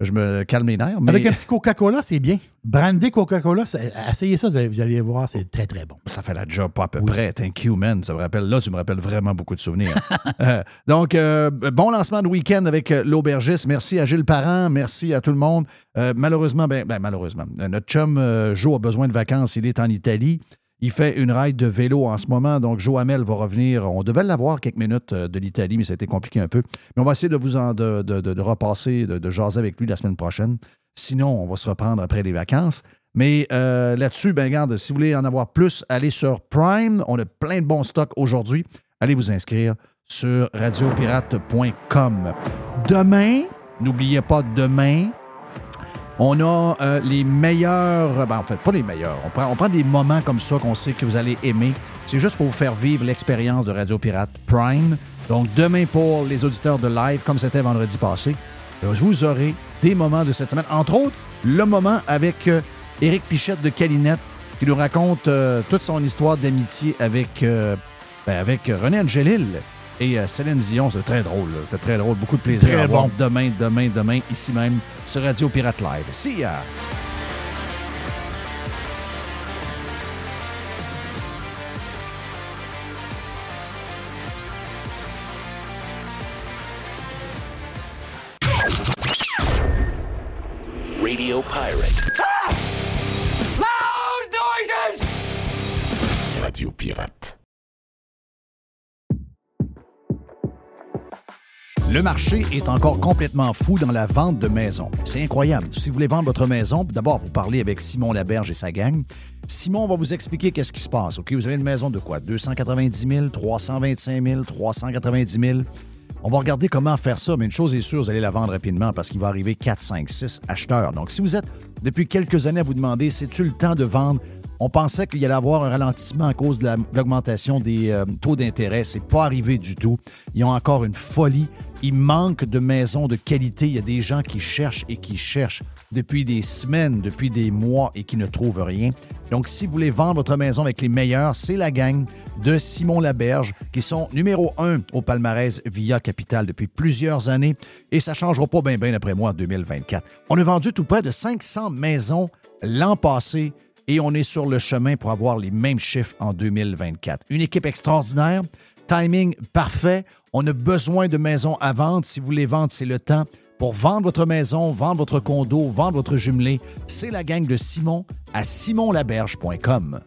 je me calme les nerfs. Mais Avec un petit Coca-Cola, c'est bien. Brandy Coca-Cola, essayez ça, vous allez, vous allez voir, c'est très, très bon. ça fait la job pas à peu Oui. près. Thank you, man. Ça me rappelle, là, tu me rappelles vraiment beaucoup de souvenirs. Euh, donc, euh, bon lancement de week-end avec euh, l'aubergiste. Merci à Gilles Parent. Merci à tout le monde. Euh, malheureusement, ben, ben, malheureusement, notre chum Joe a besoin de vacances. Il est en Italie. Il fait une ride de vélo en ce moment. Donc, Joe Hamel va revenir. On devait l'avoir quelques minutes euh, de l'Italie, mais ça a été compliqué un peu. Mais on va essayer de vous en, de, de- de- repasser, de, jaser avec lui la semaine prochaine. Sinon, on va se reprendre après les vacances. Mais euh, là-dessus, ben regarde, si vous voulez en avoir plus, allez sur Prime. On a plein de bons stocks aujourd'hui. Allez vous inscrire sur radiopirate.com. Demain, n'oubliez pas, demain, on a euh, les meilleurs, ben, en fait, pas les meilleurs. On prend, on prend des moments comme ça qu'on sait que vous allez aimer. C'est juste pour vous faire vivre l'expérience de Radio Pirate Prime. Donc, demain, pour les auditeurs de live, comme c'était vendredi passé, euh, vous aurez des moments de cette semaine. Entre autres, le moment avec euh, Éric Pichette de Calinette qui nous raconte euh, toute son histoire d'amitié avec, euh, ben, avec René Angelil et euh, Céline Dion. C'était très drôle. là. C'était très drôle. Beaucoup de plaisir Très à voir bon. demain, demain, demain, ici même, sur Radio Pirate Live. See ya! Radio Pirate. Radio Pirate. Le marché est encore complètement fou dans la vente de maisons. C'est incroyable. Si vous voulez vendre votre maison, d'abord, vous parlez avec Simon Laberge et sa gang. Simon va vous expliquer qu'est-ce qui se passe. OK, vous avez une maison de quoi? 290 000, 325 000, 390 000. On va regarder comment faire ça, mais une chose est sûre, vous allez la vendre rapidement parce qu'il va arriver 4, 5, 6 acheteurs. Donc, si vous êtes depuis quelques années à vous demander, c'est-tu le temps de vendre? On pensait qu'il y allait avoir un ralentissement à cause de la- de l'augmentation des euh, taux d'intérêt. C'est pas arrivé du tout. Ils ont encore une folie. Il manque de maisons de qualité. Il y a des gens qui cherchent et qui cherchent depuis des semaines, depuis des mois et qui ne trouvent rien. Donc, si vous voulez vendre votre maison avec les meilleurs, c'est la gang de Simon Laberge qui sont numéro un au palmarès Via Capital depuis plusieurs années et ça ne changera pas bien, bien après moi en 2024. On a vendu tout près de 500 maisons l'an passé et on est sur le chemin pour avoir les mêmes chiffres en 2024. Une équipe extraordinaire, timing parfait. On a besoin de maisons à vendre. Si vous voulez vendre, c'est le temps. Pour vendre votre maison, vendre votre condo, vendre votre jumelé, c'est la gang de Simon à simonlaberge.com.